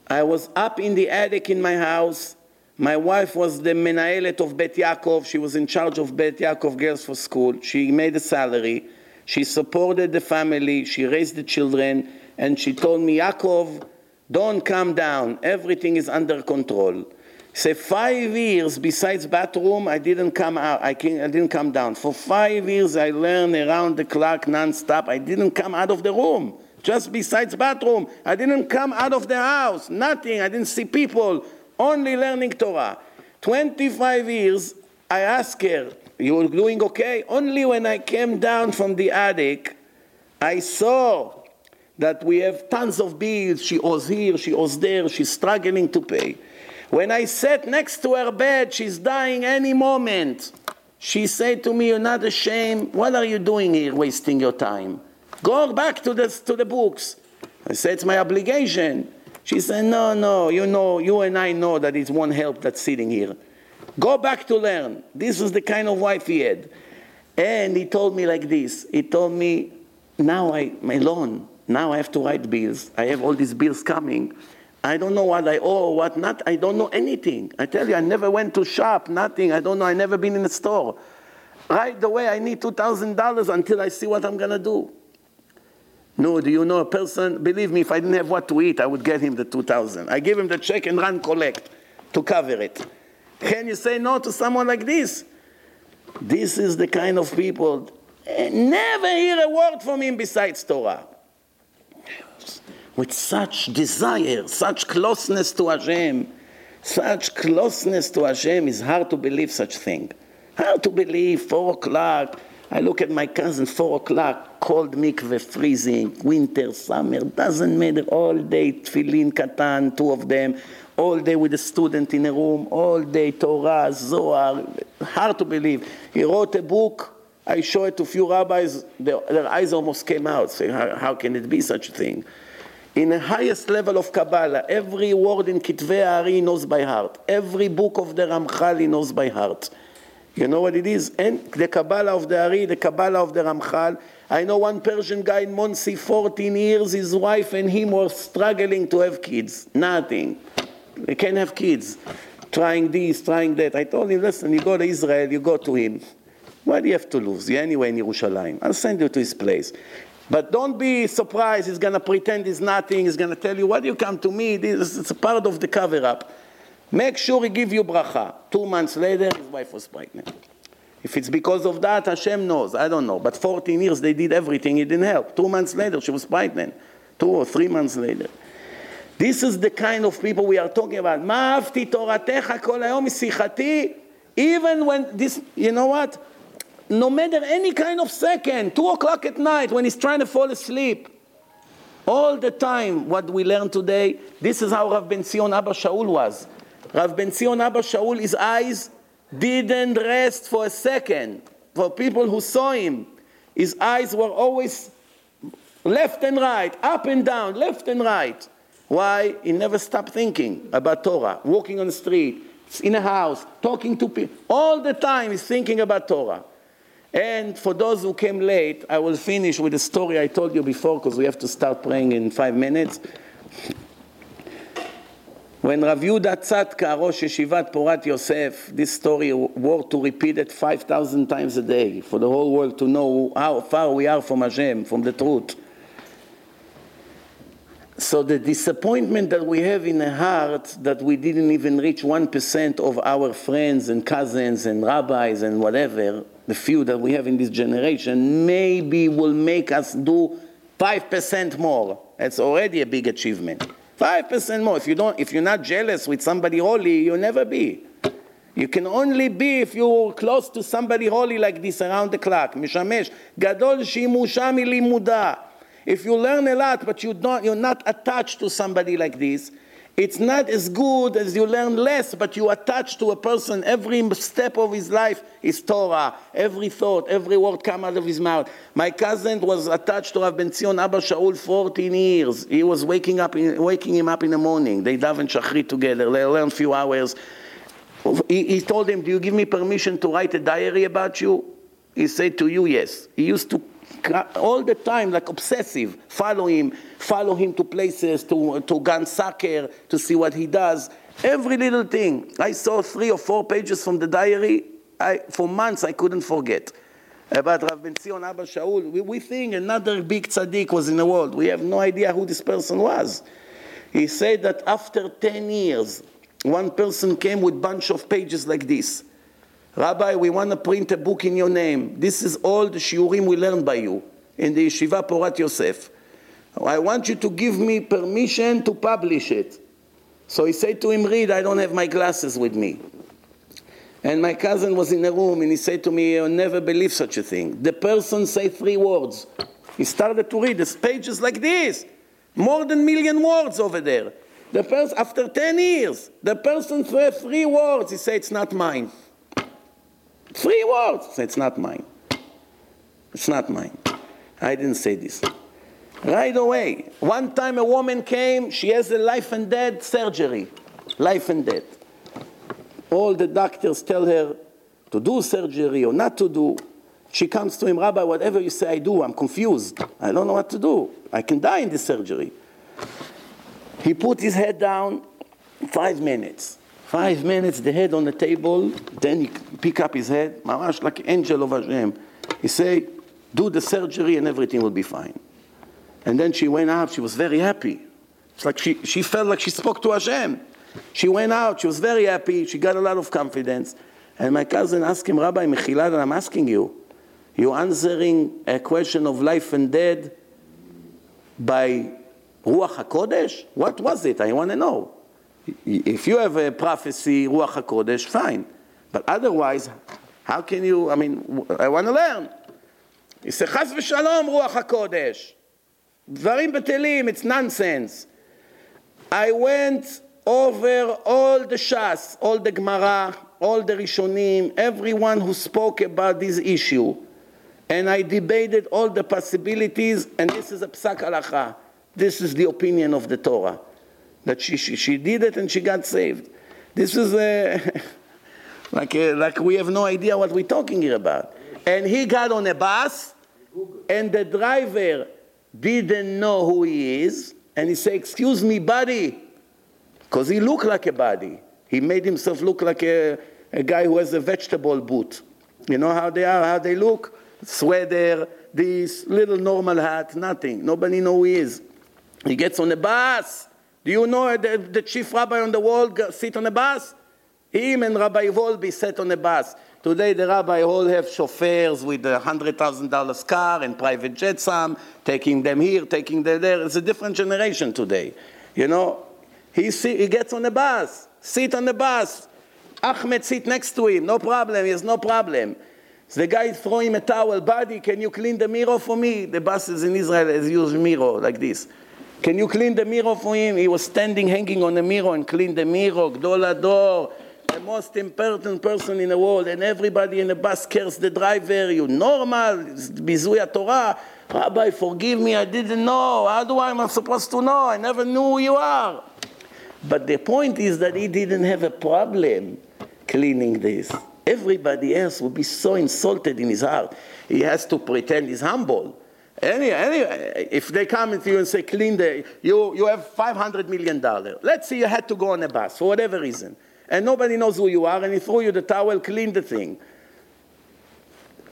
I was up in the attic in my house. My wife was the menaelet of Bet Yaakov. She was in charge of Bet Yaakov Girls for School. She made a salary. She supported the family. She raised the children. And she told me, Yaakov, don't calm down. Everything is under control. Say five years besides bathroom, I didn't come out. I, I didn't come down. For five years, I learned around the clock nonstop. I didn't come out of the room. just besides bathroom. I didn't come out of the house, nothing. I didn't see people, only learning Torah. 25 years, I asked her, You're doing okay? Only when I came down from the attic, I saw that we have tons of bills. She owes here, she owes there, she's struggling to pay. When I sat next to her bed, she's dying any moment. She said to me, You're not ashamed? What are you doing here, wasting your time? Go back to the, to the books. I said, It's my obligation. She said, No, no, you know, you and I know that it won't help that sitting here. Go back to learn. This is the kind of wife he had. And he told me like this He told me, Now I, my loan, now I have to write bills. I have all these bills coming. I don't know what I owe, what not. I don't know anything. I tell you, I never went to shop, nothing. I don't know. I never been in a store. Right away, I need $2,000 until I see what I'm going to do. No, do you know a person? Believe me, if I didn't have what to eat, I would get him the 2000. I give him the check and run collect to cover it. Can you say no to someone like this? This is the kind of people. Eh, never hear a word from him besides Torah. With such desire, such closeness to Hashem, such closeness to Hashem is hard to believe such thing. Hard to believe, four o'clock, I look at my cousin, four o'clock, cold mikveh, freezing, winter, summer, doesn't matter, all day, tefillin, katan, two of them, all day with a student in a room, all day, Torah, Zohar, hard to believe. He wrote a book, I show it to few rabbis, their, their eyes almost came out, saying, how, how can it be such a thing? In the highest level of Kabbalah, every word in Kitvei Ari knows by heart. Every book of the Ramchal he knows by heart. You know what it is? And the Kabbalah of the Ari, the Kabbalah of the Ramchal. I know one Persian guy in Monsey, 14 years, his wife and him were struggling to have kids. Nothing. They can't have kids. Trying this, trying that. I told him, listen, you go to Israel, you go to him. What do you have to lose? You're anyway in Yerushalayim. I'll send you to his place. But don't be surprised. He's going to pretend he's nothing. He's going to tell you, why do you come to me? This is part of the cover-up. Make sure he give you bracha. Two months later, his wife was pregnant. If it's because of that, Hashem knows. I don't know. But 14 years, they did everything. It didn't help. Two months later, she was pregnant. Two or three months later. This is the kind of people we are talking about. Even when this, you know what? No matter any kind of second, two o'clock at night, when he's trying to fall asleep, all the time, what we learn today, this is how Rav Ben Abba Shaul was. Rav Ben Abba Shaul, his eyes didn't rest for a second. For people who saw him, his eyes were always left and right, up and down, left and right. Why? He never stopped thinking about Torah, walking on the street, in a house, talking to people. All the time he's thinking about Torah. And for those who came late, I will finish with a story I told you before because we have to start praying in five minutes. When Rav Yehuda Tzadka, Rosh Yeshivat Porat Yosef, this story worth to repeat it 5,000 times a day for the whole world to know how far we are from Hashem, from the truth. So the disappointment that we have in the heart that we didn't even reach 1% of our friends and cousins and rabbis and whatever, the few that we have in this generation, maybe will make us do 5% more. That's already a big achievement. Five percent more. If you don't, if you're not jealous with somebody holy, you'll never be. You can only be if you're close to somebody holy like this around the clock. משמש גדול שימושה מלימודה. If you learn a lot, but you don't, you're not attached to somebody like this, it's not as good as you learn less, but you attach to a person. Every step of his life is Torah. Every thought, every word come out of his mouth. My cousin was attached to Rav Ben Zion Abba Shaul 14 years. He was waking up, in, waking him up in the morning. They daven shachrit together. They learn few hours. He, he told him, "Do you give me permission to write a diary about you?" He said to you, "Yes." He used to Uh, all the time, like obsessive, follow him, follow him to places, to, to gun soccer, to see what he does. Every little thing. I saw three or four pages from the diary. I, for months I couldn't forget. About Rav Ben Zion Abba Shaul, we, we think another big tzaddik was in the world. We have no idea who this person was. He said that after 10 years, one person came with bunch of pages like this. Rabbi, we want to print a book in your name. This is all the shiurim we learned by you in the yeshiva Porat Yosef. I want you to give me permission to publish it. So he said to him, Read, I don't have my glasses with me. And my cousin was in the room and he said to me, You'll never believe such a thing. The person said three words. He started to read. This pages like this. More than million words over there. The person, after 10 years, the person said three words. He said, It's not mine. Three words. It's not mine. It's not mine. I didn't say this. Right away. One time a woman came, she has a life and death surgery. Life and death. All the doctors tell her to do surgery or not to do. She comes to him, Rabbi, whatever you say I do, I'm confused. I don't know what to do. I can die in this surgery. He put his head down, five minutes. Five minutes, the head on the table, then he pick up his head, mamash like angel of Hashem. He say, do the surgery and everything will be fine. And then she went out, she was very happy. It's like she, she felt like she spoke to Hashem. She went out, she was very happy, she got a lot of confidence. And my cousin asked him, Rabbi Mechilad, I'm asking you, you answering a question of life and death by Ruach HaKodesh? What was it? I want to know. If you have a prophecy, Ruach HaKodesh, fine. But otherwise, how can you, I mean, I want to learn. He said, Chas v'shalom, Ruach HaKodesh. דברים בטלים, it's nonsense. I went over all the Shas, all the Gemara, all the Rishonim, everyone who spoke about this issue, and I debated all the possibilities, and this is a psak halacha. This is the opinion of the Torah. That she, she, she did it and she got saved. This is a, like, a, like we have no idea what we're talking here about. And he got on a bus, and the driver didn't know who he is, and he said, Excuse me, buddy, because he looked like a buddy. He made himself look like a, a guy who has a vegetable boot. You know how they are, how they look? Sweater, this little normal hat, nothing. Nobody know who he is. He gets on the bus. Do you know the, the chief rabbi on the world sit on a bus? Him and Rabbi Wolbe sat on a bus. Today the rabbi all have chauffeurs with a hundred thousand dollars car and private jet some, taking them here, taking them there. It's a different generation today. You know, he, see, he gets on the bus, sit on the bus. Ahmed sit next to him, no problem, he has no problem. So the guy throw him a towel, buddy, can you clean the mirror for me? The buses in Israel has used mirror like this. Can you clean the mirror for him? He was standing hanging on the mirror and clean the mirror, gdol ador, the most important person in the world, and everybody in the bus cares the driver, you normal, bizui Torah. Rabbi, forgive me, I didn't know. How do I, am supposed to know? I never knew who you are. But the point is that he didn't have a problem cleaning this. Everybody else would be so insulted in his heart. He has to pretend he's humble. Any, any, if they come to you and say, clean the, you, you have $500 million. Let's say you had to go on a bus for whatever reason, and nobody knows who you are, and he threw you the towel, clean the thing.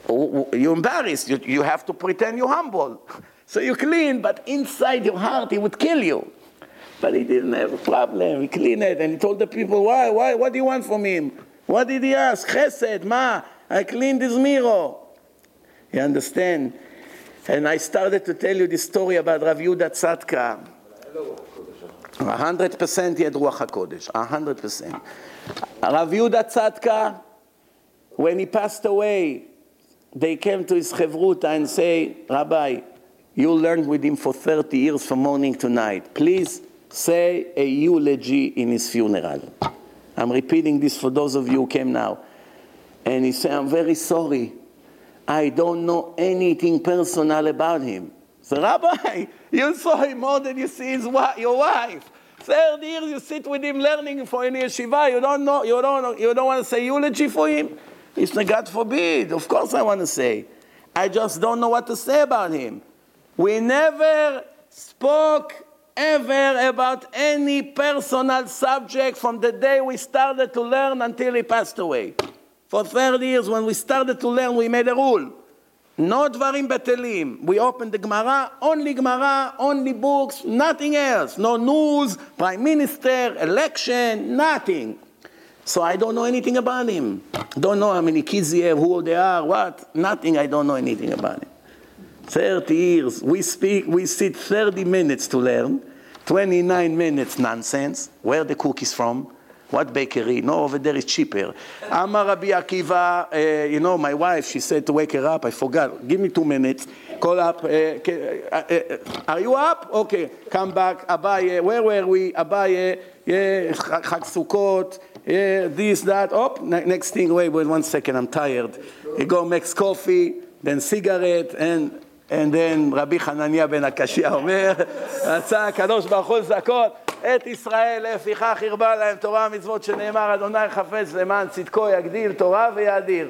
You're embarrassed. You, you have to pretend you're humble. So you clean, but inside your heart, he would kill you. But he didn't have a problem. He cleaned it, and he told the people, why, why, what do you want from him? What did he ask? Chesed, ma, I cleaned his mirror. You understand? And I started to tell you the story about Rav Yehuda Tzadka. A hundred percent he had Ruach HaKodesh, a hundred percent. Rav Yehuda Tzadka, when he passed away, they came to his Chevruta and say, Rabbi, you learned with him for 30 years from morning to night. Please say a eulogy in his funeral. I'm repeating this for those of you who came now. And he said, I'm very sorry. I don't know anything personal about him. So, Rabbi, you saw him more than you see his wa- your wife. Third years you sit with him learning for any yeshiva. You don't know, you don't, you don't want to say eulogy for him? He said, God forbid. Of course I want to say. I just don't know what to say about him. We never spoke ever about any personal subject from the day we started to learn until he passed away. For 30 years, when we started to learn, we made a rule. No dvarim betelim. We opened the Gemara, only Gemara, only books, nothing else. No news, prime minister, election, nothing. So I don't know anything about him. Don't know how many kids he have, who they are, what. Nothing. I don't know anything about him. 30 years. We speak, we sit 30 minutes to learn, 29 minutes nonsense. Where the cookies from? What bakery? No, over there is cheaper. Amar Rabbi Akiva, uh, you know, my wife, she said to wake her up. I forgot. Give me two minutes. Call up. Uh, ca- uh, uh, are you up? Okay. Come back. Abaye, where were we? Abaye, yeah, Chag Chag Sukkot, yeah, this, that. Oh, ne- next thing, wait, wait one second, I'm tired. He go makes coffee, then cigarette, and and then רבי חנניה בן הקשיא אומר, רצה הקדוש ברוך הוא לזכות את ישראל, לפיכך הרבה להם תורה ומצוות שנאמר, אדוני חפץ למען צדקו יגדיל תורה ויאדיר.